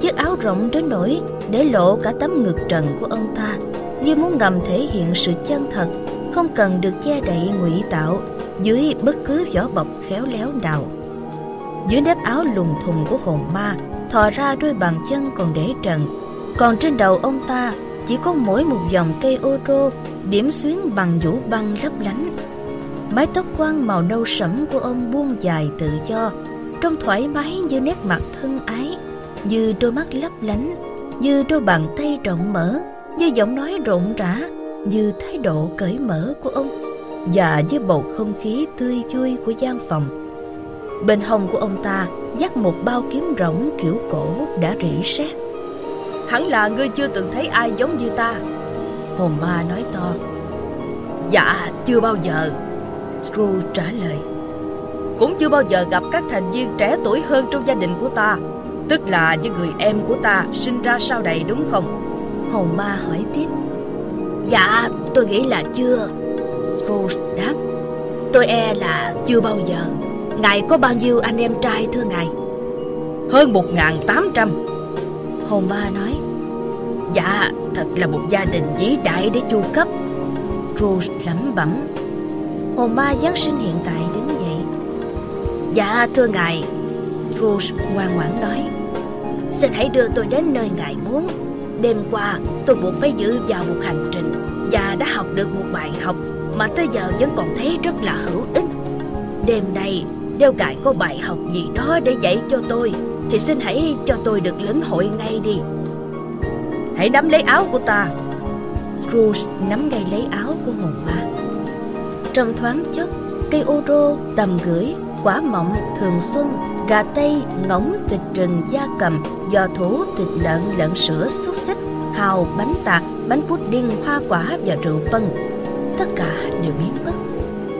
Chiếc áo rộng đến nỗi để lộ cả tấm ngực trần của ông ta, Như muốn ngầm thể hiện sự chân thật, Không cần được che đậy ngụy tạo Dưới bất cứ vỏ bọc khéo léo nào. Dưới nếp áo lùng thùng của hồn ma, Thò ra đôi bàn chân còn để trần. Còn trên đầu ông ta, chỉ có mỗi một dòng cây ô rô, điểm xuyến bằng vũ băng lấp lánh. Mái tóc quăn màu nâu sẫm của ông buông dài tự do, trông thoải mái như nét mặt thân ái, như đôi mắt lấp lánh, như đôi bàn tay rộng mở, như giọng nói rộn rã, như thái độ cởi mở của ông. Và với bầu không khí tươi vui của gian phòng bên hông của ông ta dắt một bao kiếm rỗng kiểu cổ đã rỉ sét. Hẳn là ngươi chưa từng thấy ai giống như ta. Hồn ma nói to. Dạ chưa bao giờ. Scrooge trả lời. Cũng chưa bao giờ gặp các thành viên trẻ tuổi hơn trong gia đình của ta. Tức là những người em của ta sinh ra sau này đúng không? Hồn ma hỏi tiếp. Dạ tôi nghĩ là chưa. Scrooge đáp. Tôi e là chưa bao giờ Ngài có bao nhiêu anh em trai thưa ngài? Hơn một tám trăm. Hồn ma nói Dạ thật là một gia đình vĩ đại để chu cấp. Scrooge lẩm bẩm. Hồn ma Giáng sinh hiện tại đứng dậy Dạ thưa ngài. Scrooge ngoan ngoãn nói Xin hãy đưa tôi đến nơi ngài muốn. Đêm qua tôi buộc phải giữ vào một hành trình Và đã học được một bài học Mà tới giờ vẫn còn thấy rất là hữu ích. Đêm nay nếu ngài có bài học gì đó để dạy cho tôi Thì xin hãy cho tôi được lĩnh hội ngay đi. Hãy nắm lấy áo của ta. Scrooge nắm ngay lấy áo của hồn ma. Trong thoáng chốc Cây ô rô, tầm gửi, quả mọng, thường xuân Gà tây, ngỗng, thịt rừng, da cầm Giò thủ, thịt lợn, lợn sữa, xúc xích Hào, bánh tạt, bánh pudding, hoa quả và rượu vân. Tất cả đều biến mất.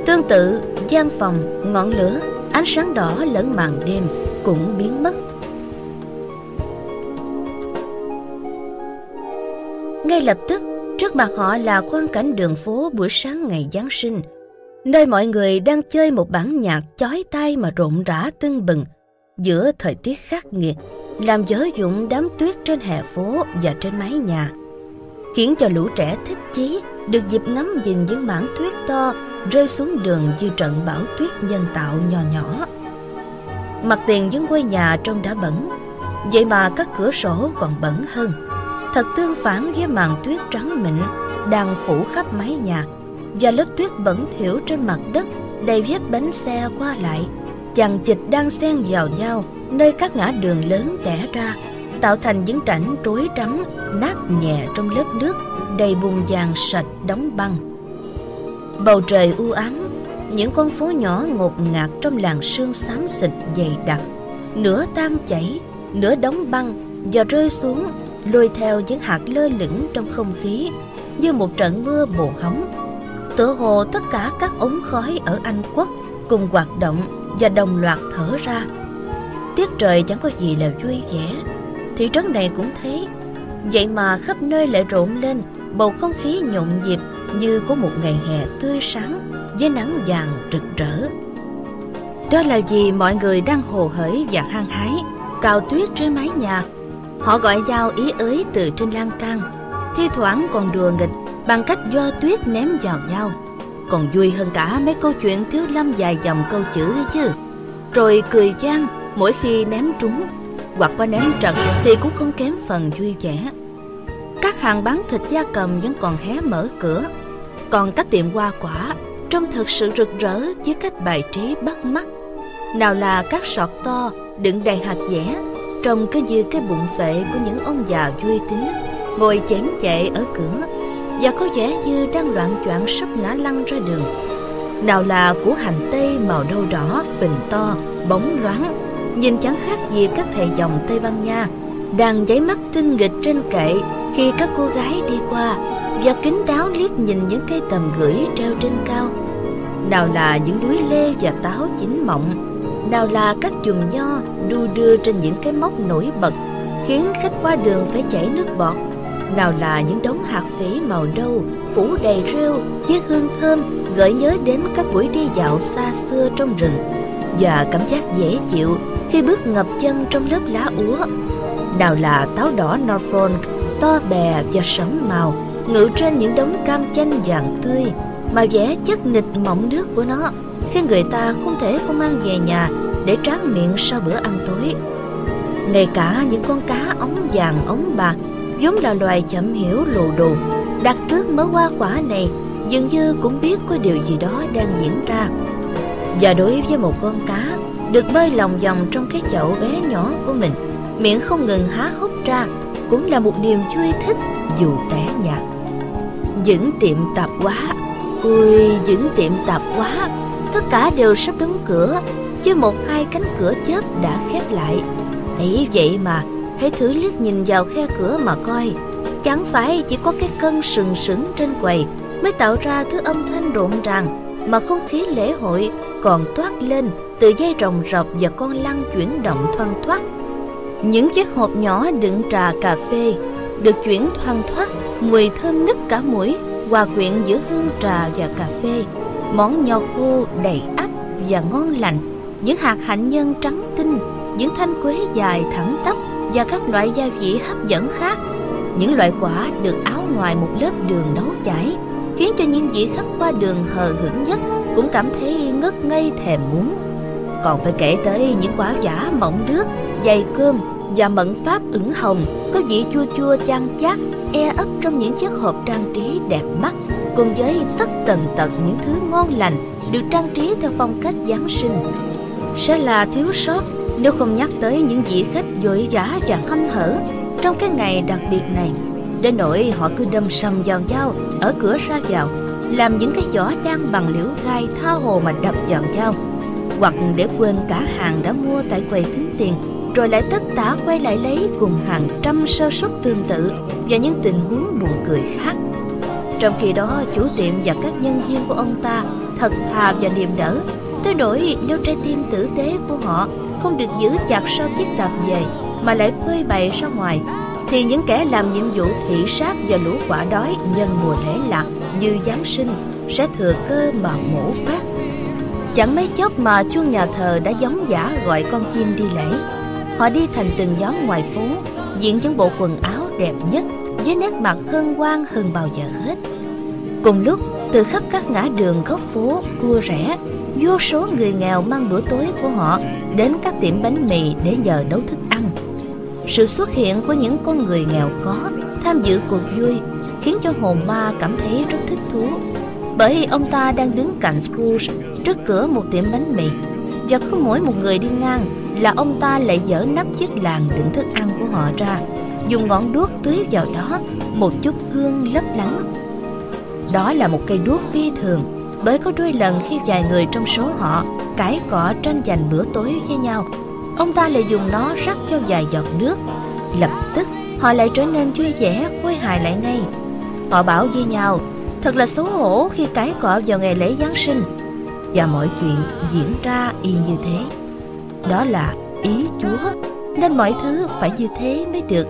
Tương tự, gian phòng, ngọn lửa, ánh sáng đỏ lẫn màn đêm cũng biến mất. Ngay lập tức, trước mặt họ là quang cảnh đường phố buổi sáng ngày Giáng sinh, nơi mọi người đang chơi một bản nhạc chói tai mà rộn rã tưng bừng giữa thời tiết khắc nghiệt, làm dở dụng đám tuyết trên hè phố và trên mái nhà, khiến cho lũ trẻ thích chí được dịp ngắm nhìn những mảng tuyết to rơi xuống đường như trận bão tuyết nhân tạo nhỏ nhỏ. Mặt tiền những ngôi nhà trông đã bẩn, vậy mà các cửa sổ còn bẩn hơn. Thật tương phản với màn tuyết trắng mịn đang phủ khắp mái nhà và lớp tuyết bẩn thỉu trên mặt đất đầy vết bánh xe qua lại. Chằng chịt đang xen vào nhau nơi các ngã đường lớn tẻ ra tạo thành những rãnh rối rắm nát nhẹ trong lớp nước đầy bùn vàng sạch đóng băng bầu trời u ám những con phố nhỏ ngột ngạt trong làn sương xám xịt dày đặc nửa tan chảy nửa đóng băng và rơi xuống lôi theo những hạt lơ lửng trong không khí như một trận mưa bồ hóng. Tựa hồ tất cả các ống khói ở Anh Quốc cùng hoạt động và đồng loạt thở ra. Tiết trời chẳng có gì là vui vẻ, thị trấn này cũng thế. Vậy mà khắp nơi lại rộn lên bầu không khí nhộn nhịp như có một ngày hè tươi sáng với nắng vàng rực rỡ. Đó là vì mọi người đang hồ hởi và hăng hái, cào tuyết trên mái nhà. Họ gọi giao ý ới từ trên lan can Thi thoảng còn đùa nghịch Bằng cách do tuyết ném vào nhau. Còn vui hơn cả mấy câu chuyện thiếu lâm dài dòng câu chữ ấy chứ. Rồi cười gian mỗi khi ném trúng Hoặc có ném trật thì cũng không kém phần vui vẻ. Các hàng bán thịt gia cầm vẫn còn hé mở cửa. Còn các tiệm hoa quả, Trông thật sự rực rỡ với cách bài trí bắt mắt. Nào là các sọt to, đựng đầy hạt dẻ, trông cứ như cái bụng phệ của những ông già vui tính, ngồi chém chạy ở cửa, và có vẻ như đang loạn choạng sắp ngã lăn ra đường. Nào là của hành tây màu nâu đỏ, phình to, bóng loáng, nhìn chẳng khác gì các thầy dòng tây ban nha, đang giấy mắt tinh nghịch trên kệ khi các cô gái đi qua và kính đáo liếc nhìn những cây tầm gửi treo trên cao. Nào là những núi lê và táo chín mọng, nào là các chùm nho đu đưa trên những cái móc nổi bật, khiến khách qua đường phải chảy nước bọt. Nào là những đống hạt phỉ màu nâu, phủ đầy rêu, với hương thơm gợi nhớ đến các buổi đi dạo xa xưa trong rừng. Và cảm giác dễ chịu khi bước ngập chân trong lớp lá úa. Nào là táo đỏ Norfolk, to bè và sẫm màu ngự trên những đống cam chanh vàng tươi mà vẻ chất nịch mọng nước của nó khi người ta không thể không mang về nhà để tráng miệng sau bữa ăn tối. Ngay cả những con cá ống vàng ống bạc vốn là loài chậm hiểu lù đù đặt trước mớ hoa quả này dường như cũng biết có điều gì đó đang diễn ra. Và đối với một con cá được bơi lòng vòng trong cái chậu bé nhỏ của mình, miệng không ngừng há hốc ra cũng là một niềm vui thích dù té nhạt. Những tiệm tạp hóa, ui những tiệm tạp hóa. Tất cả đều sắp đóng cửa chứ một hai cánh cửa chớp đã khép lại. Ấy vậy mà hãy thử liếc nhìn vào khe cửa mà coi. Chẳng phải chỉ có cái cân sừng sững trên quầy mới tạo ra thứ âm thanh rộn ràng mà không khí lễ hội còn toát lên từ dây rồng rọc và con lăn chuyển động thoăn thoắt. Những chiếc hộp nhỏ đựng trà cà phê được chuyển thoang thoát mùi thơm nức cả mũi, hòa quyện giữa hương trà và cà phê. Món nho khô đầy ắp và ngon lành, những hạt hạnh nhân trắng tinh, những thanh quế dài thẳng tắp và các loại gia vị hấp dẫn khác. Những loại quả được áo ngoài một lớp đường nấu chảy, khiến cho những vị khách qua đường hờ hững nhất cũng cảm thấy ngất ngây thèm muốn. Còn phải kể tới những quả giả mọng nước, dày cơm và mận pháp ửng hồng có vị chua chua chan chát e ấp trong những chiếc hộp trang trí đẹp mắt cùng với tất tần tật những thứ ngon lành được trang trí theo phong cách Giáng sinh. Sẽ là thiếu sót nếu không nhắc tới những vị khách vội vã và hâm hở trong cái ngày đặc biệt này. Đến nỗi họ cứ đâm sầm vào nhau ở cửa ra vào, làm những cái giỏ đang bằng liễu gai tha hồ mà đập vào nhau. Hoặc để quên cả hàng đã mua tại quầy tính tiền, rồi lại tất tả quay lại lấy cùng hàng trăm sơ suất tương tự và những tình huống buồn cười khác. Trong khi đó, chủ tiệm và các nhân viên của ông ta thật thà và niềm nở, tới đổi nếu trái tim tử tế của họ không được giữ chặt sau chiếc tạp về mà lại phơi bày ra ngoài thì những kẻ làm nhiệm vụ thị sát và lũ quả đói nhân mùa lễ lạc như Giáng sinh sẽ thừa cơ mà mổ phát. Chẳng mấy chốc mà chuông nhà thờ đã giống giả gọi con chiên đi lễ. Họ đi thành từng nhóm ngoài phố, diện những bộ quần áo đẹp nhất với nét mặt hân hoan hơn bao giờ hết. Cùng lúc, từ khắp các ngã đường góc phố, cua rẻ, vô số người nghèo mang bữa tối của họ đến các tiệm bánh mì để nhờ nấu thức ăn. Sự xuất hiện của những con người nghèo khó tham dự cuộc vui khiến cho hồn ma cảm thấy rất thích thú. Bởi ông ta đang đứng cạnh Scrooge trước cửa một tiệm bánh mì và cứ mỗi một người đi ngang là ông ta lại dở nắp chiếc làng đựng thức ăn của họ ra, dùng ngọn đuốc tưới vào đó, một chút hương lấp lánh. Đó là một cây đuốc phi thường, bởi có đôi lần khi vài người trong số họ cãi cọ tranh giành bữa tối với nhau, ông ta lại dùng nó rắc cho vài giọt nước. Lập tức, họ lại trở nên vui vẻ khôi hài lại ngay. Họ bảo với nhau, thật là xấu hổ khi cãi cọ vào ngày lễ giáng sinh. Và mọi chuyện diễn ra y như thế đó là ý chúa, nên mọi thứ phải như thế mới được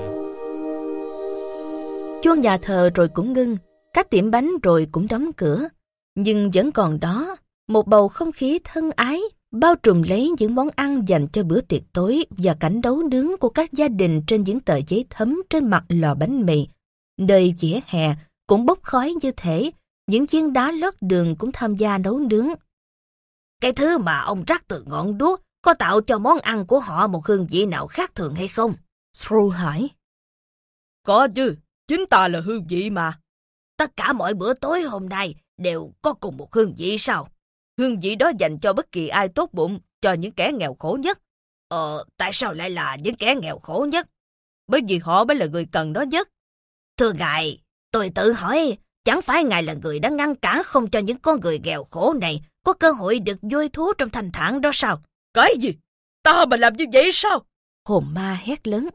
chuông nhà thờ rồi cũng ngưng, các tiệm bánh rồi cũng đóng cửa nhưng vẫn còn đó, một bầu không khí thân ái, bao trùm lấy những món ăn dành cho bữa tiệc tối và cảnh đấu nướng của các gia đình trên những tờ giấy thấm trên mặt lò bánh mì. Nơi vỉa hè cũng bốc khói như thể, những viên đá lót đường cũng tham gia nấu nướng. Cái thứ mà ông rắc từ ngọn đuốc có tạo cho món ăn của họ một hương vị nào khác thường hay không? Screw hỏi. Có chứ, chính ta là hương vị mà. Tất cả mọi bữa tối hôm nay đều có cùng một hương vị sao? Hương vị đó dành cho bất kỳ ai tốt bụng, cho những kẻ nghèo khổ nhất. Ờ, tại sao lại là những kẻ nghèo khổ nhất? Bởi vì họ mới là người cần đó nhất. Thưa ngài, tôi tự hỏi, chẳng phải ngài là người đã ngăn cản không cho những con người nghèo khổ này có cơ hội được vui thú trong thành thản đó sao? Cái gì? Ta mà làm như vậy sao? Hồn ma hét lớn.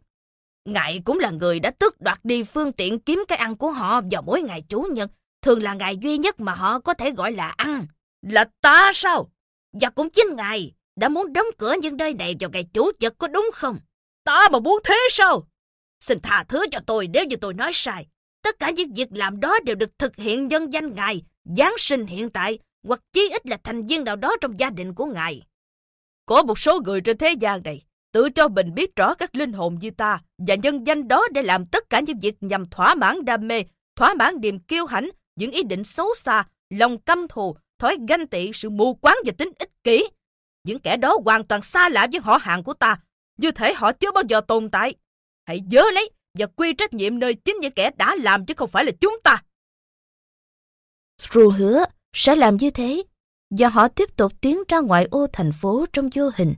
Ngài cũng là người đã tước đoạt đi phương tiện kiếm cái ăn của họ vào mỗi ngày Chủ nhật. Thường là ngày duy nhất mà họ có thể gọi là ăn. Là ta sao? Và cũng chính ngài đã muốn đóng cửa những nơi này vào ngày Chủ nhật có đúng không? Ta mà muốn thế sao? Xin tha thứ cho tôi nếu như tôi nói sai. Tất cả những việc làm đó đều được thực hiện nhân danh ngài, Giáng sinh hiện tại, hoặc chí ít là thành viên nào đó trong gia đình của ngài. Có một số người trên thế gian này tự cho mình biết rõ các linh hồn như ta và nhân danh đó để làm tất cả những việc nhằm thỏa mãn đam mê, thỏa mãn niềm kiêu hãnh, những ý định xấu xa, lòng căm thù, thói ganh tị, sự mù quáng và tính ích kỷ. Những kẻ đó hoàn toàn xa lạ với họ hàng của ta, như thể họ chưa bao giờ tồn tại. Hãy nhớ lấy và quy trách nhiệm nơi chính những kẻ đã làm chứ không phải là chúng ta. Stru hứa sẽ làm như thế và họ tiếp tục tiến ra ngoại ô thành phố trong vô hình.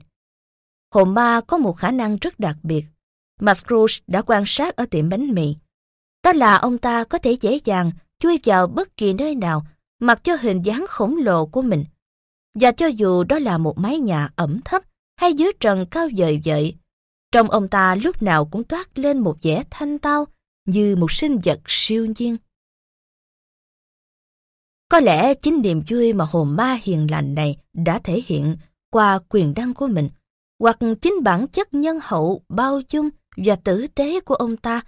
Hồn ma có một khả năng rất đặc biệt mà Scrooge đã quan sát ở tiệm bánh mì. Đó là ông ta có thể dễ dàng chui vào bất kỳ nơi nào mặc cho hình dáng khổng lồ của mình. Và cho dù đó là một mái nhà ẩm thấp hay dưới trần cao dời dậy, trong ông ta lúc nào cũng toát lên một vẻ thanh tao như một sinh vật siêu nhiên. Có lẽ chính niềm vui mà hồn ma hiền lành này đã thể hiện qua quyền đăng của mình, hoặc chính bản chất nhân hậu, bao dung và tử tế của ông ta,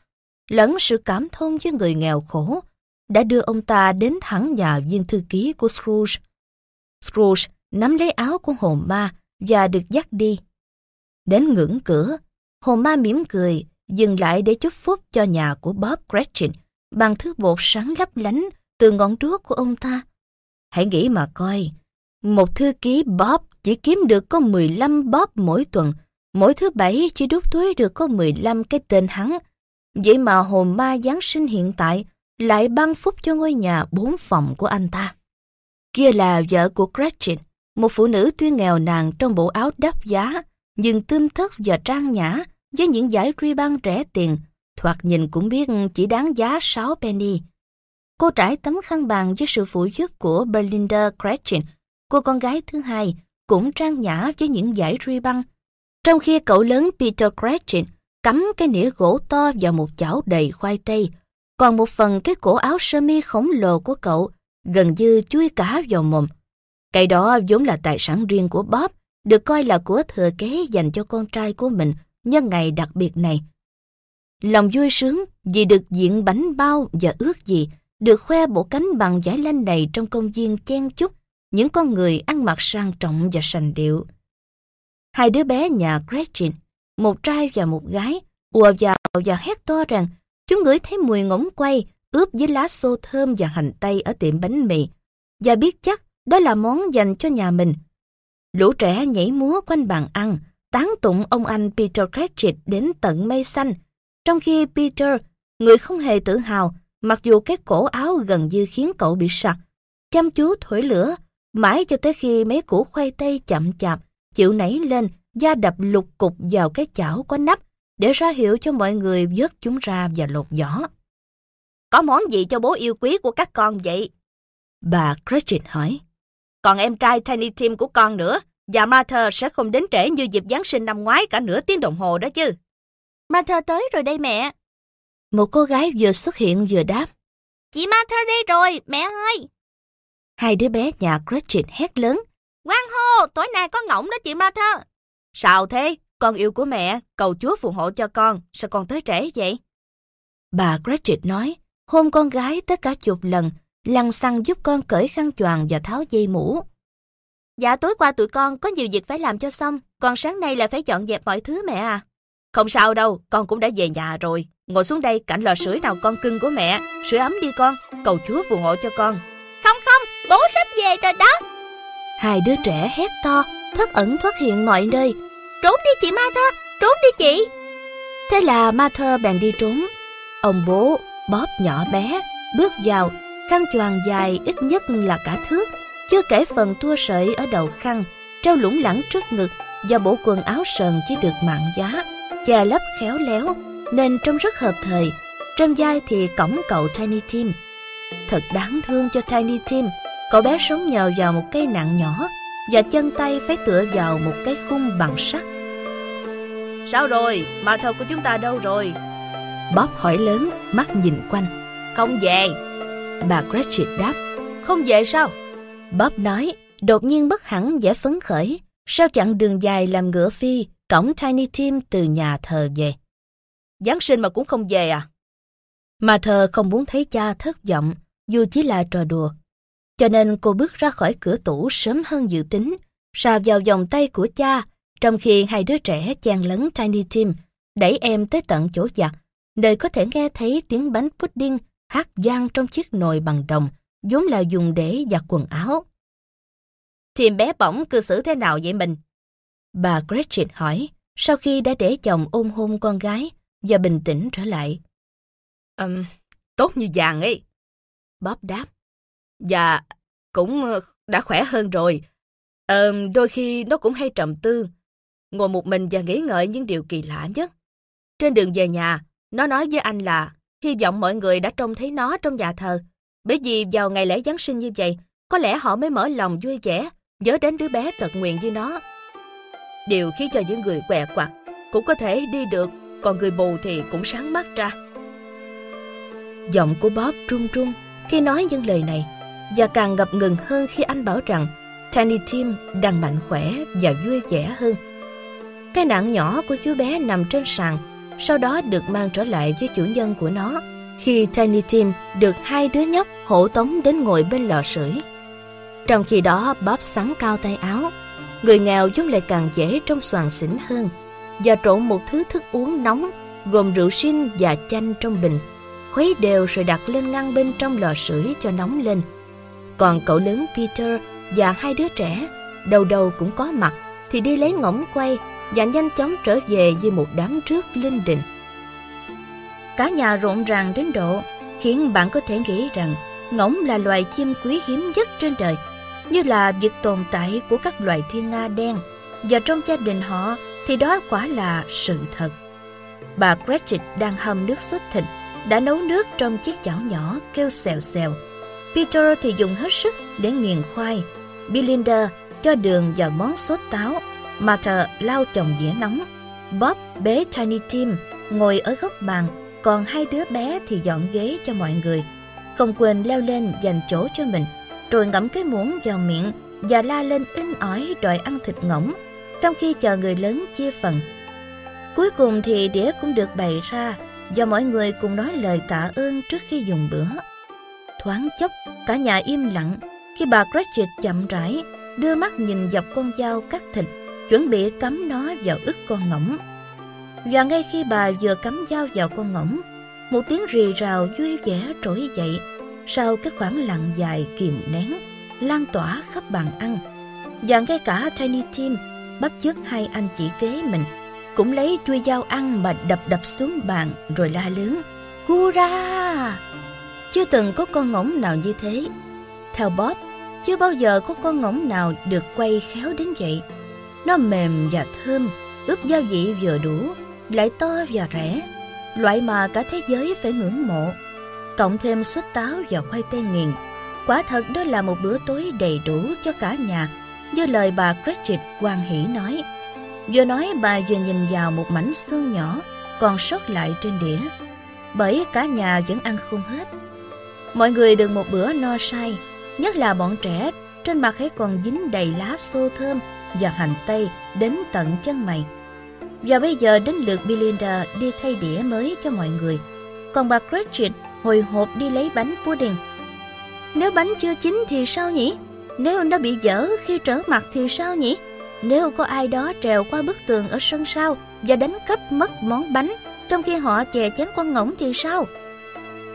lẫn sự cảm thông với người nghèo khổ, đã đưa ông ta đến thẳng nhà viên thư ký của Scrooge. Scrooge nắm lấy áo của hồn ma và được dắt đi. Đến ngưỡng cửa, hồn ma mỉm cười, dừng lại để chúc phúc cho nhà của Bob Cratchit bằng thứ bột sáng lấp lánh từ ngọn đuốc của ông ta. Hãy nghĩ mà coi, một thư ký Bob chỉ kiếm được có 15 Bob mỗi tuần, mỗi thứ bảy chỉ đút túi được có 15 cái tên hắn. Vậy mà hồn ma Giáng sinh hiện tại lại ban phúc cho ngôi nhà bốn phòng của anh ta. Kia là vợ của Gretchen, một phụ nữ tuy nghèo nàn trong bộ áo đắp giá, nhưng tươm thất và trang nhã với những giải ruy băng rẻ tiền, thoạt nhìn cũng biết chỉ đáng giá 6 penny. Cô trải tấm khăn bàn với sự phụ giúp của Belinda Gretchen, cô con gái thứ hai, cũng trang nhã với những giải ruy băng. Trong khi cậu lớn Peter Gretchen cắm cái nĩa gỗ to vào một chảo đầy khoai tây, còn một phần cái cổ áo sơ mi khổng lồ của cậu gần như chui cả vào mồm. Cái đó vốn là tài sản riêng của Bob, được coi là của thừa kế dành cho con trai của mình nhân ngày đặc biệt này. Lòng vui sướng vì được diện bánh bao và ước gì được khoe bộ cánh bằng giải lanh đầy trong công viên chen chúc những con người ăn mặc sang trọng và sành điệu. Hai đứa bé nhà Gretchen, một trai và một gái, ùa vào và hét to rằng chúng ngửi thấy mùi ngỗng quay ướp với lá xô thơm và hành tây ở tiệm bánh mì và biết chắc đó là món dành cho nhà mình. Lũ trẻ nhảy múa quanh bàn ăn, tán tụng ông anh Peter Cratchit đến tận mây xanh, trong khi Peter, người không hề tự hào, mặc dù cái cổ áo gần như khiến cậu bị sặc, chăm chú thổi lửa, mãi cho tới khi mấy củ khoai tây chậm chạp, chịu nảy lên, da đập lục cục vào cái chảo có nắp, để ra hiệu cho mọi người vớt chúng ra và lột vỏ. Có món gì cho bố yêu quý của các con vậy? Bà Gretchen hỏi. Còn em trai Tiny Tim của con nữa, và Martha sẽ không đến trễ như dịp Giáng sinh năm ngoái cả nửa tiếng đồng hồ đó chứ. Martha tới rồi đây mẹ. Một cô gái vừa xuất hiện vừa đáp. Chị Martha đây rồi, mẹ ơi. Hai đứa bé nhà Gretchen hét lớn. Quang hô, tối nay có ngỗng đó chị Martha. Sao thế? Con yêu của mẹ, cầu Chúa phù hộ cho con, sao con tới trễ vậy? Bà Gretchen nói, hôn con gái tất cả chục lần, lăng xăng giúp con cởi khăn choàng và tháo dây mũ. Dạ tối qua tụi con có nhiều việc phải làm cho xong, còn sáng nay là phải dọn dẹp mọi thứ mẹ à. Không sao đâu, con cũng đã về nhà rồi. Ngồi xuống đây cạnh lò sưởi nào con cưng của mẹ, sưởi ấm đi con, cầu Chúa phù hộ cho con. Không không, bố sắp về rồi đó. Hai đứa trẻ hét to, thoát ẩn thoát hiện mọi nơi. Trốn đi chị Martha, trốn đi chị. Thế là Martha bèn đi trốn. Ông bố, bóp nhỏ bé, bước vào, khăn choàng dài ít nhất là cả thước, chưa kể phần tua sợi ở đầu khăn, treo lủng lẳng trước ngực và bộ quần áo sờn chỉ được mạn giá, che lấp khéo léo, nên trông rất hợp thời. Trên vai thì cổng cậu Tiny Tim. Thật đáng thương cho Tiny Tim, cậu bé sống nhờ vào một cây nặng nhỏ và chân tay phải tựa vào một cái khung bằng sắt. Sao rồi? Mà thầu của chúng ta đâu rồi? Bob hỏi lớn, mắt nhìn quanh. Không về. Bà Gretchen đáp. Không về sao? Bob nói, đột nhiên bất hẳn vẻ phấn khởi. Sau chặng đường dài làm ngựa phi, cổng Tiny Tim từ nhà thờ về. Giáng sinh mà cũng không về à? Mà thờ không muốn thấy cha thất vọng, dù chỉ là trò đùa. Cho nên cô bước ra khỏi cửa tủ sớm hơn dự tính, sà vào vòng tay của cha, trong khi hai đứa trẻ chen lấn Tiny Tim, đẩy em tới tận chỗ giặt, nơi có thể nghe thấy tiếng bánh pudding hát vang trong chiếc nồi bằng đồng, vốn là dùng để giặt quần áo. Tim bé bỏng cư xử thế nào vậy mình? Bà Gretchen hỏi, sau khi đã để chồng ôm hôn con gái và bình tĩnh trở lại. Um, tốt như vàng ấy. Bob đáp. Dạ, cũng ờ, đã khỏe hơn rồi. Ờ, đôi khi nó cũng hay trầm tư, ngồi một mình và nghĩ ngợi những điều kỳ lạ nhất. Trên đường về nhà, nó nói với anh là hy vọng mọi người đã trông thấy nó trong nhà thờ. Bởi vì vào ngày lễ Giáng sinh như vậy, có lẽ họ mới mở lòng vui vẻ, nhớ đến đứa bé tật nguyện như nó. Điều khiến cho những người què quặt cũng có thể đi được, còn người bù thì cũng sáng mắt ra. Giọng của Bob run run khi nói những lời này. và càng ngập ngừng hơn khi anh bảo rằng Tiny Tim đang mạnh khỏe và vui vẻ hơn. Cái nạn nhỏ của chú bé nằm trên sàn, sau đó được mang trở lại với chủ nhân của nó khi Tiny Tim được hai đứa nhóc hộ tống đến ngồi bên lò sưởi. Trong khi đó Bob sắn cao tay áo, người nghèo chúng lại càng dễ trong soàn xỉn hơn và trộn một thứ thức uống nóng gồm rượu sinh và chanh trong bình, khuấy đều rồi đặt lên ngăn bên trong lò sưởi cho nóng lên. Còn cậu lớn Peter và hai đứa trẻ, đầu đầu cũng có mặt, thì đi lấy ngỗng quay và nhanh chóng trở về với một đám rước linh đình. Cả nhà rộn ràng đến độ khiến bạn có thể nghĩ rằng ngỗng là loài chim quý hiếm nhất trên đời, như là việc tồn tại của các loài thiên nga đen, và trong gia đình họ thì đó quả là sự thật. Bà Gretchen đang hâm nước sốt thịt, đã nấu nước trong chiếc chảo nhỏ kêu xèo xèo. Peter thì dùng hết sức để nghiền khoai. Belinda cho đường vào món sốt táo. Martha lau chồng dĩa nóng. Bob bế Tiny Tim ngồi ở góc bàn, còn hai đứa bé thì dọn ghế cho mọi người. Không quên leo lên dành chỗ cho mình, rồi ngậm cái muỗng vào miệng và la lên in ỏi đòi ăn thịt ngỗng, trong khi chờ người lớn chia phần. Cuối cùng thì đĩa cũng được bày ra và mọi người cùng nói lời tạ ơn trước khi dùng bữa. Thoáng chốc, cả nhà im lặng khi bà Cratchit chậm rãi đưa mắt nhìn dọc con dao cắt thịt, chuẩn bị cắm nó vào ức con ngỗng. Và ngay khi bà vừa cắm dao vào con ngỗng, một tiếng rì rào vui vẻ trỗi dậy sau cái khoảng lặng dài kìm nén, lan tỏa khắp bàn ăn. Và ngay cả Tiny Tim bắt chước hai anh chị kế mình, cũng lấy chuôi dao ăn mà đập đập xuống bàn rồi la lớn, hurra! Chưa từng có con ngỗng nào như thế. Theo bob chưa bao giờ có con ngỗng nào được quay khéo đến vậy. Nó mềm và thơm, ướp gia vị vừa đủ, lại to và rẻ, loại mà cả thế giới phải ngưỡng mộ. Cộng thêm suất táo và khoai tây nghiền, quả thật đó là một bữa tối đầy đủ cho cả nhà như lời bà Cratchit quan hỷ nói Vừa nói bà vừa nhìn vào một mảnh xương nhỏ còn sót lại trên đĩa, bởi cả nhà vẫn ăn không hết. Mọi người được một bữa no say, nhất là bọn trẻ, trên mặt hãy còn dính đầy lá xô thơm và hành tây đến tận chân mày. Và bây giờ đến lượt Belinda đi thay đĩa mới cho mọi người, còn bà Cratchit hồi hộp đi lấy bánh pudding. Nếu bánh chưa chín thì sao nhỉ? Nếu nó bị dở khi trở mặt thì sao nhỉ? Nếu có ai đó trèo qua bức tường ở sân sau và đánh cắp mất món bánh trong khi họ chè chén con ngỗng thì sao?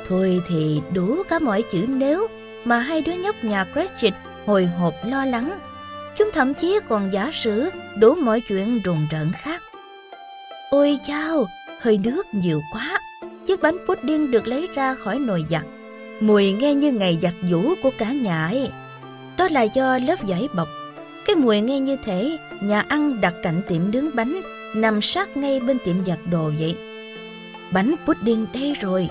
Thôi thì đủ cả mọi chữ nếu mà hai đứa nhóc nhà Cratchit hồi hộp lo lắng. Chúng thậm chí còn giả sử đủ mọi chuyện rùng rợn khác. Ôi chao, hơi nước nhiều quá. Chiếc bánh pudding được lấy ra khỏi nồi giặt. Mùi nghe như ngày giặt vũ của cả nhà ấy. Đó là do lớp vải bọc cái mùi nghe như thể nhà ăn đặt cạnh tiệm nướng bánh nằm sát ngay bên tiệm giặt đồ vậy. Bánh pudding đây rồi.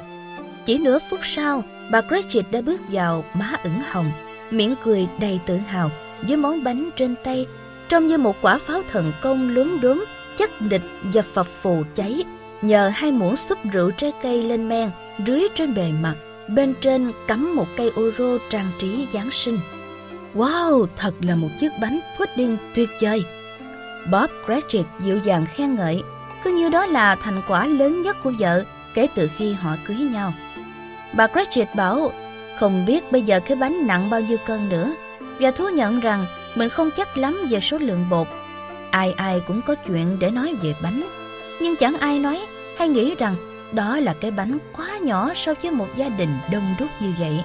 Chỉ nửa phút sau, bà Cratchit đã bước vào má ửng hồng, miệng cười đầy tự hào với món bánh trên tay, trông như một quả pháo thần công lúm đốm, chắc địch và phập phù cháy, nhờ hai muỗng súp rượu trái cây lên men rưới trên bề mặt, bên trên cắm một cây ô rô trang trí Giáng sinh. Wow, thật là một chiếc bánh pudding tuyệt vời. Bob Cratchit dịu dàng khen ngợi, cứ như đó là thành quả lớn nhất của vợ kể từ khi họ cưới nhau. Bà Cratchit bảo, không biết bây giờ cái bánh nặng bao nhiêu cân nữa, và thú nhận rằng mình không chắc lắm về số lượng bột. Ai ai cũng có chuyện để nói về bánh, nhưng chẳng ai nói hay nghĩ rằng đó là cái bánh quá nhỏ so với một gia đình đông đúc như vậy.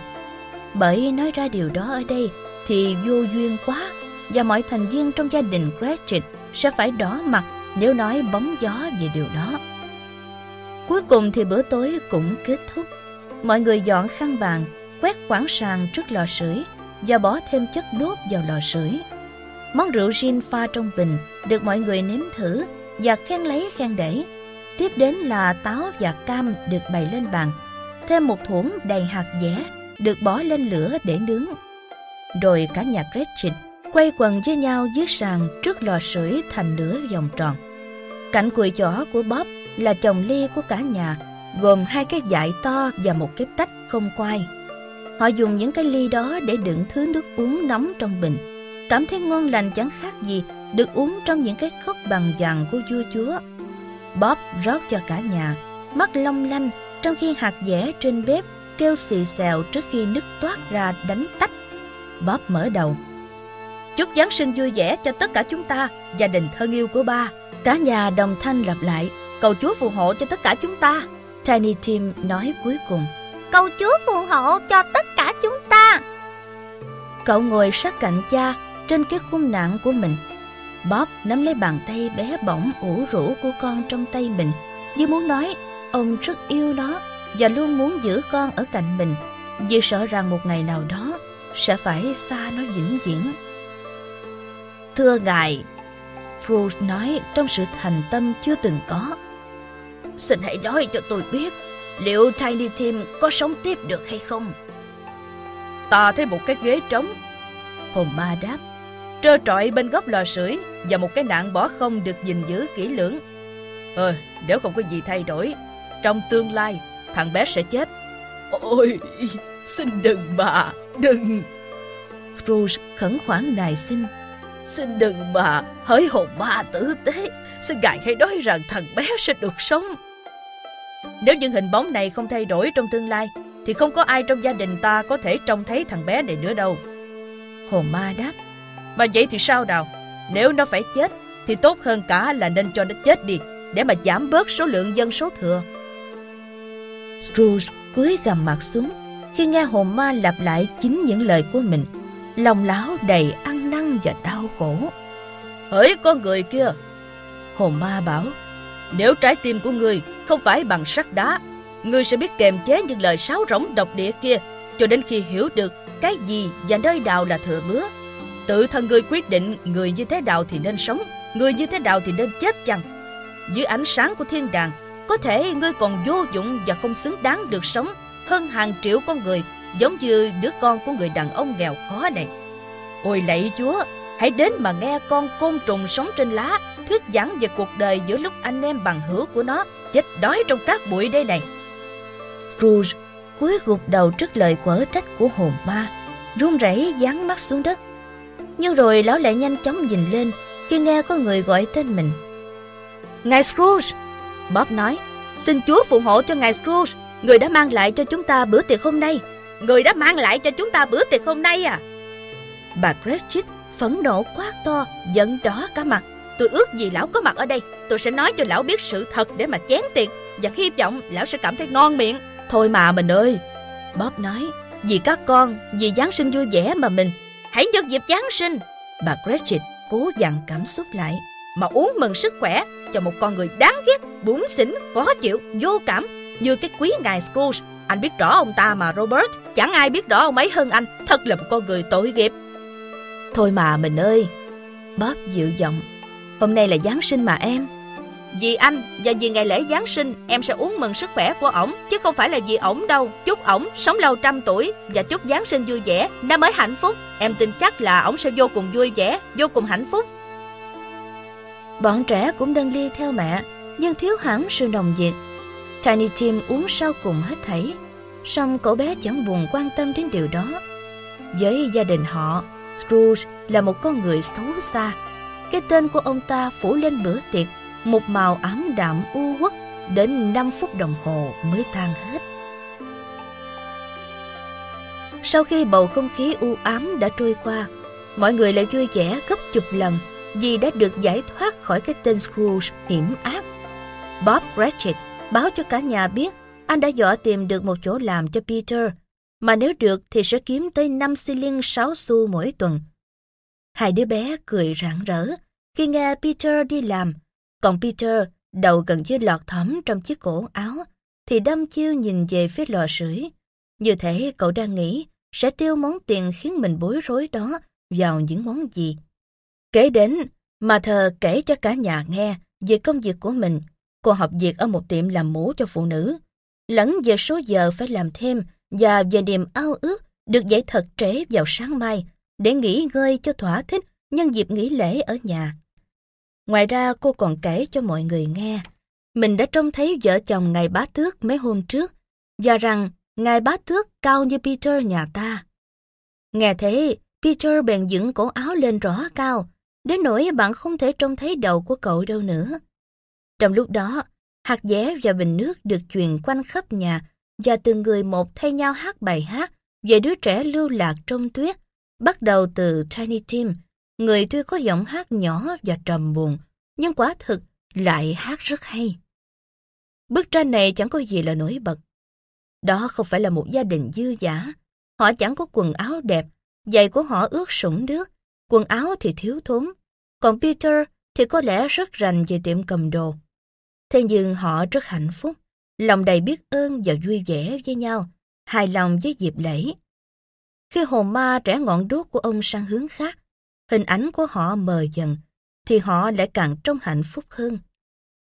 Bởi nói ra điều đó ở đây thì vô duyên quá và mọi thành viên trong gia đình Cratchit sẽ phải đỏ mặt nếu nói bóng gió về điều đó. Cuối cùng thì bữa tối cũng kết thúc. Mọi người dọn khăn bàn, quét quảng sàn trước lò sưởi và bỏ thêm chất đốt vào lò sưởi. Món rượu gin pha trong bình được mọi người nếm thử và khen lấy khen để. Tiếp đến là táo và cam được bày lên bàn. Thêm một thủng đầy hạt dẻ được bỏ lên lửa để nướng rồi cả nhà Gretchen quay quần với nhau dưới sàn trước lò sưởi thành nửa vòng tròn. Cạnh cùi chỏ của Bob là chồng ly của cả nhà, gồm hai cái dại to và một cái tách không quai. Họ dùng những cái ly đó để đựng thứ nước uống nóng trong bình. Cảm thấy ngon lành chẳng khác gì được uống trong những cái cốc bằng vàng của vua chúa. Bob rót cho cả nhà, mắt long lanh trong khi hạt dẻ trên bếp kêu xì xèo trước khi nước toát ra đánh tách. Bob mở đầu. Chúc Giáng sinh vui vẻ cho tất cả chúng ta, gia đình thân yêu của ba. Cả nhà đồng thanh lặp lại, cầu Chúa phù hộ cho tất cả chúng ta. Tiny Tim nói cuối cùng. Cầu Chúa phù hộ cho tất cả chúng ta. Cậu ngồi sát cạnh cha trên cái khung nặng của mình. Bob nắm lấy bàn tay bé bỏng ủ rũ của con trong tay mình, như muốn nói ông rất yêu nó và luôn muốn giữ con ở cạnh mình, vì sợ rằng một ngày nào đó sẽ phải xa nó vĩnh viễn. Thưa ngài, Bruce nói trong sự thành tâm chưa từng có. Xin hãy nói cho tôi biết, liệu Tiny Tim có sống tiếp được hay không? Ta thấy một cái ghế trống. Hồn ma đáp. Trơ trọi bên góc lò sưởi và một cái nạn bỏ không được gìn giữ kỹ lưỡng. Ờ, nếu không có gì thay đổi, trong tương lai, thằng bé sẽ chết. Ôi, xin đừng bà, đừng. Scrooge khẩn khoản nài xin. Xin đừng bà, hỡi hồn ma tử tế, xin ngài hãy nói rằng thằng bé sẽ được sống. Nếu những hình bóng này không thay đổi trong tương lai, thì không có ai trong gia đình ta có thể trông thấy thằng bé này nữa đâu. Hồn ma đáp. Mà vậy thì sao nào? Nếu nó phải chết, thì tốt hơn cả là nên cho nó chết đi, để mà giảm bớt số lượng dân số thừa. Scrooge cúi gằm mặt xuống khi nghe hồn ma lặp lại chính những lời của mình. Lòng lão đầy ăn năn và đau khổ. Hỡi con người kia, hồn ma bảo, nếu trái tim của ngươi không phải bằng sắt đá, ngươi sẽ biết kềm chế những lời sáo rỗng độc địa kia cho đến khi hiểu được cái gì và nơi nào là thừa mứa. Tự thân ngươi quyết định người như thế nào thì nên sống, người như thế nào thì nên chết chăng. Dưới ánh sáng của thiên đàng, có thể ngươi còn vô dụng và không xứng đáng được sống hơn hàng triệu con người giống như đứa con của người đàn ông nghèo khó này. Ôi lạy Chúa, hãy đến mà nghe con côn trùng sống trên lá thuyết giảng về cuộc đời giữa lúc anh em bằng hữu của nó chết đói trong các bụi đây này. Scrooge cúi gục đầu trước lời quở trách của hồn ma, run rẩy dán mắt xuống đất. Nhưng rồi lão lại nhanh chóng nhìn lên khi nghe có người gọi tên mình. Ngài Scrooge! Bob nói, xin Chúa phù hộ cho ngài Scrooge, người đã mang lại cho chúng ta bữa tiệc hôm nay. Người đã mang lại cho chúng ta bữa tiệc hôm nay à? Bà Cratchit phẫn nộ quát to, giận đỏ cả mặt. Tôi ước gì lão có mặt ở đây, tôi sẽ nói cho lão biết sự thật để mà chén tiền và hy vọng lão sẽ cảm thấy ngon miệng. Thôi mà mình ơi, Bob nói, vì các con, vì Giáng sinh vui vẻ mà mình, hãy nhân dịp Giáng sinh. Bà Cratchit cố dặn cảm xúc lại. Mà uống mừng sức khỏe cho một con người đáng ghét, bủn xỉn, khó chịu, vô cảm như cái quý ngài Scrooge. Anh biết rõ ông ta mà Robert, chẳng ai biết rõ ông ấy hơn anh, thật là một con người tội nghiệp. Thôi mà mình ơi, Bob dịu giọng, hôm nay là Giáng sinh mà em. Vì anh và vì ngày lễ Giáng sinh em sẽ uống mừng sức khỏe của ổng Chứ không phải là vì ổng đâu. Chúc ổng sống lâu trăm tuổi Và chúc Giáng sinh vui vẻ. Năm mới hạnh phúc. Em tin chắc là ổng sẽ vô cùng vui vẻ Vô cùng hạnh phúc. Bọn trẻ cũng đơn ly theo mẹ Nhưng thiếu hẳn sự nồng nhiệt Tiny Tim uống sau cùng hết thảy song cậu bé chẳng buồn quan tâm đến điều đó Với gia đình họ Scrooge là một con người xấu xa Cái tên của ông ta phủ lên bữa tiệc một màu ám đạm u uất đến 5 phút đồng hồ mới tan hết. Sau khi bầu không khí u ám đã trôi qua, mọi người lại vui vẻ gấp chục lần vì đã được giải thoát khỏi cái tên Scrooge hiểm ác. Bob Cratchit báo cho cả nhà biết anh đã dọa tìm được một chỗ làm cho Peter, mà nếu được thì sẽ kiếm tới 5 xi liên 6 xu mỗi tuần. Hai đứa bé cười rạng rỡ khi nghe Peter đi làm còn Peter, đầu gần như lọt thỏm trong chiếc cổ áo, thì đâm chiêu nhìn về phía lò sưởi. Như thể cậu đang nghĩ sẽ tiêu món tiền khiến mình bối rối đó vào những món gì. Kể đến, mà thờ kể cho cả nhà nghe về công việc của mình. Cô học việc ở một tiệm làm mũ cho phụ nữ. Lẫn về số giờ phải làm thêm và về niềm ao ước được dậy thật trễ vào sáng mai để nghỉ ngơi cho thỏa thích nhân dịp nghỉ lễ ở nhà. Ngoài ra cô còn kể cho mọi người nghe, mình đã trông thấy vợ chồng ngài bá tước mấy hôm trước, và rằng ngài bá tước cao như Peter nhà ta. Nghe thế, Peter bèn dựng cổ áo lên rõ cao, đến nỗi bạn không thể trông thấy đầu của cậu đâu nữa. Trong lúc đó, hạt dẻ và bình nước được truyền quanh khắp nhà và từng người một thay nhau hát bài hát về đứa trẻ lưu lạc trong tuyết, bắt đầu từ Tiny Tim, người tuy có giọng hát nhỏ và trầm buồn, nhưng quả thực lại hát rất hay. Bức tranh này chẳng có gì là nổi bật. Đó không phải là một gia đình dư giả. Họ chẳng có quần áo đẹp, giày của họ ướt sũng nước, quần áo thì thiếu thốn. Còn Peter thì có lẽ rất rành về tiệm cầm đồ. Thế nhưng họ rất hạnh phúc, lòng đầy biết ơn và vui vẻ với nhau, hài lòng với dịp lễ. Khi hồn ma rẽ ngọn đuốc của ông sang hướng khác, hình ảnh của họ mờ dần, thì họ lại càng trong hạnh phúc hơn.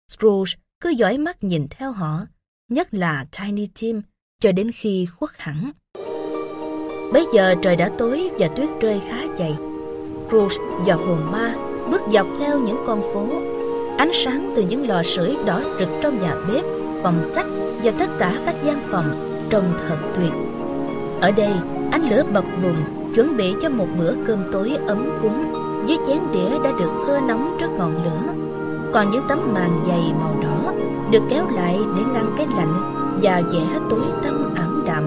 Scrooge cứ dõi mắt nhìn theo họ, nhất là Tiny Tim, cho đến khi khuất hẳn. Bây giờ trời đã tối và tuyết rơi khá dày. Scrooge và hồn ma bước dọc theo những con phố. Ánh sáng từ những lò sưởi đỏ rực trong nhà bếp, phòng khách và tất cả các gian phòng trông thật tuyệt. Ở đây, ánh lửa bập bùng chuẩn bị cho một bữa cơm tối ấm cúng với chén đĩa đã được hơ nóng trước ngọn lửa. Còn những tấm màn dày màu đỏ được kéo lại để ngăn cái lạnh và vẻ tối tăm ảm đạm.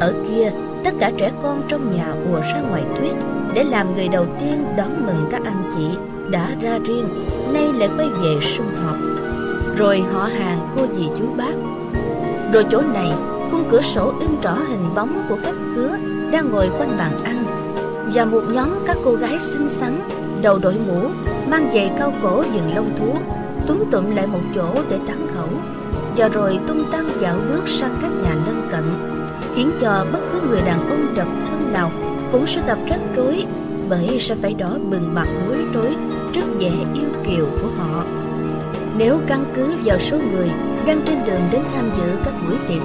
Ở kia, tất cả trẻ con trong nhà ùa ra ngoài tuyết để làm người đầu tiên đón mừng các anh chị đã ra riêng, nay lại quay về sum họp. Rồi họ hàng cô dì chú bác. Rồi chỗ này, khung cửa sổ in rõ hình bóng của khách khứa đang ngồi quanh bàn ăn và một nhóm các cô gái xinh xắn đầu đội mũ mang giày cao cổ dừng lông thú túm tụm lại một chỗ để tán khẩu và rồi tung tăng dạo bước sang các nhà lân cận khiến cho bất cứ người đàn ông độc thân nào cũng sẽ gặp rắc rối bởi sẽ phải đỏ bừng mặt bối rối trước vẻ yêu kiều của họ. Nếu căn cứ vào số người đang trên đường đến tham dự các buổi tiệc,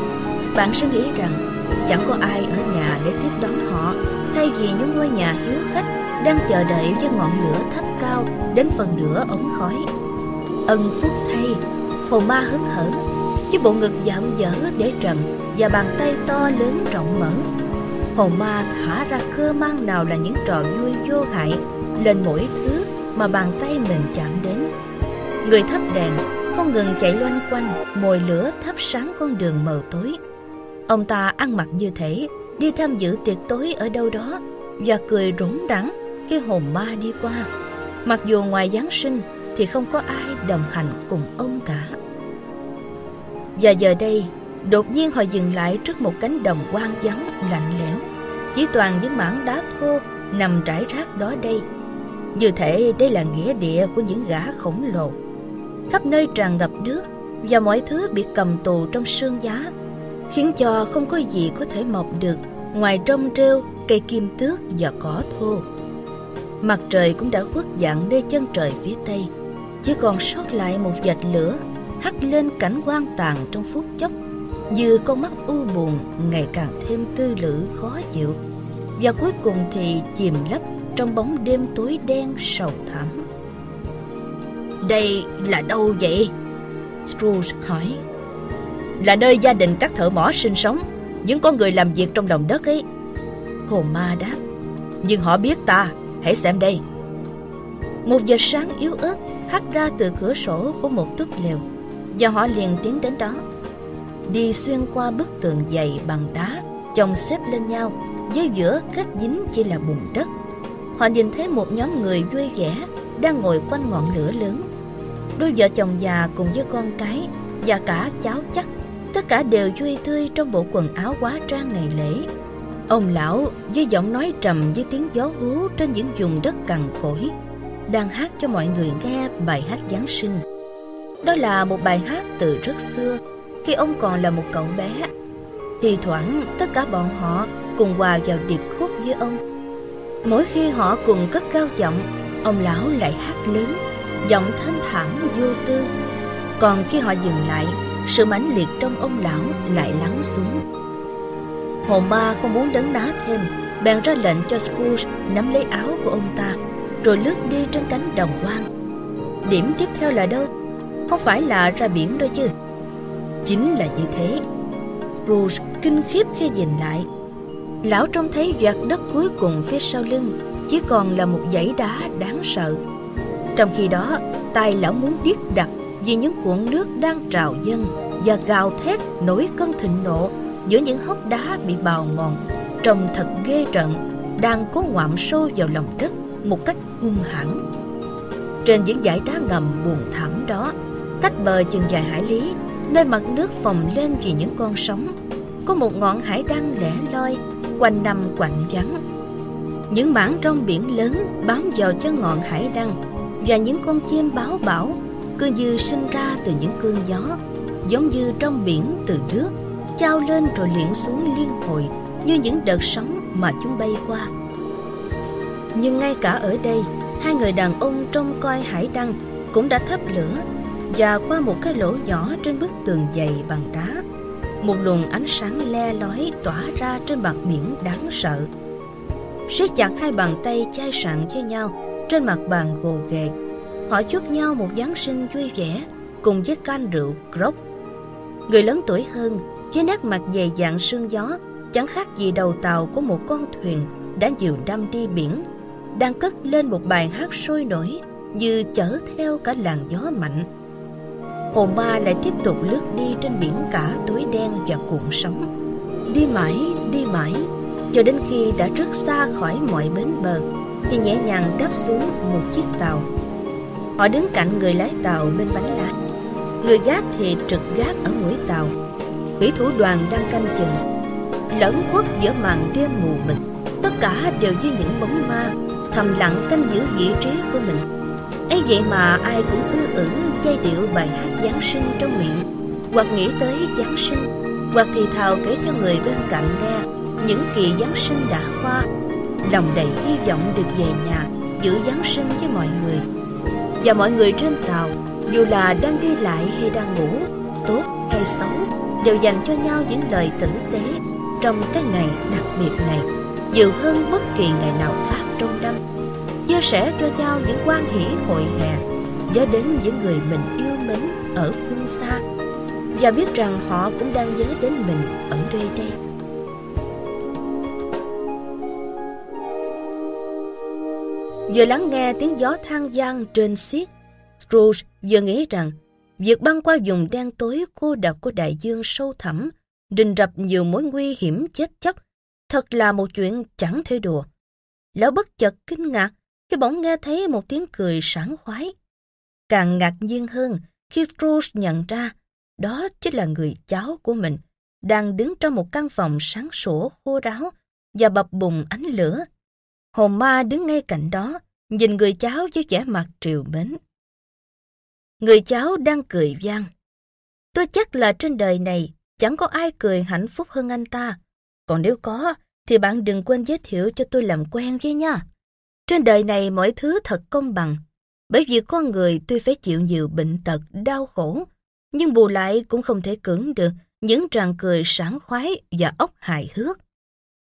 bạn sẽ nghĩ rằng chẳng có ai ở nhà để tiếp đón họ, thay vì những ngôi nhà hiếu khách đang chờ đợi với ngọn lửa thấp cao đến phần nửa ống khói. Ân phúc thay hồ ma hớn hở với bộ ngực dạm dở để trần và bàn tay to lớn rộng mở hồn ma thả ra cơ mang nào là những trò vui vô hại, lên mỗi thứ mà bàn tay mình chạm đến. Người thắp đèn, không ngừng chạy loanh quanh, mồi lửa thắp sáng con đường mờ tối. Ông ta ăn mặc như thế, đi tham dự tiệc tối ở đâu đó, và cười rủng rẳng khi hồn ma đi qua. Mặc dù ngoài giáng sinh thì không có ai đồng hành cùng ông cả. Và giờ đây đột nhiên họ dừng lại trước một cánh đồng quang vắng, lạnh lẽo. Chỉ toàn những mảng đá thô nằm rải rác đó đây. Như thể đây là nghĩa địa của những gã khổng lồ. Khắp nơi tràn ngập nước và mọi thứ bị cầm tù trong sương giá, khiến cho không có gì có thể mọc được ngoài rong rêu cây kim tước và cỏ thô. Mặt trời cũng đã khuất dạng nơi chân trời phía tây. Chỉ còn sót lại một vệt lửa hắt lên cảnh quan tàn trong phút chốc như con mắt u buồn, ngày càng thêm tư lự khó chịu. Và cuối cùng thì chìm lấp trong bóng đêm tối đen sầu thẳm đây là đâu vậy? Scrooge hỏi. Là nơi gia đình các thợ mỏ sinh sống. Những con người làm việc trong lòng đất ấy. Hồn ma đáp. Nhưng họ biết ta, hãy xem đây. Một giờ sáng yếu ớt, hắt ra từ cửa sổ của một túp lều. Và họ liền tiến đến đó đi xuyên qua bức tường dày bằng đá, chồng xếp lên nhau, với giữa kết dính chỉ là bùn đất. Họ nhìn thấy một nhóm người vui vẻ đang ngồi quanh ngọn lửa lớn. Đôi vợ chồng già cùng với con cái và cả cháu chắc, tất cả đều vui tươi trong bộ quần áo quá trang ngày lễ. Ông lão với giọng nói trầm với tiếng gió hú trên những vùng đất cằn cỗi, đang hát cho mọi người nghe bài hát giáng sinh. Đó là một bài hát từ rất xưa khi ông còn là một cậu bé. Thì thoảng, tất cả bọn họ cùng hòa vào điệp khúc với ông. Mỗi khi họ cùng cất cao giọng, ông lão lại hát lớn, giọng thanh thản vô tư. Còn khi họ dừng lại, sự mãnh liệt trong ông lão lại lắng xuống. Hồ ma không muốn đấn đá thêm, bèn ra lệnh cho Scrooge nắm lấy áo của ông ta, rồi lướt đi trên cánh đồng hoang. Điểm tiếp theo là đâu? Không phải là ra biển đâu chứ chính là như thế Bruce kinh khiếp khi nhìn lại. Lão trông thấy vạt đất cuối cùng phía sau lưng chỉ còn là một dãy đá đáng sợ. Trong khi đó, tay lão muốn điếc đặt vì những cuộn nước đang trào dâng và gào thét nổi cơn thịnh nộ giữa những hốc đá bị bào mòn trông thật ghê trận đang cố ngoạm sâu vào lòng đất một cách hung hãn trên những dải đá ngầm buồn thẳm đó cách bờ chừng vài hải lý nơi mặt nước phồng lên vì những con sóng. Có một ngọn hải đăng lẻ loi, quanh năm quạnh vắng. Những mảng rong biển lớn bám vào chân ngọn hải đăng, và những con chim báo bảo cứ như sinh ra từ những cơn gió, giống như trong biển từ nước, trao lên rồi liễn xuống liên hồi như những đợt sóng mà chúng bay qua. Nhưng ngay cả ở đây, hai người đàn ông trông coi hải đăng cũng đã thắp lửa và qua một cái lỗ nhỏ trên bức tường dày bằng đá. Một luồng ánh sáng le lói tỏa ra trên mặt biển đáng sợ. Siết chặt hai bàn tay chai sạn với nhau, trên mặt bàn gồ ghề. Họ chúc nhau một giáng sinh vui vẻ, cùng với can rượu grog. Người lớn tuổi hơn, với nét mặt dày dạn sương gió, chẳng khác gì đầu tàu của một con thuyền đã nhiều năm đi biển, đang cất lên một bài hát sôi nổi như chở theo cả làn gió mạnh hồ ma lại tiếp tục lướt đi trên biển cả tối đen và cuộn sóng. Đi mãi đi mãi, cho đến khi đã rất xa khỏi mọi bến bờ, thì nhẹ nhàng đáp xuống một chiếc tàu. Họ đứng cạnh người lái tàu bên bánh lái người gác thì trực gác ở mũi tàu. Thủy thủ đoàn đang canh chừng. Lẫn khuất giữa màn đêm mù mịt, tất cả đều như những bóng ma, thầm lặng canh giữ vị trí của mình ấy vậy mà ai cũng ư ử giai điệu bài hát giáng sinh trong miệng. Hoặc nghĩ tới giáng sinh, hoặc thì thào kể cho người bên cạnh nghe những kỳ giáng sinh đã qua. Lòng đầy hy vọng được về nhà, giữ giáng sinh với mọi người. Và mọi người trên tàu, dù là đang đi lại hay đang ngủ, tốt hay xấu, đều dành cho nhau những lời tử tế trong cái ngày đặc biệt này. Nhiều hơn bất kỳ ngày nào khác trong năm chia sẻ cho nhau những quan hỷ hội hè, nhớ đến những người mình yêu mến ở phương xa. Và biết rằng họ cũng đang nhớ đến mình ở nơi đây. Vừa lắng nghe tiếng gió than vang trên xiết Scrooge vừa nghĩ rằng việc băng qua vùng đen tối cô độc của đại dương sâu thẳm, rình rập nhiều mối nguy hiểm chết chóc, thật là một chuyện chẳng thể đùa. Lão bất chợt kinh ngạc khi bỗng nghe thấy một tiếng cười sảng khoái. Càng ngạc nhiên hơn khi Scrooge nhận ra đó chính là người cháu của mình đang đứng trong một căn phòng sáng sủa khô ráo và bập bùng ánh lửa. Hồn ma đứng ngay cạnh đó, nhìn người cháu với vẻ mặt triều mến. Người cháu đang cười vang. Tôi chắc là trên đời này chẳng có ai cười hạnh phúc hơn anh ta. Còn nếu có, thì bạn đừng quên giới thiệu cho tôi làm quen với nha trên đời này mọi thứ thật công bằng bởi vì con người tuy phải chịu nhiều bệnh tật đau khổ nhưng bù lại cũng không thể cưỡng được những tràng cười sảng khoái và ốc hài hước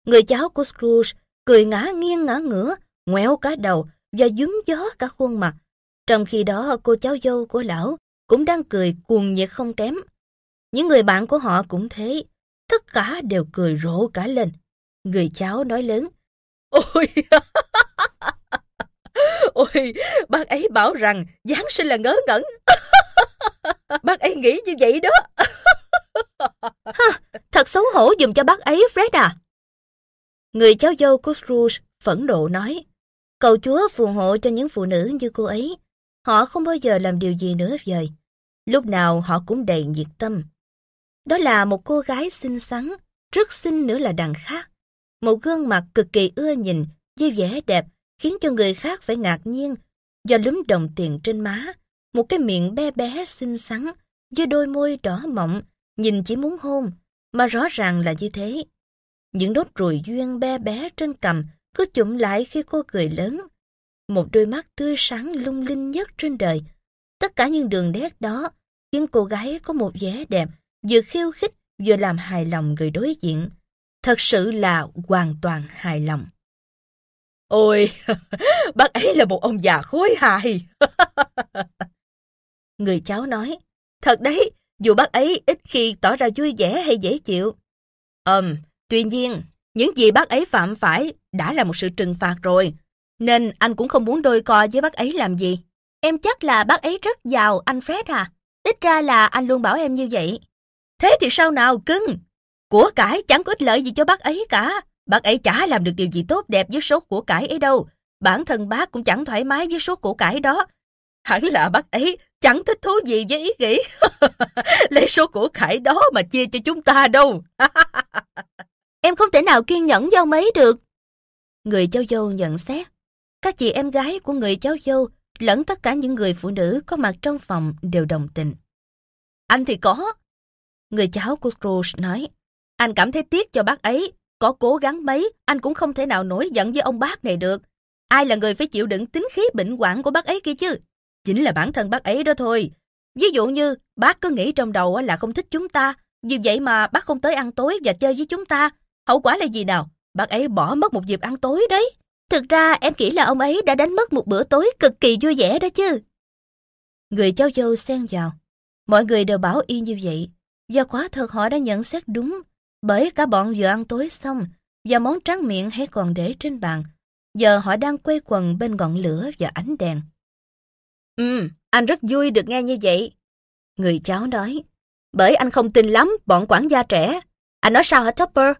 người cháu của Scrooge cười ngã nghiêng ngã ngửa ngoéo cả đầu và dúm gió cả khuôn mặt trong khi đó cô cháu dâu của lão cũng đang cười cuồng nhiệt không kém. Những người bạn của họ cũng thế, tất cả đều cười rộ cả lên. Người cháu nói lớn, Ôi, [LAUGHS] [LAUGHS] ôi, bác ấy bảo rằng Giáng sinh là ngớ ngẩn. [LAUGHS] bác ấy nghĩ như vậy đó. ha, thật xấu hổ dùng cho bác ấy, Fred à. Người cháu dâu của Scrooge phẫn nộ nói, cầu Chúa phù hộ cho những phụ nữ như cô ấy. Họ không bao giờ làm điều gì nữa vời. Lúc nào họ cũng đầy nhiệt tâm. Đó là một cô gái xinh xắn, rất xinh nữa là đằng khác. Một gương mặt cực kỳ ưa nhìn, với vẻ đẹp, khiến cho người khác phải ngạc nhiên. Do lúm đồng tiền trên má, một cái miệng bé bé xinh xắn, với đôi môi đỏ mọng, nhìn chỉ muốn hôn, mà rõ ràng là như thế. Những đốt ruồi duyên bé bé trên cằm cứ chụm lại khi cô cười lớn, một đôi mắt tươi sáng lung linh nhất trên đời. Tất cả những đường nét đó khiến cô gái có một vẻ đẹp vừa khiêu khích vừa làm hài lòng người đối diện. Thật sự là hoàn toàn hài lòng. Ôi, [LAUGHS] bác ấy là một ông già khối hài. [LAUGHS] người cháu nói, thật đấy, dù bác ấy ít khi tỏ ra vui vẻ hay dễ chịu. Ừm, tuy nhiên, những gì bác ấy phạm phải đã là một sự trừng phạt rồi, nên anh cũng không muốn đôi co với bác ấy làm gì. Em chắc là bác ấy rất giàu, anh Fred à? Ít ra là anh luôn bảo em như vậy. Thế thì sao nào cưng? Của cải chẳng có ích lợi gì cho bác ấy cả. Bác ấy chả làm được điều gì tốt đẹp với số của cải ấy đâu. Bản thân bác cũng chẳng thoải mái với số của cải đó. Hẳn là bác ấy chẳng thích thú gì với ý nghĩ. [LAUGHS] Lấy số của cải đó mà chia cho chúng ta đâu. [LAUGHS] em không thể nào kiên nhẫn với ông ấy được. Người cháu dâu nhận xét. Các chị em gái của người cháu dâu lẫn tất cả những người phụ nữ có mặt trong phòng đều đồng tình. Anh thì có. Người cháu của Scrooge nói. Anh cảm thấy tiếc cho bác ấy. Có cố gắng mấy, anh cũng không thể nào nổi giận với ông bác này được. Ai là người phải chịu đựng tính khí bệnh hoạn của bác ấy kia chứ? Chính là bản thân bác ấy đó thôi. Ví dụ như bác cứ nghĩ trong đầu là không thích chúng ta, vì vậy mà bác không tới ăn tối và chơi với chúng ta. Hậu quả là gì nào? Bác ấy bỏ mất một dịp ăn tối đấy. Thực ra em nghĩ là ông ấy đã đánh mất một bữa tối cực kỳ vui vẻ đó chứ. Người cháu dâu xen vào. Mọi người đều bảo y như vậy. Và quả thật họ đã nhận xét đúng. Bởi cả bọn vừa ăn tối xong và món tráng miệng hay còn để trên bàn. Giờ họ đang quay quần bên ngọn lửa và ánh đèn. Ừ, anh rất vui được nghe như vậy. Người cháu nói. Bởi anh không tin lắm bọn quản gia trẻ. Anh nói sao hả Topper?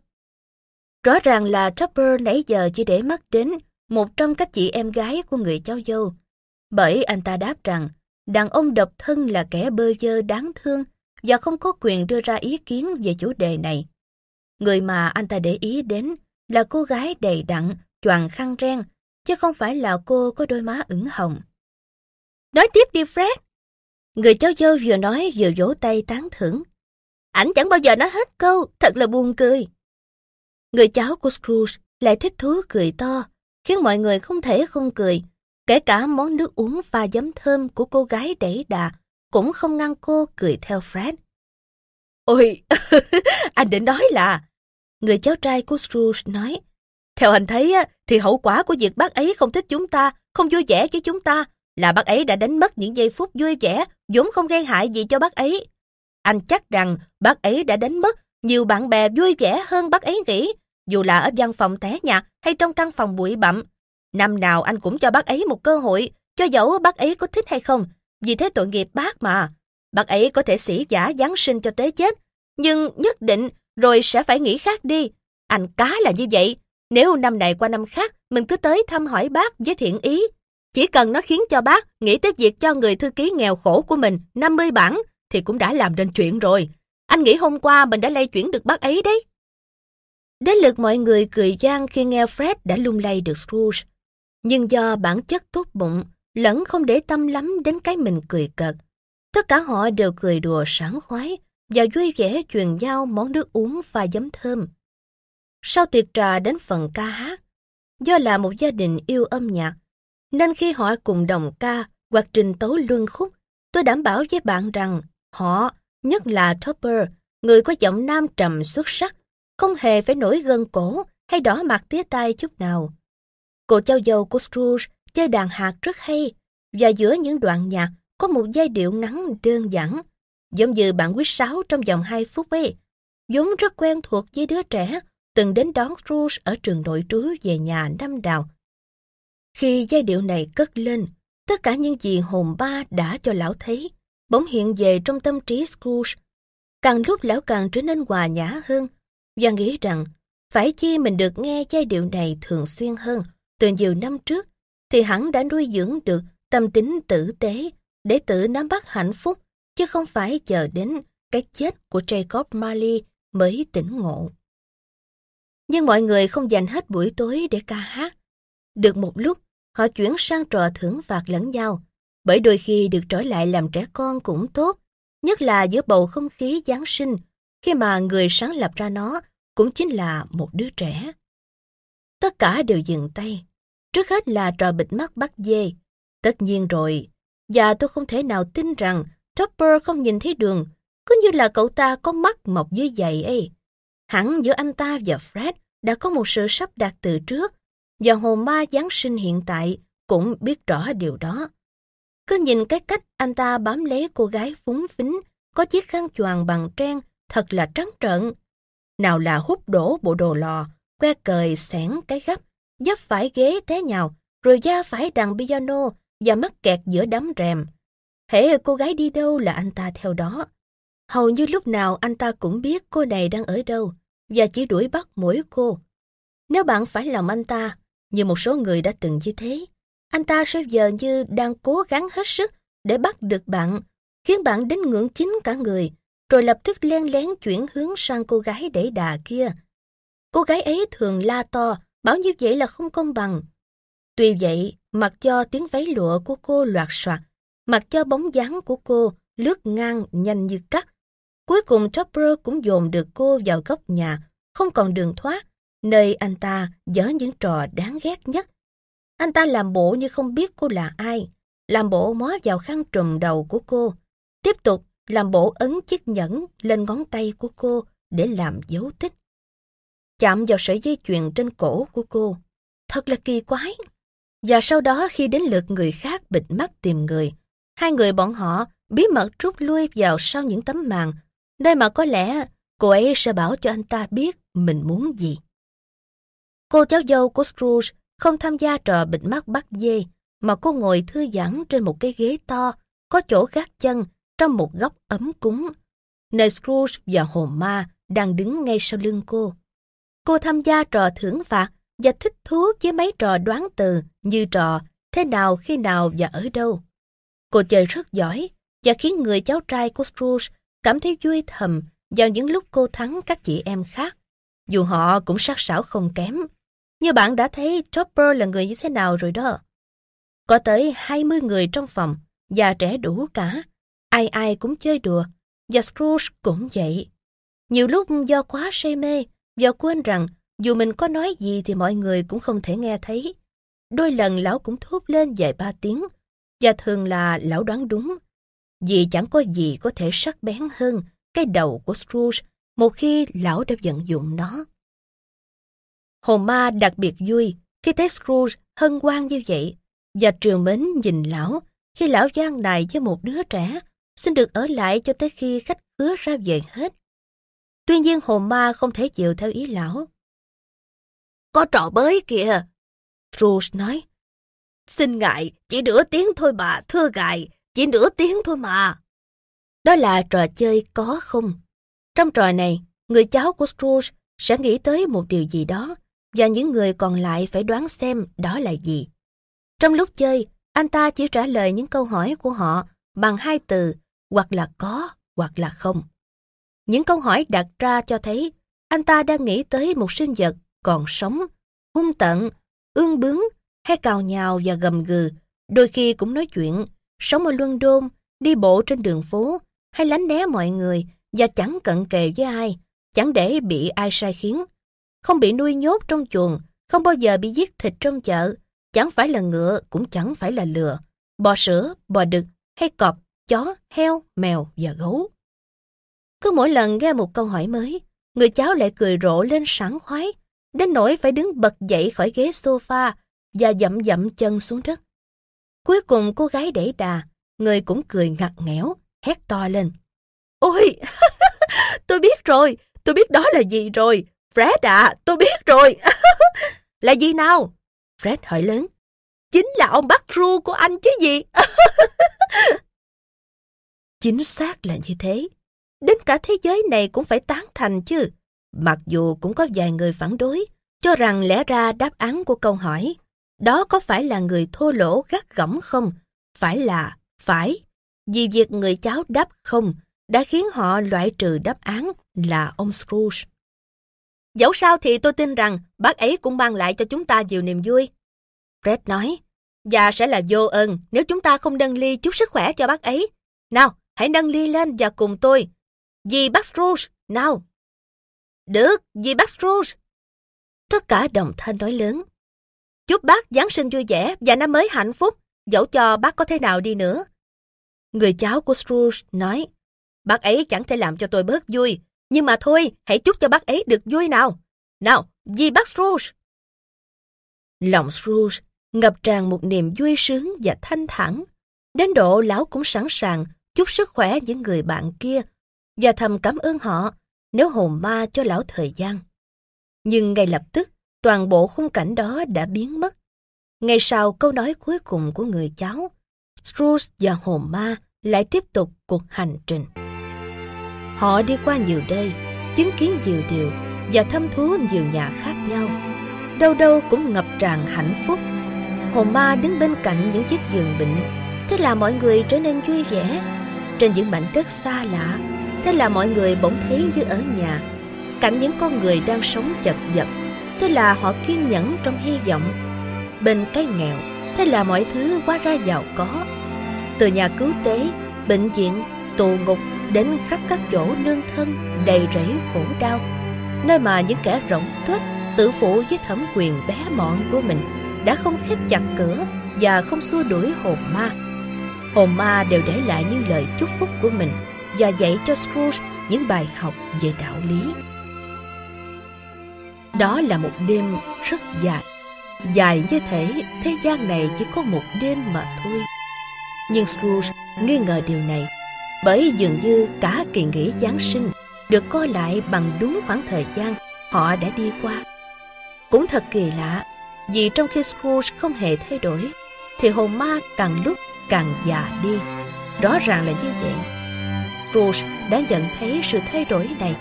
Rõ ràng là Topper nãy giờ chỉ để mắt đến một trong các chị em gái của người cháu dâu. Bởi anh ta đáp rằng đàn ông độc thân là kẻ bơ vơ đáng thương và không có quyền đưa ra ý kiến về chủ đề này. Người mà anh ta để ý đến là cô gái đầy đặn, choàng khăn ren, chứ không phải là cô có đôi má ửng hồng. Nói tiếp đi Fred. Người cháu dâu vừa nói vừa vỗ tay tán thưởng. Ảnh chẳng bao giờ nói hết câu, thật là buồn cười. Người cháu của Scrooge lại thích thú cười to, khiến mọi người không thể không cười. Kể cả món nước uống pha giấm thơm của cô gái đẩy đà cũng không ngăn cô cười theo Fred. Ôi, [LAUGHS] anh định nói là... Người cháu trai của Scrooge nói, Theo anh thấy thì hậu quả của việc bác ấy không thích chúng ta, không vui vẻ với chúng ta, là bác ấy đã đánh mất những giây phút vui vẻ, vốn không gây hại gì cho bác ấy. Anh chắc rằng bác ấy đã đánh mất nhiều bạn bè vui vẻ hơn bác ấy nghĩ, dù là ở văn phòng té nhạc hay trong căn phòng bụi bặm. Năm nào anh cũng cho bác ấy một cơ hội, cho dẫu bác ấy có thích hay không, vì thế tội nghiệp bác mà. Bác ấy có thể xỉ giả Giáng sinh cho tới chết, nhưng nhất định rồi sẽ phải nghĩ khác đi. Anh cá là như vậy, nếu năm này qua năm khác mình cứ tới thăm hỏi bác với thiện ý, chỉ cần nó khiến cho bác nghĩ tới việc cho người thư ký nghèo khổ của mình 50 bản thì cũng đã làm nên chuyện rồi. Anh nghĩ hôm qua mình đã lay chuyển được bác ấy đấy. Đến lượt mọi người cười gian khi nghe Fred đã lung lay được Scrooge. Nhưng do bản chất tốt bụng, lẫn không để tâm lắm đến cái mình cười cợt. Tất cả họ đều cười đùa sảng khoái và vui vẻ truyền giao món nước uống và giấm thơm. Sau tiệc trà đến phần ca hát, do là một gia đình yêu âm nhạc, nên khi họ cùng đồng ca hoặc trình tấu luân khúc, tôi đảm bảo với bạn rằng họ, nhất là Topper, người có giọng nam trầm xuất sắc, không hề phải nổi gân cổ hay đỏ mặt tía tai chút nào. Cô cháu dâu của Scrooge chơi đàn hạt rất hay, và giữa những đoạn nhạc có một giai điệu ngắn đơn giản, giống như bản quýt sáo trong vòng 2 phút ấy, vốn rất quen thuộc với đứa trẻ từng đến đón Scrooge ở trường nội trú về nhà năm đào. Khi giai điệu này cất lên, tất cả những gì hồn ba đã cho lão thấy, bỗng hiện về trong tâm trí Scrooge. Càng lúc lão càng trở nên hòa nhã hơn, và nghĩ rằng phải chi mình được nghe giai điệu này thường xuyên hơn từ nhiều năm trước, thì hẳn đã nuôi dưỡng được tâm tính tử tế để tự nắm bắt hạnh phúc, chứ không phải chờ đến cái chết của Jacob Marley mới tỉnh ngộ. Nhưng mọi người không dành hết buổi tối để ca hát. Được một lúc, họ chuyển sang trò thưởng phạt lẫn nhau, bởi đôi khi được trở lại làm trẻ con cũng tốt, nhất là giữa bầu không khí Giáng sinh, khi mà người sáng lập ra nó cũng chính là một đứa trẻ. Tất cả đều dừng tay. Trước hết là trò bịt mắt bắt dê. Tất nhiên rồi, và tôi không thể nào tin rằng Topper không nhìn thấy đường, cứ như là cậu ta có mắt mọc dưới giày ấy. Hẳn giữa anh ta và Fred đã có một sự sắp đặt từ trước, và hồ ma Giáng sinh hiện tại cũng biết rõ điều đó. Cứ nhìn cái cách anh ta bám lấy cô gái phúng phính có chiếc khăn choàng bằng trang thật là trắng trợn. Nào là hút đổ bộ đồ lò, que cời xẻn cái gấp, dấp phải ghế té nhào, rồi da phải đàn piano và mắc kẹt giữa đám rèm. Hễ cô gái đi đâu là anh ta theo đó. Hầu như lúc nào anh ta cũng biết cô này đang ở đâu và chỉ đuổi bắt mỗi cô. Nếu bạn phải lòng anh ta, như một số người đã từng như thế, anh ta sẽ giờ như đang cố gắng hết sức để bắt được bạn, khiến bạn đến ngưỡng chính cả người, rồi lập tức len lén chuyển hướng sang cô gái đẩy đà kia. Cô gái ấy thường la to, bảo như vậy là không công bằng. Tuy vậy, mặc cho tiếng váy lụa của cô loạt soạt, mặc cho bóng dáng của cô lướt ngang nhanh như cắt, cuối cùng Chopper cũng dồn được cô vào góc nhà, không còn đường thoát, nơi anh ta dở những trò đáng ghét nhất. Anh ta làm bộ như không biết cô là ai, làm bộ mó vào khăn trùm đầu của cô, tiếp tục làm bộ ấn chiếc nhẫn lên ngón tay của cô để làm dấu tích. Chạm vào sợi dây chuyền trên cổ của cô. Thật là kỳ quái. Và sau đó khi đến lượt người khác bịt mắt tìm người, hai người bọn họ bí mật rút lui vào sau những tấm màn, nơi mà có lẽ cô ấy sẽ bảo cho anh ta biết mình muốn gì. Cô cháu dâu của Scrooge không tham gia trò bịt mắt bắt dê, mà cô ngồi thư giãn trên một cái ghế to, có chỗ gác chân trong một góc ấm cúng, nơi Scrooge và hồn ma đang đứng ngay sau lưng cô. Cô tham gia trò thưởng phạt và thích thú với mấy trò đoán từ như trò thế nào, khi nào và ở đâu. Cô chơi rất giỏi và khiến người cháu trai của Scrooge cảm thấy vui thầm vào những lúc cô thắng các chị em khác, dù họ cũng sắc sảo không kém. Như bạn đã thấy Chopper là người như thế nào rồi đó. Có tới 20 người trong phòng, già trẻ đủ cả. Ai ai cũng chơi đùa, và Scrooge cũng vậy. Nhiều lúc do quá say mê, do quên rằng dù mình có nói gì thì mọi người cũng không thể nghe thấy. Đôi lần lão cũng thốt lên vài ba tiếng, và thường là lão đoán đúng. Vì chẳng có gì có thể sắc bén hơn cái đầu của Scrooge một khi lão đã vận dụng nó. Hồ ma đặc biệt vui khi thấy Scrooge hân hoan như vậy và triều mến nhìn lão khi lão gian này với một đứa trẻ xin được ở lại cho tới khi khách khứa ra về hết. Tuy nhiên Hồ ma không thể chịu theo ý lão. Có trò bới kìa. Rose nói. Xin ngại, chỉ nửa tiếng thôi bà, thưa ngài, chỉ nửa tiếng thôi mà. Đó là trò chơi có không. Trong trò này, người cháu của Scrooge sẽ nghĩ tới một điều gì đó và những người còn lại phải đoán xem đó là gì. Trong lúc chơi, anh ta chỉ trả lời những câu hỏi của họ bằng hai từ hoặc là có hoặc là không. Những câu hỏi đặt ra cho thấy anh ta đang nghĩ tới một sinh vật còn sống, hung tận, ương bướng hay cào nhào và gầm gừ, đôi khi cũng nói chuyện, sống ở London, đi bộ trên đường phố hay lánh né mọi người và chẳng cận kề với ai, chẳng để bị ai sai khiến không bị nuôi nhốt trong chuồng, không bao giờ bị giết thịt trong chợ, chẳng phải là ngựa cũng chẳng phải là lừa, bò sữa, bò đực hay cọp, chó, heo, mèo và gấu. Cứ mỗi lần nghe một câu hỏi mới, người cháu lại cười rộ lên sảng khoái, đến nỗi phải đứng bật dậy khỏi ghế sofa và dậm dậm chân xuống đất. Cuối cùng cô gái đẩy đà, người cũng cười ngặt nghẽo, hét to lên. Ôi, [LAUGHS] tôi biết rồi, tôi biết đó là gì rồi, Fred à, tôi biết rồi. [LAUGHS] là gì nào? Fred hỏi lớn. Chính là ông bác ru của anh chứ gì? [LAUGHS] Chính xác là như thế. Đến cả thế giới này cũng phải tán thành chứ. Mặc dù cũng có vài người phản đối, cho rằng lẽ ra đáp án của câu hỏi, đó có phải là người thô lỗ gắt gỏng không? Phải là phải. Vì việc người cháu đáp không đã khiến họ loại trừ đáp án là ông Scrooge. Dẫu sao thì tôi tin rằng bác ấy cũng mang lại cho chúng ta nhiều niềm vui. Fred nói, và sẽ là vô ơn nếu chúng ta không nâng ly chúc sức khỏe cho bác ấy. Nào, hãy nâng ly lên và cùng tôi. vì bác Scrooge, nào. Được, dì bác Scrooge. Tất cả đồng thanh nói lớn. Chúc bác Giáng sinh vui vẻ và năm mới hạnh phúc, dẫu cho bác có thế nào đi nữa. Người cháu của Scrooge nói, bác ấy chẳng thể làm cho tôi bớt vui, nhưng mà thôi, hãy chúc cho bác ấy được vui nào. Nào, vì bác Scrooge. Lòng Scrooge ngập tràn một niềm vui sướng và thanh thản. Đến độ lão cũng sẵn sàng chúc sức khỏe những người bạn kia và thầm cảm ơn họ nếu hồn ma cho lão thời gian. Nhưng ngay lập tức, toàn bộ khung cảnh đó đã biến mất. Ngay sau câu nói cuối cùng của người cháu, Scrooge và hồn ma lại tiếp tục cuộc hành trình. Họ đi qua nhiều đây, chứng kiến nhiều điều và thăm thú nhiều nhà khác nhau. Đâu đâu cũng ngập tràn hạnh phúc. Hồn ma đứng bên cạnh những chiếc giường bệnh, thế là mọi người trở nên vui vẻ. Trên những mảnh đất xa lạ, thế là mọi người bỗng thấy như ở nhà. Cạnh những con người đang sống chật vật, thế là họ kiên nhẫn trong hy vọng. Bên cái nghèo, thế là mọi thứ quá ra giàu có. Từ nhà cứu tế, bệnh viện, tù ngục đến khắp các chỗ nương thân đầy rẫy khổ đau nơi mà những kẻ rỗng tuếch tự phụ với thẩm quyền bé mọn của mình đã không khép chặt cửa và không xua đuổi hồn ma hồn ma đều để lại những lời chúc phúc của mình và dạy cho Scrooge những bài học về đạo lý đó là một đêm rất dài dài như thể thế gian này chỉ có một đêm mà thôi nhưng Scrooge nghi ngờ điều này bởi dường như cả kỳ nghỉ Giáng sinh được coi lại bằng đúng khoảng thời gian họ đã đi qua. Cũng thật kỳ lạ, vì trong khi Scrooge không hề thay đổi, thì hồn ma càng lúc càng già đi. Rõ ràng là như vậy. Scrooge đã nhận thấy sự thay đổi này,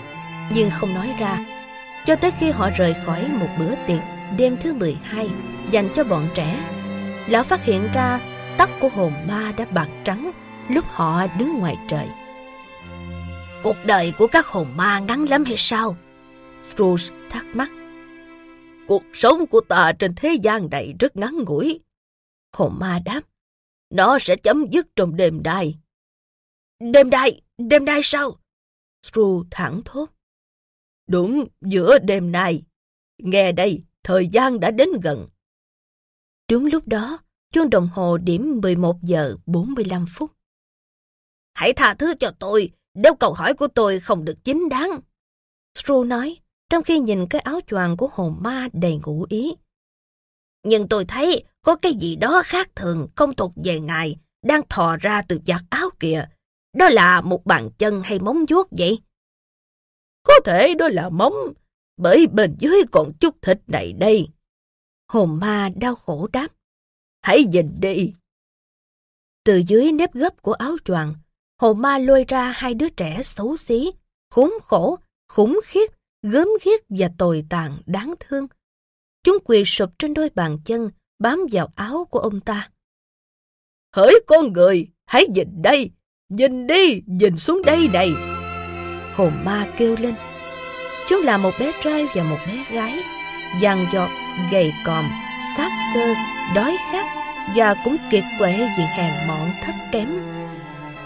nhưng không nói ra. Cho tới khi họ rời khỏi một bữa tiệc đêm thứ 12 dành cho bọn trẻ, lão phát hiện ra tóc của hồn ma đã bạc trắng lúc họ đứng ngoài trời. Cuộc đời của các hồn ma ngắn lắm hay sao? Scrooge thắc mắc. Cuộc sống của ta trên thế gian này rất ngắn ngủi. Hồn ma đáp. Nó sẽ chấm dứt trong đêm đai. Đêm nay Đêm nay sao? Stru thẳng thốt. Đúng, giữa đêm nay. Nghe đây, thời gian đã đến gần. Đúng lúc đó, chuông đồng hồ điểm 11 giờ 45 phút. Hãy tha thứ cho tôi nếu câu hỏi của tôi không được chính đáng. Stru nói, trong khi nhìn cái áo choàng của hồn ma đầy ngụ ý. Nhưng tôi thấy có cái gì đó khác thường không thuộc về ngài đang thò ra từ giặt áo kìa. Đó là một bàn chân hay móng vuốt vậy? Có thể đó là móng, bởi bên dưới còn chút thịt này đây. Hồn ma đau khổ đáp. Hãy nhìn đi. Từ dưới nếp gấp của áo choàng, hồn ma lôi ra hai đứa trẻ xấu xí, khốn khổ, khủng khiết, gớm ghiếc và tồi tàn đáng thương. Chúng quỳ sụp trên đôi bàn chân, bám vào áo của ông ta. Hỡi con người, hãy nhìn đây, nhìn đi, nhìn xuống đây này. Hồn ma kêu lên. Chúng là một bé trai và một bé gái, dằn dọt, gầy còm, xác sơ đói khát và cũng kiệt quệ vì hèn mọn thấp kém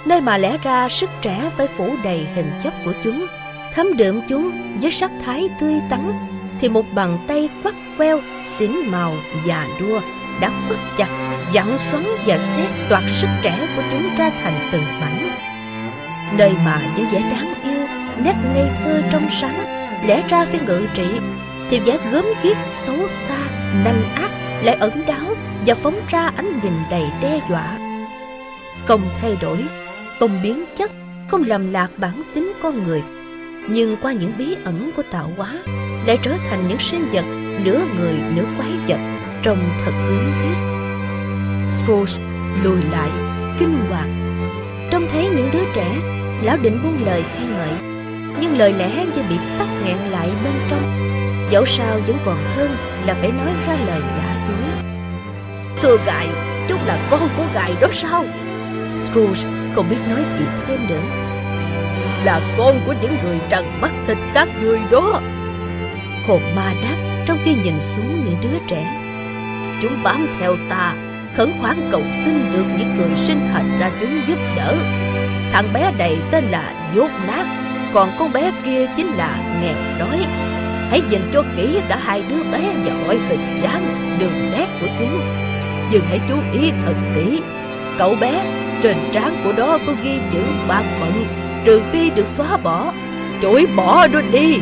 nơi mà lẽ ra sức trẻ phải phủ đầy hình chất của chúng thấm đượm chúng với sắc thái tươi tắn thì một bàn tay quắt queo xỉn màu già đua đã quất chặt vặn xoắn và xé toạc sức trẻ của chúng ra thành từng mảnh. Nơi mà những vẻ đáng yêu nét ngây thơ trong sáng lẽ ra phải ngự trị thì vẻ gớm ghiếc xấu xa nanh ác lại ẩn đáo và phóng ra ánh nhìn đầy đe dọa. Không thay đổi không biến chất, không làm lạc bản tính con người, nhưng qua những bí ẩn của tạo hóa lại trở thành những sinh vật nửa người nửa quái vật trông thật ướm thiết Scrooge lùi lại, kinh hoàng. Trông thấy những đứa trẻ, lão định buông lời khen ngợi, nhưng lời lẽ như bị tắc nghẹn lại bên trong. Dẫu sao vẫn còn hơn là phải nói ra lời giả dối. Thưa gài, chúng là con của gài đó sao? Scrooge không biết nói gì thêm nữa Là con của những người trần mắt thịt các người đó Hồn ma đáp trong khi nhìn xuống những đứa trẻ Chúng bám theo ta Khẩn khoản cầu xin được những người sinh thành ra chúng giúp đỡ. Thằng bé này tên là dốt nát Còn con bé kia chính là nghèo đói. Hãy nhìn cho kỹ cả hai đứa bé và mọi hình dáng, đường nét của chúng. Nhưng hãy chú ý thật kỹ Cậu bé trên trán của đó có ghi chữ bạc phận Trừ phi được xóa bỏ Chổi bỏ nó đi.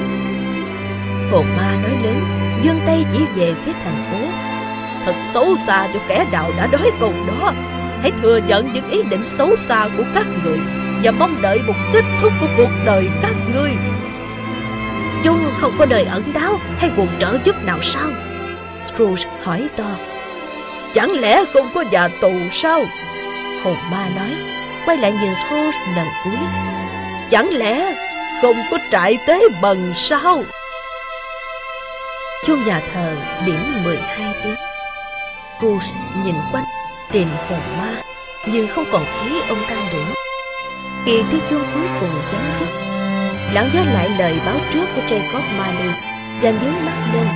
Hồn ma nói lớn giương tay chỉ về phía thành phố. Thật xấu xa cho kẻ nào đã đói cùng đó Hãy thừa nhận những ý định xấu xa của các người và mong đợi một kết thúc của cuộc đời các ngươi. Chú không có đời ẩn đáo hay nguồn trợ giúp nào sao? Scrooge hỏi to. Chẳng lẽ không có nhà tù sao? Hồn ma nói, quay lại nhìn Scrooge lần cuối. Chẳng lẽ không có trại tế bần sao? Chuông nhà thờ điểm 12 tiếng. Scrooge nhìn quanh tìm hồn ma nhưng không còn thấy ông ta nữa. Kỳ thi chuông cuối cùng chấm dứt. Lão nhớ lại lời báo trước của Jacob Marley và nhướng mắt lên.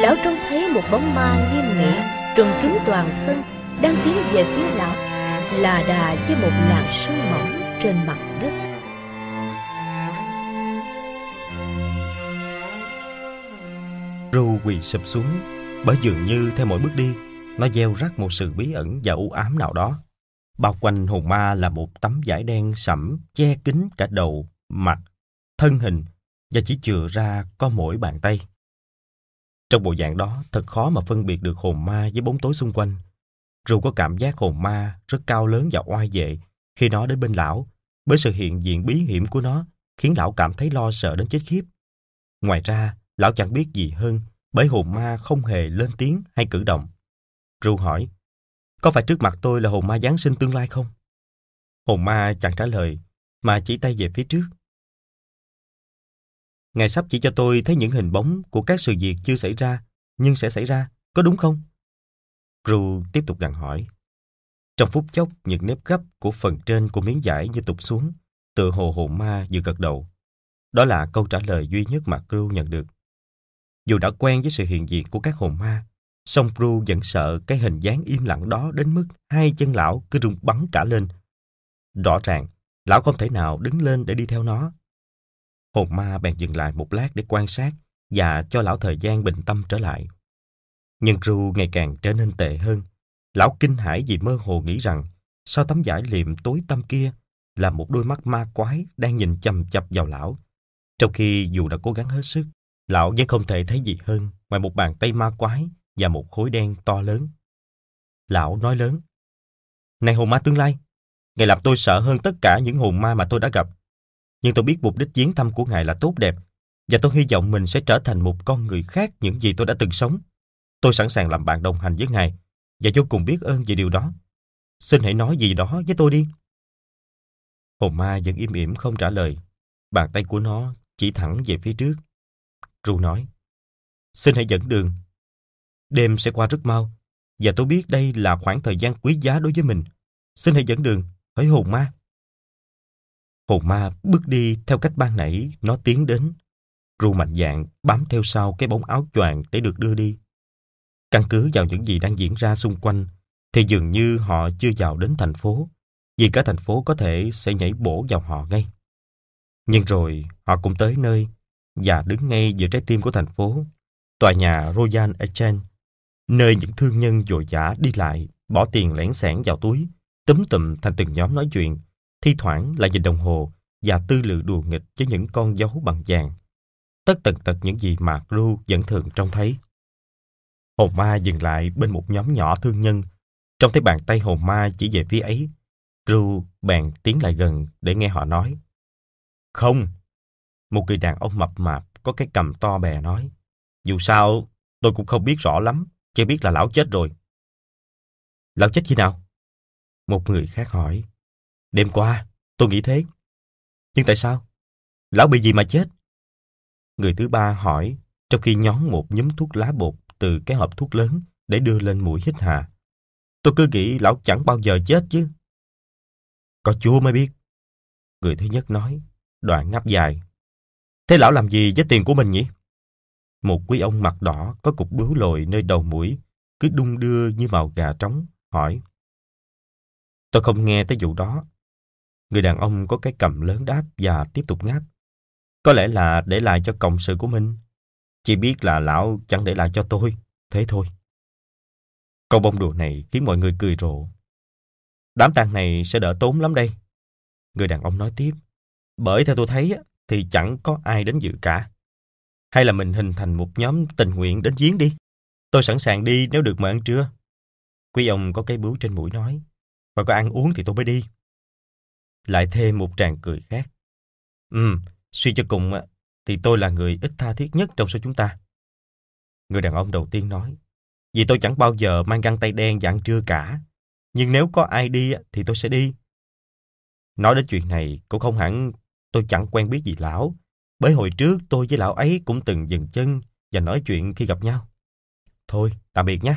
Lão trông thấy một bóng ma nghiêm nghị, trùm kín toàn thân, đang tiến về phía lão, là đà với một làn sương mỏng trên mặt đất. Rô quỳ sụp xuống, bởi dường như theo mỗi bước đi, nó gieo rắc một sự bí ẩn và u ám nào đó. Bao quanh hồn ma là một tấm vải đen sẫm che kín cả đầu, mặt, thân hình và chỉ chừa ra có mỗi bàn tay. Trong bộ dạng đó, thật khó mà phân biệt được hồn ma với bóng tối xung quanh. Dù có cảm giác hồn ma rất cao lớn và oai vệ khi nó đến bên lão, bởi sự hiện diện bí hiểm của nó khiến lão cảm thấy lo sợ đến chết khiếp. Ngoài ra, lão chẳng biết gì hơn bởi hồn ma không hề lên tiếng hay cử động. Ru hỏi, có phải trước mặt tôi là hồn ma Giáng sinh tương lai không? Hồn ma chẳng trả lời, mà chỉ tay về phía trước. Ngài sắp chỉ cho tôi thấy những hình bóng của các sự việc chưa xảy ra, nhưng sẽ xảy ra, có đúng không? Rù tiếp tục gặng hỏi. Trong phút chốc, những nếp gấp của phần trên của miếng vải như tụt xuống, tựa hồ hồn ma vừa gật đầu. Đó là câu trả lời duy nhất mà Ru nhận được. Dù đã quen với sự hiện diện của các hồn ma, song Ru vẫn sợ cái hình dáng im lặng đó đến mức hai chân lão cứ rung bắn cả lên. Rõ ràng, lão không thể nào đứng lên để đi theo nó. Hồn ma bèn dừng lại một lát để quan sát và cho lão thời gian bình tâm trở lại. Nhưng Ru ngày càng trở nên tệ hơn. Lão kinh hãi vì mơ hồ nghĩ rằng sau tấm vải liệm tối tăm kia là một đôi mắt ma quái đang nhìn chầm chập vào lão. Trong khi dù đã cố gắng hết sức, lão vẫn không thể thấy gì hơn ngoài một bàn tay ma quái và một khối đen to lớn. Lão nói lớn, Này hồn ma tương lai, Ngài làm tôi sợ hơn tất cả những hồn ma mà tôi đã gặp. Nhưng tôi biết mục đích viếng thăm của Ngài là tốt đẹp, và tôi hy vọng mình sẽ trở thành một con người khác những gì tôi đã từng sống. Tôi sẵn sàng làm bạn đồng hành với Ngài, và vô cùng biết ơn về điều đó. Xin hãy nói gì đó với tôi đi. Hồn ma vẫn im ỉm không trả lời. Bàn tay của nó chỉ thẳng về phía trước. Ru nói, Xin hãy dẫn đường. Đêm sẽ qua rất mau, và tôi biết đây là khoảng thời gian quý giá đối với mình. Xin hãy dẫn đường, hỡi hồn ma. Hồn ma bước đi theo cách ban nãy nó tiến đến. Ru mạnh dạng bám theo sau cái bóng áo choàng để được đưa đi. Căn cứ vào những gì đang diễn ra xung quanh, thì dường như họ chưa vào đến thành phố, vì cả thành phố có thể sẽ nhảy bổ vào họ ngay. Nhưng rồi họ cũng tới nơi và đứng ngay giữa trái tim của thành phố, tòa nhà Royal Exchange, nơi những thương nhân dồi dã đi lại, bỏ tiền lẻn sẻn vào túi, túm tụm thành từng nhóm nói chuyện, thi thoảng lại nhìn đồng hồ và tư lự đùa nghịch với những con dấu bằng vàng. Tất tần tật những gì mà Ru vẫn thường trông thấy. Hồn ma dừng lại bên một nhóm nhỏ thương nhân. Trong thấy bàn tay hồn ma chỉ về phía ấy. Ru bèn tiến lại gần để nghe họ nói. Không. Một người đàn ông mập mạp có cái cầm to bè nói. Dù sao, tôi cũng không biết rõ lắm. Chỉ biết là lão chết rồi. Lão chết khi nào? Một người khác hỏi. Đêm qua, tôi nghĩ thế. Nhưng tại sao? Lão bị gì mà chết? Người thứ ba hỏi, trong khi nhón một nhúm thuốc lá bột từ cái hộp thuốc lớn để đưa lên mũi hít hà. Tôi cứ nghĩ lão chẳng bao giờ chết chứ. Có chúa mới biết. Người thứ nhất nói, đoạn ngáp dài. Thế lão làm gì với tiền của mình nhỉ? Một quý ông mặt đỏ có cục bướu lồi nơi đầu mũi, cứ đung đưa như màu gà trống, hỏi. Tôi không nghe tới vụ đó. Người đàn ông có cái cầm lớn đáp và tiếp tục ngáp. Có lẽ là để lại cho cộng sự của mình. Chỉ biết là lão chẳng để lại cho tôi, thế thôi. Câu bông đùa này khiến mọi người cười rộ. Đám tang này sẽ đỡ tốn lắm đây. Người đàn ông nói tiếp. Bởi theo tôi thấy thì chẳng có ai đến dự cả. Hay là mình hình thành một nhóm tình nguyện đến giếng đi. Tôi sẵn sàng đi nếu được mời ăn trưa. Quý ông có cái bướu trên mũi nói. Và có ăn uống thì tôi mới đi. lại thêm một tràng cười khác. Ừ, suy cho cùng thì tôi là người ít tha thiết nhất trong số chúng ta. Người đàn ông đầu tiên nói, vì tôi chẳng bao giờ mang găng tay đen dạng trưa cả. Nhưng nếu có ai đi thì tôi sẽ đi. Nói đến chuyện này, cũng không hẳn tôi chẳng quen biết gì lão. Bởi hồi trước tôi với lão ấy cũng từng dừng chân và nói chuyện khi gặp nhau. Thôi, tạm biệt nhé.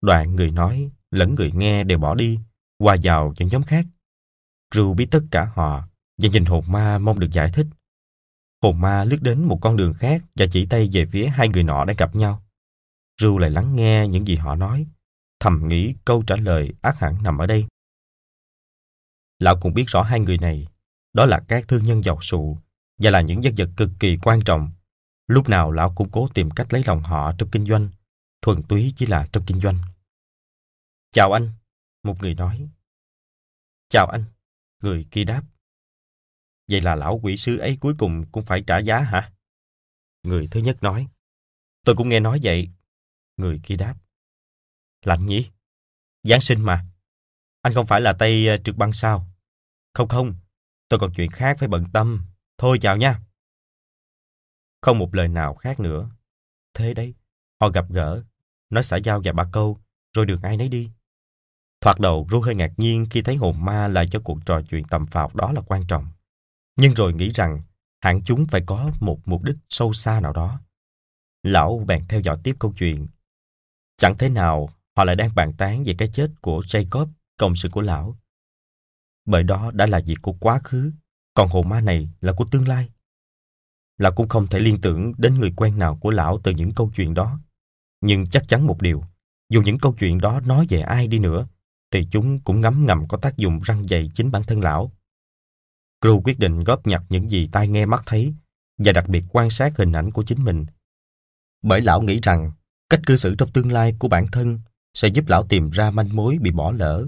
Đoạn người nói, lẫn người nghe đều bỏ đi, qua vào những nhóm khác. Rưu biết tất cả họ và nhìn hồn ma mong được giải thích. Hồn ma lướt đến một con đường khác và chỉ tay về phía hai người nọ đang gặp nhau. Rưu lại lắng nghe những gì họ nói, thầm nghĩ câu trả lời ác hẳn nằm ở đây. Lão cũng biết rõ hai người này, đó là các thương nhân giàu sụ và là những nhân vật cực kỳ quan trọng. Lúc nào lão cũng cố tìm cách lấy lòng họ trong kinh doanh, thuần túy chỉ là trong kinh doanh. Chào anh, một người nói. Chào anh, người kia đáp. Vậy là lão quỷ sứ ấy cuối cùng cũng phải trả giá hả? Người thứ nhất nói. Tôi cũng nghe nói vậy. Người kia đáp. Lạnh nhỉ? Giáng sinh mà. Anh không phải là tay ờ, trượt băng sao? Không không, tôi còn chuyện khác phải bận tâm. Thôi chào nha. Không một lời nào khác nữa. Thế đấy, họ gặp gỡ, nói xã giao và ba câu, rồi được ai nấy đi. Thoạt đầu Ru hơi ngạc nhiên khi thấy hồn ma lại cho cuộc trò chuyện tầm phào đó là quan trọng. Nhưng rồi nghĩ rằng hẳn chúng phải có một mục đích sâu xa nào đó. Lão bèn theo dõi tiếp câu chuyện. Chẳng thế nào họ lại đang bàn tán về cái chết của Jacob, công sự của lão. Bởi đó đã là việc của quá khứ, còn hồn ma này là của tương lai. Lão cũng không thể liên tưởng đến người quen nào của lão từ những câu chuyện đó. Nhưng chắc chắn một điều, dù những câu chuyện đó nói về ai đi nữa, thì chúng cũng ngấm ngầm có tác dụng răng dày chính bản thân lão. Crew quyết định góp nhặt những gì tai nghe mắt thấy và đặc biệt quan sát hình ảnh của chính mình. Bởi lão nghĩ rằng cách cư xử trong tương lai của bản thân sẽ giúp lão tìm ra manh mối bị bỏ lỡ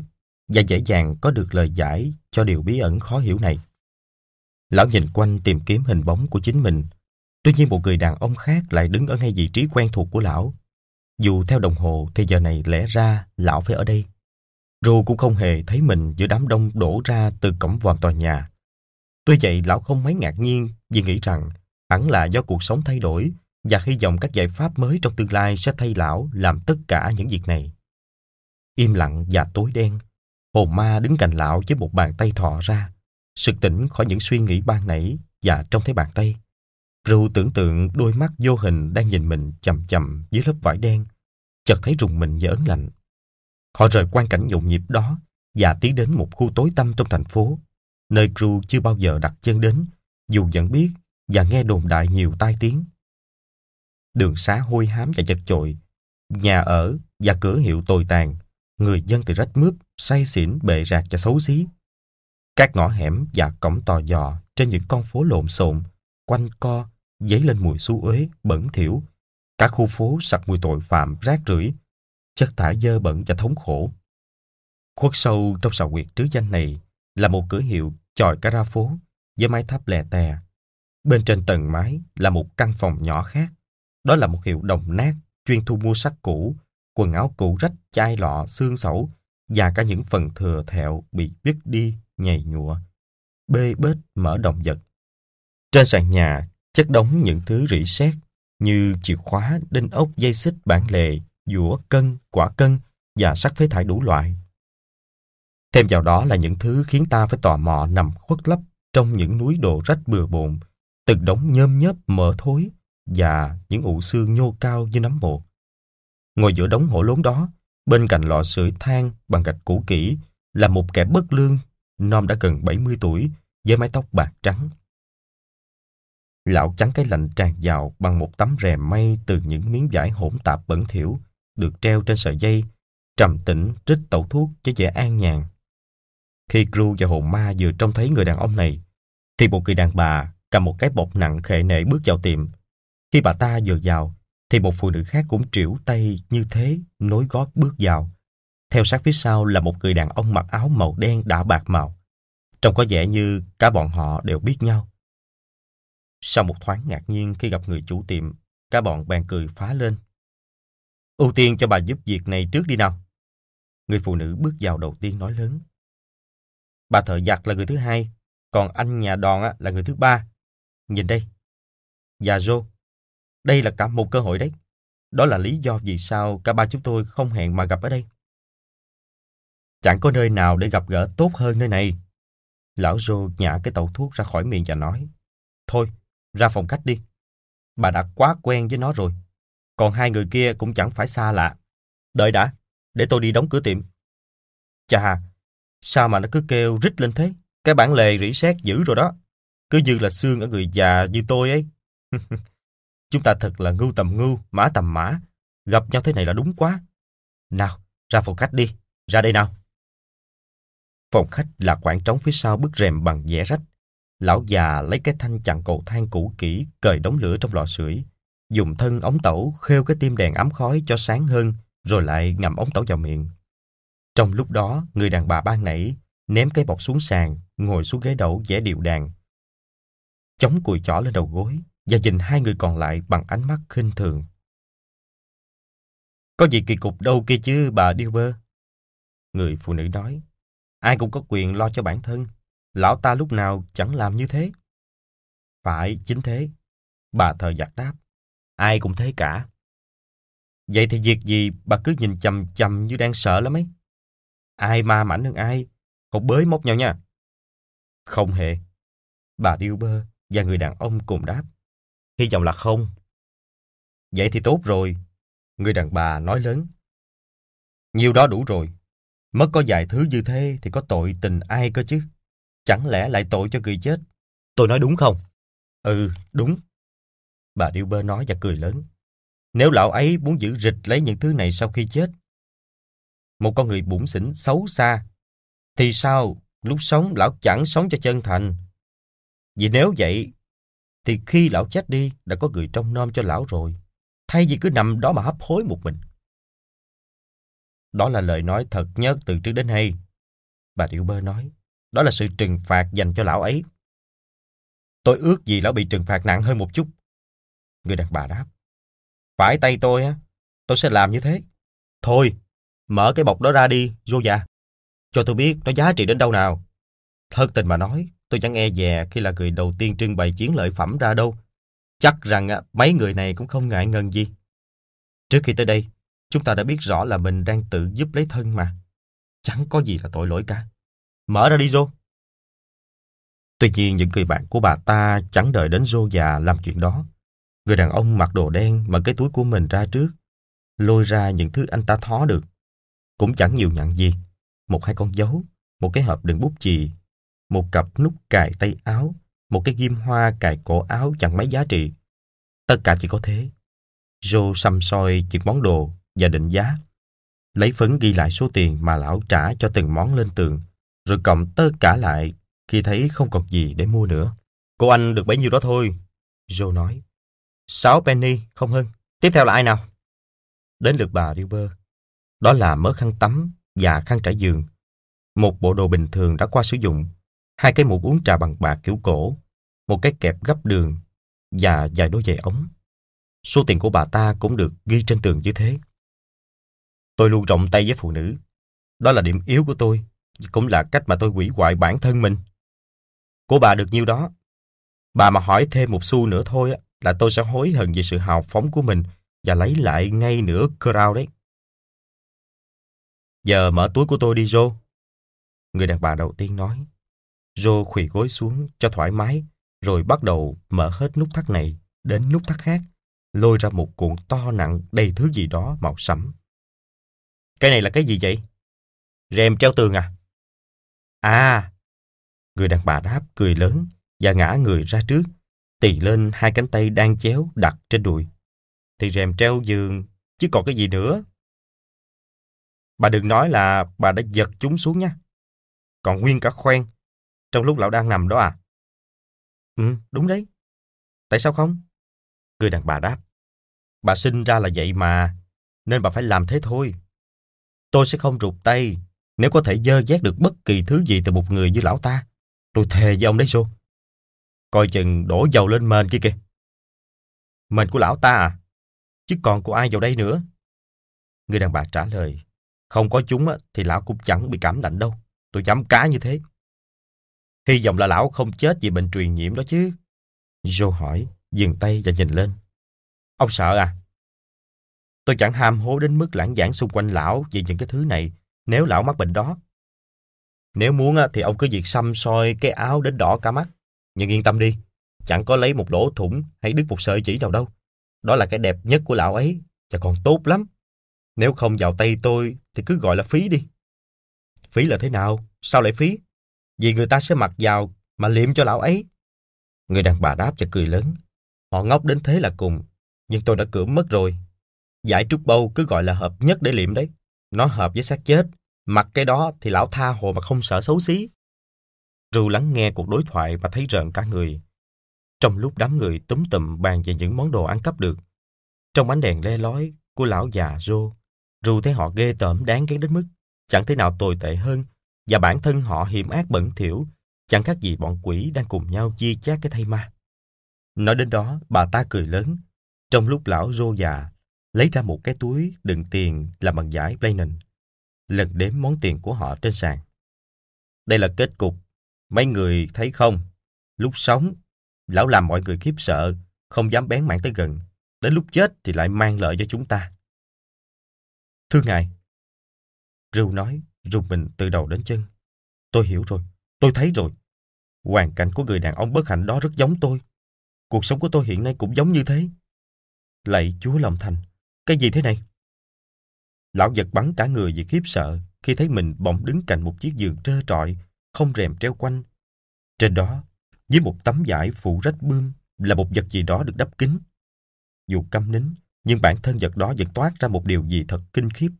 và dễ dàng có được lời giải cho điều bí ẩn khó hiểu này. Lão nhìn quanh tìm kiếm hình bóng của chính mình. Tuy nhiên một người đàn ông khác lại đứng ở ngay vị trí quen thuộc của lão. Dù theo đồng hồ thì giờ này lẽ ra lão phải ở đây. Rù cũng không hề thấy mình giữa đám đông đổ ra từ cổng vòm tòa nhà. Tuy vậy, lão không mấy ngạc nhiên vì nghĩ rằng hẳn là do cuộc sống thay đổi và hy vọng các giải pháp mới trong tương lai sẽ thay lão làm tất cả những việc này. Im lặng và tối đen, hồn ma đứng cạnh lão với một bàn tay thọ ra, sực tỉnh khỏi những suy nghĩ ban nãy và trong thấy bàn tay. Ru tưởng tượng đôi mắt vô hình đang nhìn mình chầm chầm dưới lớp vải đen, chợt thấy rùng mình và ớn lạnh. Họ rời quan cảnh nhộn nhịp đó và tiến đến một khu tối tăm trong thành phố, nơi Crew chưa bao giờ đặt chân đến, dù vẫn biết và nghe đồn đại nhiều tai tiếng. Đường xá hôi hám và chật chội, nhà ở và cửa hiệu tồi tàn, người dân thì rách mướp, say xỉn, bệ rạc và xấu xí. Các ngõ hẻm và cổng tò dò trên những con phố lộn xộn, quanh co, dấy lên mùi xú uế, bẩn thỉu. Cả khu phố sặc mùi tội phạm, rác rưởi chất thải dơ bẩn và thống khổ. Khuất sâu trong sào quyệt trứ danh này là một cửa hiệu chòi cả ra phố với mái tháp lè tè. Bên trên tầng mái là một căn phòng nhỏ khác. Đó là một hiệu đồng nát chuyên thu mua sách cũ, quần áo cũ rách, chai lọ, xương sẩu và cả những phần thừa thẹo bị đứt đi, nhầy nhụa, bê bết mở động vật. Trên sàn nhà chất đống những thứ rỉ sét như chìa khóa, đinh ốc, dây xích, bản lề, dũa cân, quả cân và sắc phế thải đủ loại. Thêm vào đó là những thứ khiến ta phải tò mò nằm khuất lấp trong những núi đồ rách bừa bộn, từng đống nhôm nhớp mỡ thối và những ụ xương nhô cao như nấm mộ. Ngồi giữa đống hổ lốn đó, bên cạnh lò sưởi than bằng gạch cũ kỹ là một kẻ bất lương, nom đã gần 70 tuổi, với mái tóc bạc trắng. Lão chắn cái lạnh tràn vào bằng một tấm rèm mây từ những miếng vải hỗn tạp bẩn thỉu được treo trên sợi dây, trầm tĩnh rít tẩu thuốc cho vẻ an nhàn. Khi Gru và hồn ma vừa trông thấy người đàn ông này, thì một người đàn bà cầm một cái bọc nặng khệ nệ bước vào tiệm. Khi bà ta vừa vào, thì một phụ nữ khác cũng triểu tay như thế, nối gót bước vào. Theo sát phía sau là một người đàn ông mặc áo màu đen đã bạc màu. Trông có vẻ như cả bọn họ đều biết nhau. Sau một thoáng ngạc nhiên khi gặp người chủ tiệm, cả bọn bèn cười phá lên. Ưu tiên cho bà giúp việc này trước đi nào. Người phụ nữ bước vào đầu tiên nói lớn. bà thợ giặt là người thứ hai, còn anh nhà đòn là người thứ ba. Nhìn đây. Và Joe, đây là cả một cơ hội đấy. Đó là lý do vì sao cả ba chúng tôi không hẹn mà gặp ở đây. Chẳng có nơi nào để gặp gỡ tốt hơn nơi này. Lão rô nhả cái tàu thuốc ra khỏi miệng và nói, Thôi, ra phòng khách đi. Bà đã quá quen với nó rồi. Còn hai người kia cũng chẳng phải xa lạ. Đợi đã, để tôi đi đóng cửa tiệm. Chà, sao mà nó cứ kêu rít lên thế? Cái bản lề rỉ sét dữ rồi đó. Cứ như là xương ở người già như tôi ấy. [LAUGHS] Chúng ta thật là ngưu tầm ngưu, mã tầm mã. Gặp nhau thế này là đúng quá. Nào, ra phòng khách đi. Ra đây nào. Phòng khách là khoảng trống phía sau bức rèm bằng vẽ rách. Lão già lấy cái thanh chặn cầu thang cũ kỹ, cởi đống lửa trong lò sưởi, dùng thân ống tẩu khêu cái tim đèn ấm khói cho sáng hơn, rồi lại ngậm ống tẩu vào miệng. Trong lúc đó, người đàn bà ban nãy ném cái bọc xuống sàn, ngồi xuống ghế đẩu vẽ điệu đàn. Chống cùi chỏ lên đầu gối và nhìn hai người còn lại bằng ánh mắt khinh thường. Có gì kỳ cục đâu kia chứ bà Dilber. Người phụ nữ nói, ai cũng có quyền lo cho bản thân. Lão ta lúc nào chẳng làm như thế. Phải, chính thế. Bà thờ giặc đáp. Ai cũng thế cả. Vậy thì việc gì bà cứ nhìn chầm chầm như đang sợ lắm ấy. Ai ma mảnh hơn ai, không bới móc nhau nha. Không hề. Bà điêu bơ và người đàn ông cùng đáp. Hy vọng là không. Vậy thì tốt rồi. Người đàn bà nói lớn. Nhiều đó đủ rồi. Mất có vài thứ như thế thì có tội tình ai cơ chứ. Chẳng lẽ lại tội cho người chết? Tôi nói đúng không? Ừ, đúng. Bà điêu bơ nói và cười lớn. Nếu lão ấy muốn giữ rịch lấy những thứ này sau khi chết, một con người bụng xỉn xấu xa, thì sao lúc sống lão chẳng sống cho chân thành? Vì nếu vậy, thì khi lão chết đi đã có người trông nom cho lão rồi, thay vì cứ nằm đó mà hấp hối một mình. Đó là lời nói thật nhất từ trước đến nay. Bà Điệu Bơ nói, đó là sự trừng phạt dành cho lão ấy. Tôi ước gì lão bị trừng phạt nặng hơn một chút. Người đàn bà đáp, phải tay tôi á, tôi sẽ làm như thế. Thôi, mở cái bọc đó ra đi, vô dạ. Cho tôi biết nó giá trị đến đâu nào. Thật tình mà nói, tôi chẳng e dè khi là người đầu tiên trưng bày chiến lợi phẩm ra đâu. Chắc rằng mấy người này cũng không ngại ngần gì. Trước khi tới đây, chúng ta đã biết rõ là mình đang tự giúp lấy thân mà. Chẳng có gì là tội lỗi cả. Mở ra đi Joe. Tuy nhiên những người bạn của bà ta chẳng đợi đến Joe già làm chuyện đó. Người đàn ông mặc đồ đen mở cái túi của mình ra trước, lôi ra những thứ anh ta thó được. Cũng chẳng nhiều nhận gì. Một hai con dấu, một cái hộp đựng bút chì, một cặp nút cài tay áo, một cái ghim hoa cài cổ áo chẳng mấy giá trị. Tất cả chỉ có thế. Joe xăm soi những món đồ và định giá. Lấy phấn ghi lại số tiền mà lão trả cho từng món lên tường, rồi cộng tất cả lại khi thấy không còn gì để mua nữa. Cô anh được bấy nhiêu đó thôi, Joe nói. Sáu penny, không hơn. Tiếp theo là ai nào? Đến lượt bà Dilber. Đó là mớ khăn tắm và khăn trải giường. Một bộ đồ bình thường đã qua sử dụng. Hai cái muỗng uống trà bằng bạc kiểu cổ. Một cái kẹp gấp đường và vài đôi giày ống. Số tiền của bà ta cũng được ghi trên tường như thế. Tôi luôn rộng tay với phụ nữ. Đó là điểm yếu của tôi, cũng là cách mà tôi quỷ hoại bản thân mình. Của bà được nhiêu đó. Bà mà hỏi thêm một xu nữa thôi là tôi sẽ hối hận về sự hào phóng của mình và lấy lại ngay nửa crown đấy. Giờ mở túi của tôi đi Joe. Người đàn bà đầu tiên nói. Joe khủy gối xuống cho thoải mái, rồi bắt đầu mở hết nút thắt này đến nút thắt khác, lôi ra một cuộn to nặng đầy thứ gì đó màu sẫm. Cái này là cái gì vậy? Rèm treo tường à? À! Người đàn bà đáp cười lớn và ngã người ra trước, tì lên hai cánh tay đang chéo đặt trên đùi. Thì rèm treo giường, chứ còn cái gì nữa. Bà đừng nói là bà đã giật chúng xuống nha. Còn nguyên cả khoen, trong lúc lão đang nằm đó à? Ừ, đúng đấy. Tại sao không? Người đàn bà đáp. Bà sinh ra là vậy mà, nên bà phải làm thế thôi. Tôi sẽ không rụt tay nếu có thể dơ dét được bất kỳ thứ gì từ một người như lão ta. Tôi thề với ông đấy xô. Coi chừng đổ dầu lên mền kia kìa. Mền của lão ta à? Chứ còn của ai vào đây nữa? Người đàn bà trả lời. Không có chúng thì lão cũng chẳng bị cảm lạnh đâu. Tôi dám cá như thế. Hy vọng là lão không chết vì bệnh truyền nhiễm đó chứ. Joe hỏi, dừng tay và nhìn lên. Ông sợ à? Tôi chẳng ham hố đến mức lãng giảng xung quanh lão về những cái thứ này nếu lão mắc bệnh đó. Nếu muốn thì ông cứ việc xăm soi cái áo đến đỏ cả mắt. Nhưng yên tâm đi, chẳng có lấy một lỗ thủng hay đứt một sợi chỉ nào đâu. Đó là cái đẹp nhất của lão ấy và còn tốt lắm. Nếu không vào tay tôi thì cứ gọi là phí đi. Phí là thế nào? Sao lại phí? Vì người ta sẽ mặc vào mà liệm cho lão ấy. Người đàn bà đáp và cười lớn. Họ ngốc đến thế là cùng, nhưng tôi đã cưỡng mất rồi. Giải trúc bâu cứ gọi là hợp nhất để liệm đấy. Nó hợp với xác chết. Mặc cái đó thì lão tha hồ mà không sợ xấu xí. Rưu lắng nghe cuộc đối thoại và thấy rợn cả người. Trong lúc đám người túm tụm bàn về những món đồ ăn cắp được, trong ánh đèn le lói của lão già Rô, Rưu thấy họ ghê tởm đáng ghét đến mức chẳng thể nào tồi tệ hơn và bản thân họ hiểm ác bẩn thỉu chẳng khác gì bọn quỷ đang cùng nhau chia chác cái thay ma. Nói đến đó, bà ta cười lớn. Trong lúc lão Rô già lấy ra một cái túi đựng tiền làm bằng giải Blainen, lần đếm món tiền của họ trên sàn. Đây là kết cục. Mấy người thấy không? Lúc sống, lão làm mọi người khiếp sợ, không dám bén mảng tới gần. Đến lúc chết thì lại mang lợi cho chúng ta. Thưa ngài, Rưu nói, rùng mình từ đầu đến chân. Tôi hiểu rồi, tôi thấy rồi. Hoàn cảnh của người đàn ông bất hạnh đó rất giống tôi. Cuộc sống của tôi hiện nay cũng giống như thế. Lạy Chúa lòng thành, cái gì thế này? Lão giật bắn cả người vì khiếp sợ khi thấy mình bỗng đứng cạnh một chiếc giường trơ trọi, không rèm treo quanh. Trên đó, dưới một tấm vải phủ rách bươm là một vật gì đó được đắp kín. Dù câm nín, nhưng bản thân vật đó vẫn toát ra một điều gì thật kinh khiếp.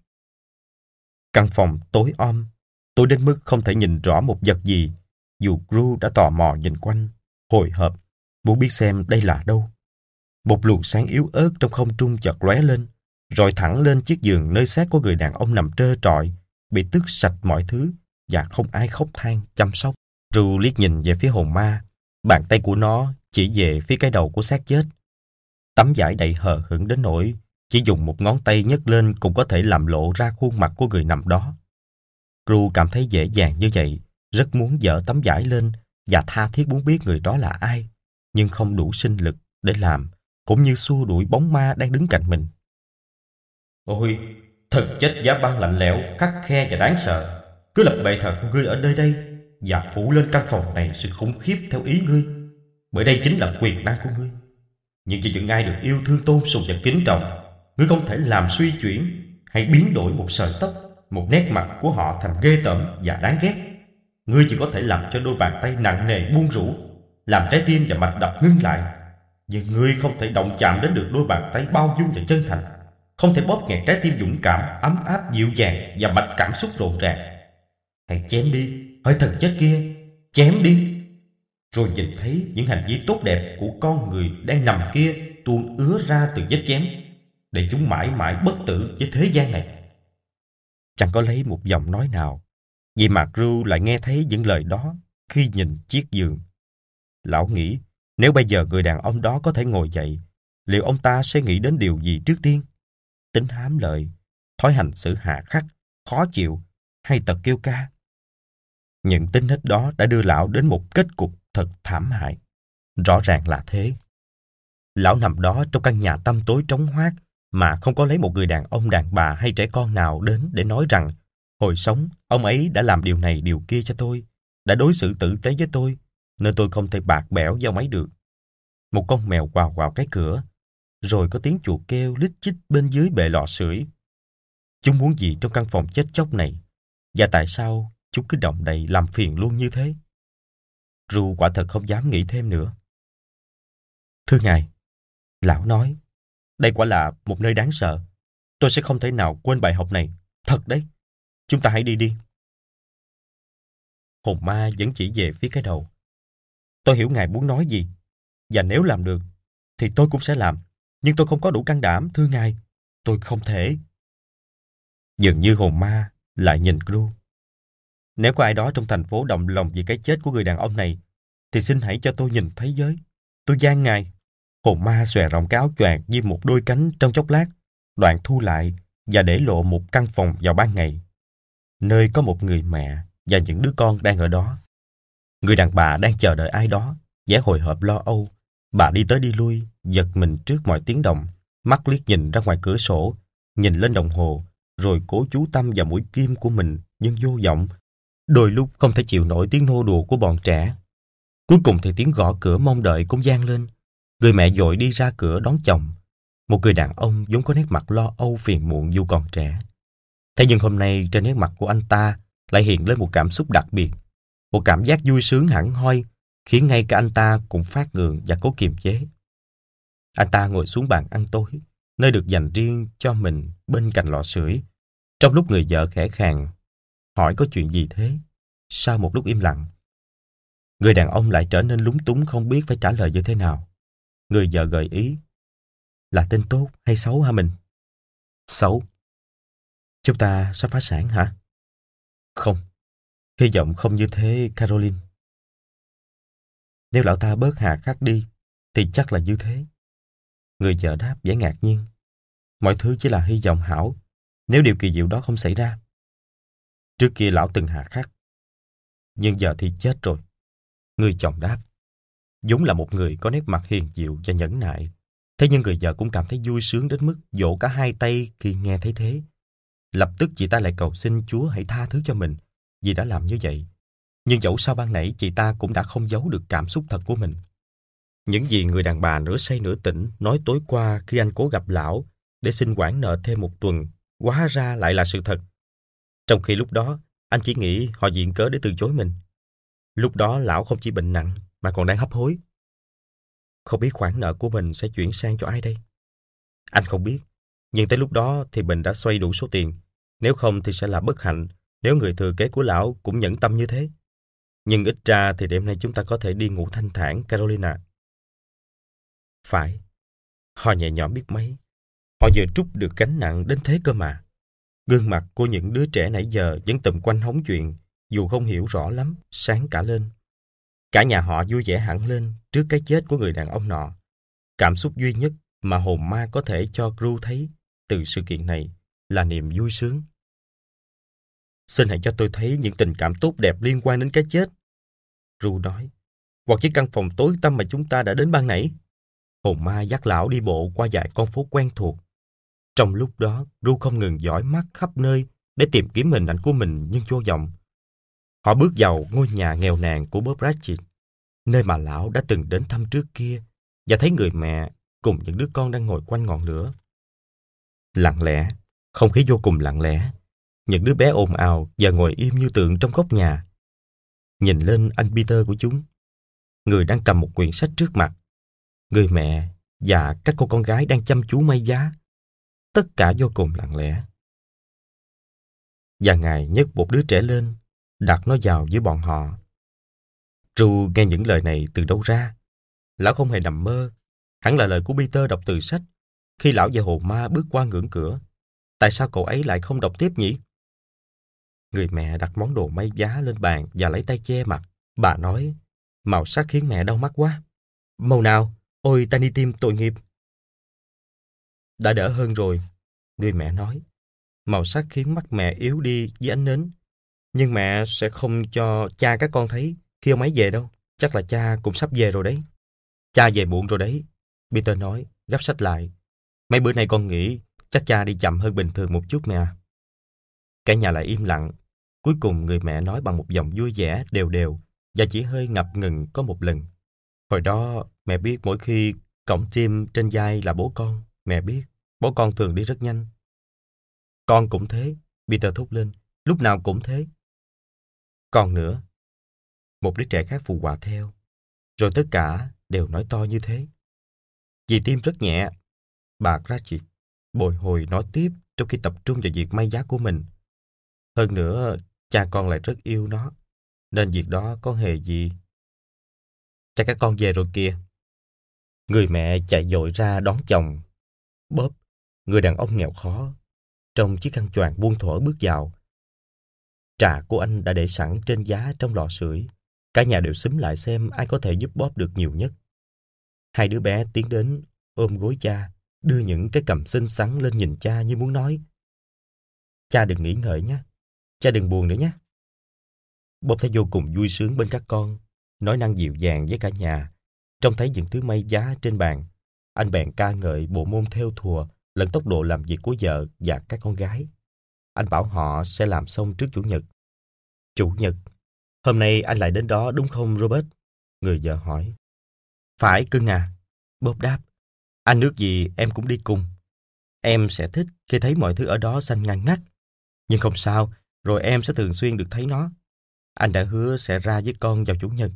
Căn phòng tối om, tôi đến mức không thể nhìn rõ một vật gì, dù Gru đã tò mò nhìn quanh, hồi hộp, muốn biết xem đây là đâu. Một luồng sáng yếu ớt trong không trung chợt lóe lên, rồi thẳng lên chiếc giường nơi xác của người đàn ông nằm trơ trọi, bị tước sạch mọi thứ và không ai khóc than chăm sóc. Drew liếc nhìn về phía hồn ma, bàn tay của nó chỉ về phía cái đầu của xác chết. Tấm vải đầy hờ hững đến nỗi chỉ dùng một ngón tay nhấc lên cũng có thể làm lộ ra khuôn mặt của người nằm đó. Drew cảm thấy dễ dàng như vậy, rất muốn dở tấm vải lên và tha thiết muốn biết người đó là ai, nhưng không đủ sinh lực để làm, cũng như xua đuổi bóng ma đang đứng cạnh mình. Ôi, thật chết giá băng lạnh lẽo, khắc khe và đáng sợ. Cứ lập bệ thờ của ngươi ở nơi đây và phủ lên căn phòng này sự khủng khiếp theo ý ngươi. Bởi đây chính là quyền năng của ngươi. Nhưng chỉ những ai được yêu thương tôn sùng và kính trọng ngươi không thể làm suy chuyển hay biến đổi một sợi tóc, một nét mặt của họ thành ghê tởm và đáng ghét. Ngươi chỉ có thể làm cho đôi bàn tay nặng nề buông rũ, làm trái tim và mạch đập ngưng lại. Nhưng ngươi không thể động chạm đến được đôi bàn tay bao dung và chân thành, không thể bóp nghẹt trái tim dũng cảm, ấm áp, dịu dàng và mạch cảm xúc rộn ràng. Hãy chém đi, hỡi thần chết kia, chém đi. Rồi nhìn thấy những hành vi tốt đẹp của con người đang nằm kia tuôn ứa ra từ vết chém để chúng mãi mãi bất tử với thế gian này. Chẳng có lấy một giọng nói nào, vì Mạc Ru lại nghe thấy những lời đó khi nhìn chiếc giường. Lão nghĩ, nếu bây giờ người đàn ông đó có thể ngồi dậy, liệu ông ta sẽ nghĩ đến điều gì trước tiên? Tính hám lợi, thói hành xử hạ khắc, khó chịu hay tật kêu ca? Những tính hết đó đã đưa lão đến một kết cục thật thảm hại. Rõ ràng là thế. Lão nằm đó trong căn nhà tăm tối trống hoác mà không có lấy một người đàn ông đàn bà hay trẻ con nào đến để nói rằng hồi sống ông ấy đã làm điều này điều kia cho tôi, đã đối xử tử tế với tôi, nên tôi không thể bạc bẽo với ông ấy được. Một con mèo quào quào cái cửa, rồi có tiếng chuột kêu lít chích bên dưới bệ lò sưởi. Chúng muốn gì trong căn phòng chết chóc này? Và tại sao chúng cứ động đậy làm phiền luôn như thế? Ru quả thật không dám nghĩ thêm nữa. Thưa ngài, lão nói, đây quả là một nơi đáng sợ. Tôi sẽ không thể nào quên bài học này. Thật đấy. Chúng ta hãy đi đi. Hồn ma vẫn chỉ về phía cái đầu. Tôi hiểu ngài muốn nói gì. Và nếu làm được, thì tôi cũng sẽ làm. Nhưng tôi không có đủ can đảm, thưa ngài. Tôi không thể. Dường như hồn ma lại nhìn Gru. Nếu có ai đó trong thành phố động lòng vì cái chết của người đàn ông này, thì xin hãy cho tôi nhìn thấy giới. Tôi gian ngài. Hồn ma xòe rộng cáo choàng như một đôi cánh trong chốc lát, đoạn thu lại và để lộ một căn phòng vào ban ngày, nơi có một người mẹ và những đứa con đang ở đó. Người đàn bà đang chờ đợi ai đó, vẻ hồi hộp lo âu. Bà đi tới đi lui, giật mình trước mọi tiếng động, mắt liếc nhìn ra ngoài cửa sổ, nhìn lên đồng hồ, rồi cố chú tâm vào mũi kim của mình nhưng vô vọng. Đôi lúc không thể chịu nổi tiếng nô đùa của bọn trẻ. Cuối cùng thì tiếng gõ cửa mong đợi cũng vang lên. Người mẹ dội đi ra cửa đón chồng. Một người đàn ông vốn có nét mặt lo âu phiền muộn dù còn trẻ. Thế nhưng hôm nay trên nét mặt của anh ta lại hiện lên một cảm xúc đặc biệt. Một cảm giác vui sướng hẳn hoi, khiến ngay cả anh ta cũng phát ngượng và cố kiềm chế. Anh ta ngồi xuống bàn ăn tối, nơi được dành riêng cho mình bên cạnh lò sưởi. Trong lúc người vợ khẽ khàng, hỏi có chuyện gì thế? Sau một lúc im lặng, người đàn ông lại trở nên lúng túng không biết phải trả lời như thế nào. Người vợ gợi ý, là tên tốt hay xấu hả mình? Xấu. Chúng ta sắp phá sản hả? Không. Hy vọng không như thế, Caroline. Nếu lão ta bớt hà khắc đi, thì chắc là như thế. Người vợ đáp vẻ ngạc nhiên. Mọi thứ chỉ là hy vọng hảo, nếu điều kỳ diệu đó không xảy ra. Trước kia lão từng hạ khắc. Nhưng giờ thì chết rồi. Người chồng đáp. Dũng là một người có nét mặt hiền diệu và nhẫn nại. Thế nhưng người vợ cũng cảm thấy vui sướng đến mức vỗ cả hai tay khi nghe thấy thế. Lập tức chị ta lại cầu xin Chúa hãy tha thứ cho mình vì đã làm như vậy. Nhưng dẫu sao ban nãy chị ta cũng đã không giấu được cảm xúc thật của mình. Những gì người đàn bà nửa say nửa tỉnh nói tối qua khi anh cố gặp lão để xin quản nợ thêm một tuần, hóa ra lại là sự thật. Trong khi lúc đó, anh chỉ nghĩ họ diện cớ để từ chối mình. Lúc đó lão không chỉ bệnh nặng mà còn đang hấp hối. Không biết khoản nợ của mình sẽ chuyển sang cho ai đây? Anh không biết, nhưng tới lúc đó thì mình đã xoay đủ số tiền. Nếu không thì sẽ là bất hạnh nếu người thừa kế của lão cũng nhẫn tâm như thế. Nhưng ít ra thì đêm nay chúng ta có thể đi ngủ thanh thản, Carolina. Phải, họ nhẹ nhõm biết mấy. Họ vừa trút được gánh nặng đến thế cơ mà. Gương mặt của những đứa trẻ nãy giờ vẫn tụm quanh hóng chuyện, dù không hiểu rõ lắm, sáng cả lên. Cả nhà họ vui vẻ hẳn lên trước cái chết của người đàn ông nọ. Cảm xúc duy nhất mà hồn ma có thể cho Gru thấy từ sự kiện này là niềm vui sướng. Xin hãy cho tôi thấy những tình cảm tốt đẹp liên quan đến cái chết. Ru nói, hoặc chiếc căn phòng tối tăm mà chúng ta đã đến ban nãy. Hồn ma dắt lão đi bộ qua vài con phố quen thuộc. Trong lúc đó, Ru không ngừng dõi mắt khắp nơi để tìm kiếm hình ảnh của mình nhưng vô vọng. Họ bước vào ngôi nhà nghèo nàn của Bob Ratchet, nơi mà lão đã từng đến thăm trước kia và thấy người mẹ cùng những đứa con đang ngồi quanh ngọn lửa. Lặng lẽ, không khí vô cùng lặng lẽ. Những đứa bé ồn ào và ngồi im như tượng trong góc nhà. Nhìn lên anh Peter của chúng, người đang cầm một quyển sách trước mặt. Người mẹ và các cô con gái đang chăm chú may giá. Tất cả vô cùng lặng lẽ. Và Ngài nhấc một đứa trẻ lên, đặt nó vào với bọn họ. Tru nghe những lời này từ đâu ra? Lão không hề nằm mơ. Hẳn là lời của Peter đọc từ sách. Khi lão và hồ ma bước qua ngưỡng cửa, tại sao cậu ấy lại không đọc tiếp nhỉ? Người mẹ đặt món đồ may giá lên bàn và lấy tay che mặt. Bà nói, màu sắc khiến mẹ đau mắt quá. Màu nào? Ôi ta đi tim tội nghiệp. Đã đỡ hơn rồi, người mẹ nói. Màu sắc khiến mắt mẹ yếu đi với ánh nến. Nhưng mẹ sẽ không cho cha các con thấy khi ông ấy về đâu. Chắc là cha cũng sắp về rồi đấy. Cha về muộn rồi đấy. Peter nói, gấp sách lại. Mấy bữa nay con nghĩ chắc cha đi chậm hơn bình thường một chút mẹ. Cả nhà lại im lặng. Cuối cùng người mẹ nói bằng một giọng vui vẻ, đều đều và chỉ hơi ngập ngừng có một lần. Hồi đó mẹ biết mỗi khi cổng chim trên vai là bố con, mẹ biết bố con thường đi rất nhanh. Con cũng thế, Peter thúc lên, lúc nào cũng thế. Còn nữa, một đứa trẻ khác phụ họa theo, rồi tất cả đều nói to như thế. Chị tim rất nhẹ, bà Cratchit bồi hồi nói tiếp trong khi tập trung vào việc may giá của mình. Hơn nữa, cha con lại rất yêu nó, nên việc đó có hề gì. Cha các con về rồi kìa. Người mẹ chạy dội ra đón chồng. Bob, người đàn ông nghèo khó, trong chiếc khăn choàng buông thổ bước vào. Trà của anh đã để sẵn trên giá trong lò sưởi. Cả nhà đều xúm lại xem ai có thể giúp Bob được nhiều nhất. Hai đứa bé tiến đến, ôm gối cha, đưa những cái cầm xinh xắn lên nhìn cha như muốn nói. Cha đừng nghĩ ngợi nhé, cha đừng buồn nữa nhé. Bob thấy vô cùng vui sướng bên các con, nói năng dịu dàng với cả nhà. Trông thấy những thứ may giá trên bàn, anh bèn ca ngợi bộ môn theo thùa lẫn tốc độ làm việc của vợ và các con gái. Anh bảo họ sẽ làm xong trước Chủ nhật. Chủ nhật, hôm nay anh lại đến đó đúng không Robert? Người vợ hỏi. Phải cưng à, Bob đáp. Anh nước gì em cũng đi cùng. Em sẽ thích khi thấy mọi thứ ở đó xanh ngăn ngắt. Nhưng không sao, rồi em sẽ thường xuyên được thấy nó. Anh đã hứa sẽ ra với con vào Chủ nhật.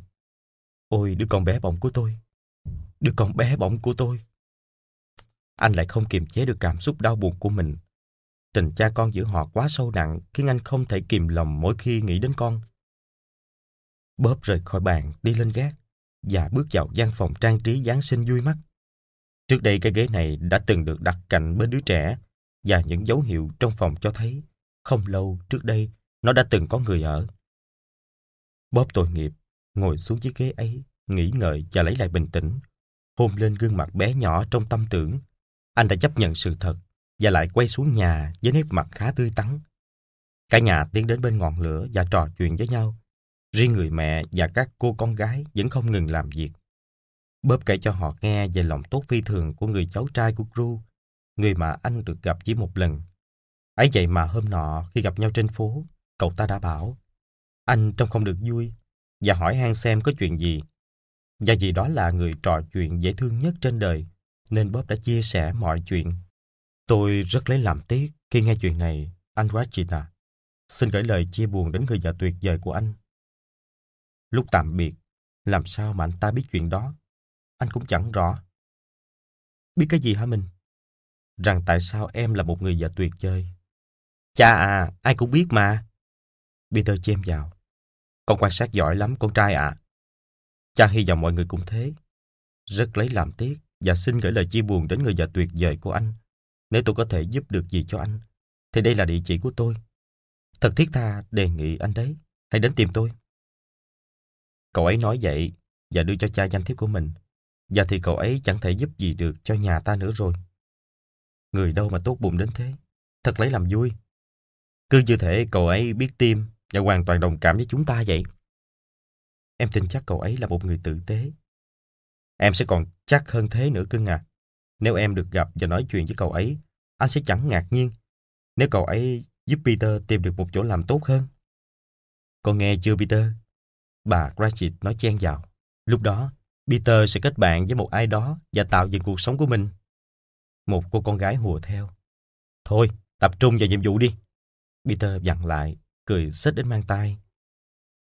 Ôi, đứa con bé bỏng của tôi. Đứa con bé bỏng của tôi. Anh lại không kiềm chế được cảm xúc đau buồn của mình. Tình cha con giữa họ quá sâu nặng khiến anh không thể kìm lòng mỗi khi nghĩ đến con. Bóp rời khỏi bàn, đi lên gác và bước vào gian phòng trang trí Giáng sinh vui mắt. Trước đây cái ghế này đã từng được đặt cạnh bên đứa trẻ và những dấu hiệu trong phòng cho thấy không lâu trước đây nó đã từng có người ở. Bóp tội nghiệp, ngồi xuống chiếc ghế ấy, nghĩ ngợi và lấy lại bình tĩnh, hôn lên gương mặt bé nhỏ trong tâm tưởng. Anh đã chấp nhận sự thật và lại quay xuống nhà với nét mặt khá tươi tắn. Cả nhà tiến đến bên ngọn lửa và trò chuyện với nhau. Riêng người mẹ và các cô con gái vẫn không ngừng làm việc. Bóp kể cho họ nghe về lòng tốt phi thường của người cháu trai của Gru, người mà anh được gặp chỉ một lần. Ấy vậy mà hôm nọ khi gặp nhau trên phố, cậu ta đã bảo anh trông không được vui và hỏi han xem có chuyện gì. Và vì đó là người trò chuyện dễ thương nhất trên đời, nên Bob đã chia sẻ mọi chuyện. Tôi rất lấy làm tiếc khi nghe chuyện này, anh Rachita. Xin gửi lời chia buồn đến người vợ tuyệt vời của anh. Lúc tạm biệt, làm sao mà anh ta biết chuyện đó? Anh cũng chẳng rõ. Biết cái gì hả mình? Rằng tại sao em là một người vợ tuyệt vời. Cha à, ai cũng biết mà. Peter chêm vào. Con quan sát giỏi lắm, con trai ạ. À. Cha hy vọng mọi người cũng thế. Rất lấy làm tiếc và xin gửi lời chia buồn đến người vợ tuyệt vời của anh. Nếu tôi có thể giúp được gì cho anh, thì đây là địa chỉ của tôi. Thật thiết tha đề nghị anh đấy, hãy đến tìm tôi. Cậu ấy nói vậy và đưa cho cha danh thiếp của mình. Và thì cậu ấy chẳng thể giúp gì được cho nhà ta nữa rồi. Người đâu mà tốt bụng đến thế. Thật lấy làm vui. Cứ như thể cậu ấy biết tim và hoàn toàn đồng cảm với chúng ta vậy. Em tin chắc cậu ấy là một người tử tế. Em sẽ còn chắc hơn thế nữa cưng à. Nếu em được gặp và nói chuyện với cậu ấy, anh sẽ chẳng ngạc nhiên nếu cậu ấy giúp Peter tìm được một chỗ làm tốt hơn. Con nghe chưa Peter? Bà Cratchit nói chen vào. Lúc đó, Peter sẽ kết bạn với một ai đó và tạo dựng cuộc sống của mình. Một cô con gái hùa theo. Thôi, tập trung vào nhiệm vụ đi. Peter dặn lại, cười xích đến mang tay.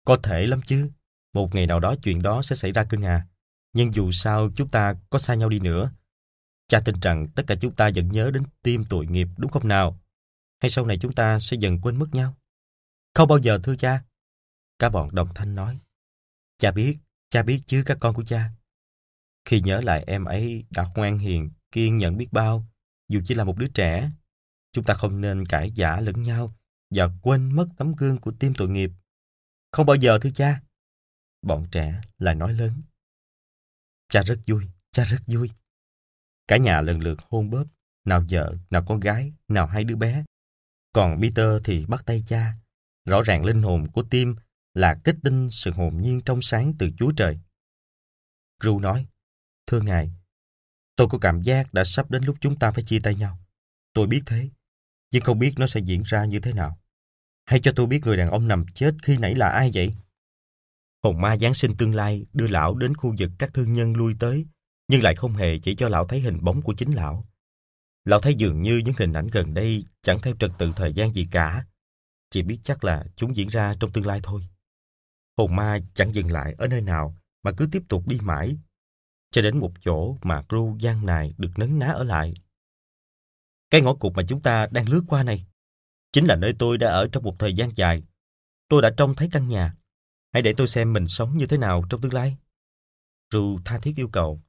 Có thể lắm chứ. Một ngày nào đó chuyện đó sẽ xảy ra cưng à. Nhưng dù sao chúng ta có xa nhau đi nữa. Cha tin rằng tất cả chúng ta vẫn nhớ đến tim tội nghiệp đúng không nào? Hay sau này chúng ta sẽ dần quên mất nhau? Không bao giờ thưa cha. Cả bọn đồng thanh nói. Cha biết, cha biết chứ các con của cha. Khi nhớ lại em ấy đã ngoan hiền, kiên nhẫn biết bao, dù chỉ là một đứa trẻ, chúng ta không nên cãi giả lẫn nhau và quên mất tấm gương của tim tội nghiệp. Không bao giờ thưa cha. Bọn trẻ lại nói lớn. Cha rất vui, cha rất vui. Cả nhà lần lượt hôn bóp, nào vợ, nào con gái, nào hai đứa bé. Còn Peter thì bắt tay cha. Rõ ràng linh hồn của tim là kết tinh sự hồn nhiên trong sáng từ Chúa Trời. Ru nói, Thưa Ngài, tôi có cảm giác đã sắp đến lúc chúng ta phải chia tay nhau. Tôi biết thế, nhưng không biết nó sẽ diễn ra như thế nào. Hãy cho tôi biết người đàn ông nằm chết khi nãy là ai vậy? Hồn ma Giáng sinh tương lai đưa lão đến khu vực các thương nhân lui tới, nhưng lại không hề chỉ cho lão thấy hình bóng của chính lão. Lão thấy dường như những hình ảnh gần đây chẳng theo trật tự thời gian gì cả, chỉ biết chắc là chúng diễn ra trong tương lai thôi. Hồn ma chẳng dừng lại ở nơi nào mà cứ tiếp tục đi mãi, cho đến một chỗ mà Gru gian này được nấn ná ở lại. Cái ngõ cụt mà chúng ta đang lướt qua này, chính là nơi tôi đã ở trong một thời gian dài. Tôi đã trông thấy căn nhà. Hãy để tôi xem mình sống như thế nào trong tương lai. Ru tha thiết yêu cầu.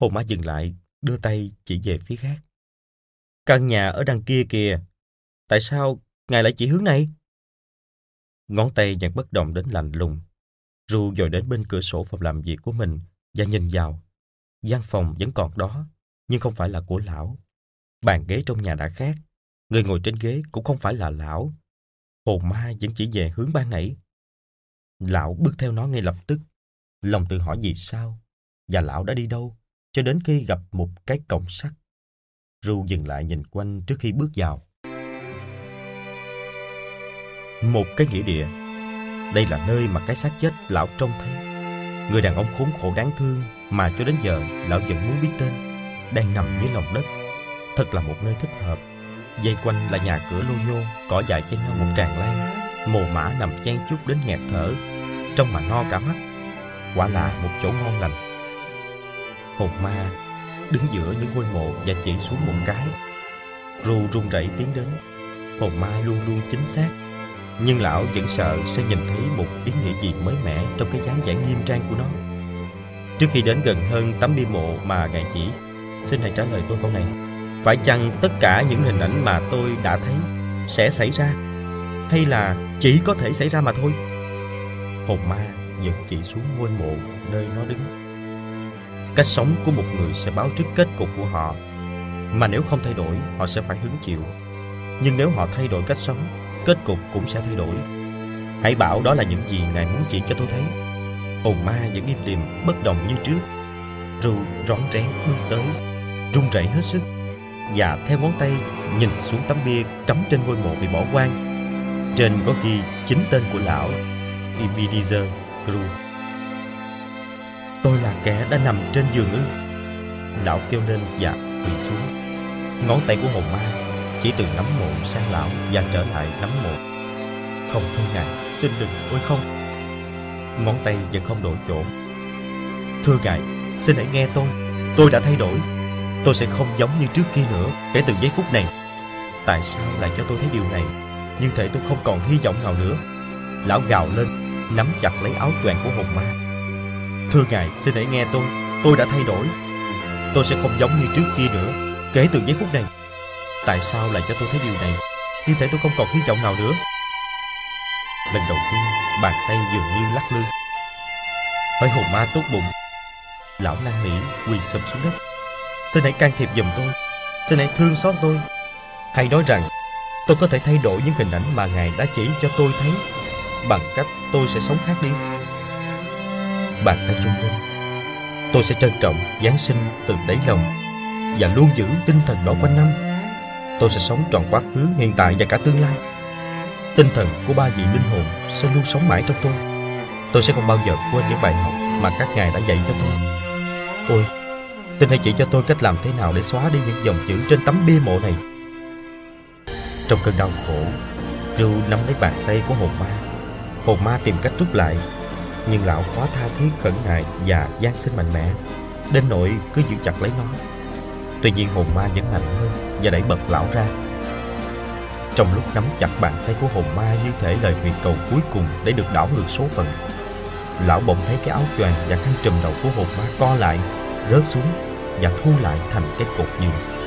Hồn ma dừng lại, đưa tay chỉ về phía khác. Căn nhà ở đằng kia kìa. Tại sao ngài lại chỉ hướng này? Ngón tay vẫn bất động đến lạnh lùng. Ru dội đến bên cửa sổ phòng làm việc của mình và nhìn vào. gian phòng vẫn còn đó, nhưng không phải là của lão. Bàn ghế trong nhà đã khác. Người ngồi trên ghế cũng không phải là lão. Hồn ma vẫn chỉ về hướng ban nãy. Lão bước theo nó ngay lập tức. Lòng tự hỏi vì sao và lão đã đi đâu cho đến khi gặp một cái cổng sắt. Ru dừng lại nhìn quanh trước khi bước vào. Một cái nghĩa địa. Đây là nơi mà cái xác chết lão trông thấy. Người đàn ông khốn khổ đáng thương mà cho đến giờ lão vẫn muốn biết tên, đang nằm dưới lòng đất. Thật là một nơi thích hợp. Dây quanh là nhà cửa lô nhô, cỏ dại chen nhau một tràng lan. Mồ mã nằm chen chúc đến nghẹt thở, trong mà no cả mắt. Quả là một chỗ ngon lành. Hồn ma đứng giữa những ngôi mộ và chỉ xuống một cái. Ru run rẩy tiến đến. Hồn ma luôn luôn chính xác. Nhưng lão vẫn sợ sẽ nhìn thấy một ý nghĩa gì mới mẻ trong cái dáng vẻ nghiêm trang của nó. Trước khi đến gần hơn tấm bia mộ mà ngài chỉ, xin hãy trả lời tôi câu này. Phải chăng tất cả những hình ảnh mà tôi đã thấy sẽ xảy ra? Hay là chỉ có thể xảy ra mà thôi? Hồn ma vẫn chỉ xuống ngôi mộ nơi nó đứng. Cách sống của một người sẽ báo trước kết cục của họ. Mà nếu không thay đổi, họ sẽ phải hứng chịu. Nhưng nếu họ thay đổi cách sống, kết cục cũng sẽ thay đổi. Hãy bảo đó là những gì Ngài muốn chỉ cho tôi thấy. Hồn ma vẫn im lìm, bất động như trước. Ru rón rén bước tới, run rẩy hết sức và theo ngón tay nhìn xuống tấm bia cắm trên ngôi mộ bị bỏ quan. Trên có ghi chính tên của lão, Ebenezer Gru. Tôi là kẻ đã nằm trên giường ư? Lão kêu lên và quỳ xuống. Ngón tay của hồn ma chỉ từ nắm mộ sang lão và trở lại nắm mộ. Không thôi ngài, xin đừng, ôi không. Ngón tay vẫn không đổi chỗ. Thưa ngài, xin hãy nghe tôi. Tôi đã thay đổi. Tôi sẽ không giống như trước kia nữa kể từ giây phút này. Tại sao lại cho tôi thấy điều này? Như thể tôi không còn hy vọng nào nữa. Lão gào lên, nắm chặt lấy áo choàng của hồn ma. Thưa ngài, xin hãy nghe tôi. Tôi đã thay đổi. Tôi sẽ không giống như trước kia nữa kể từ giây phút này. Tại sao lại cho tôi thấy điều này? Như thể tôi không còn hy vọng nào nữa. Lần đầu tiên, bàn tay dường như lắc lư. Hỡi hồn ma tốt bụng. Lão năn nỉ quỳ sụp xuống đất. Xin hãy can thiệp giùm tôi. Xin hãy thương xót tôi. Hãy nói rằng tôi có thể thay đổi những hình ảnh mà Ngài đã chỉ cho tôi thấy bằng cách tôi sẽ sống khác đi. Bàn tay trung lên. Tôi sẽ trân trọng Giáng sinh từ đáy lòng và luôn giữ tinh thần đó quanh năm. Tôi sẽ sống trọn quá khứ, hiện tại và cả tương lai. Tinh thần của ba vị linh hồn sẽ luôn sống mãi trong tôi. Tôi sẽ không bao giờ quên những bài học mà các ngài đã dạy cho tôi. Ôi, xin hãy chỉ cho tôi cách làm thế nào để xóa đi những dòng chữ trên tấm bia mộ này. Trong cơn đau khổ, Ru nắm lấy bàn tay của hồn ma. Hồn ma tìm cách rút lại, nhưng lão quá tha thiết khẩn nại và gian sinh mạnh mẽ, đến nỗi cứ giữ chặt lấy nó. Tuy nhiên hồn ma vẫn mạnh hơn và đẩy bật lão ra. Trong lúc nắm chặt bàn tay của hồn ma như thể lời nguyện cầu cuối cùng để được đảo ngược số phận, lão bỗng thấy cái áo choàng và khăn trùm đầu của hồn ma co lại, rớt xuống và thu lại thành cái cột dừa.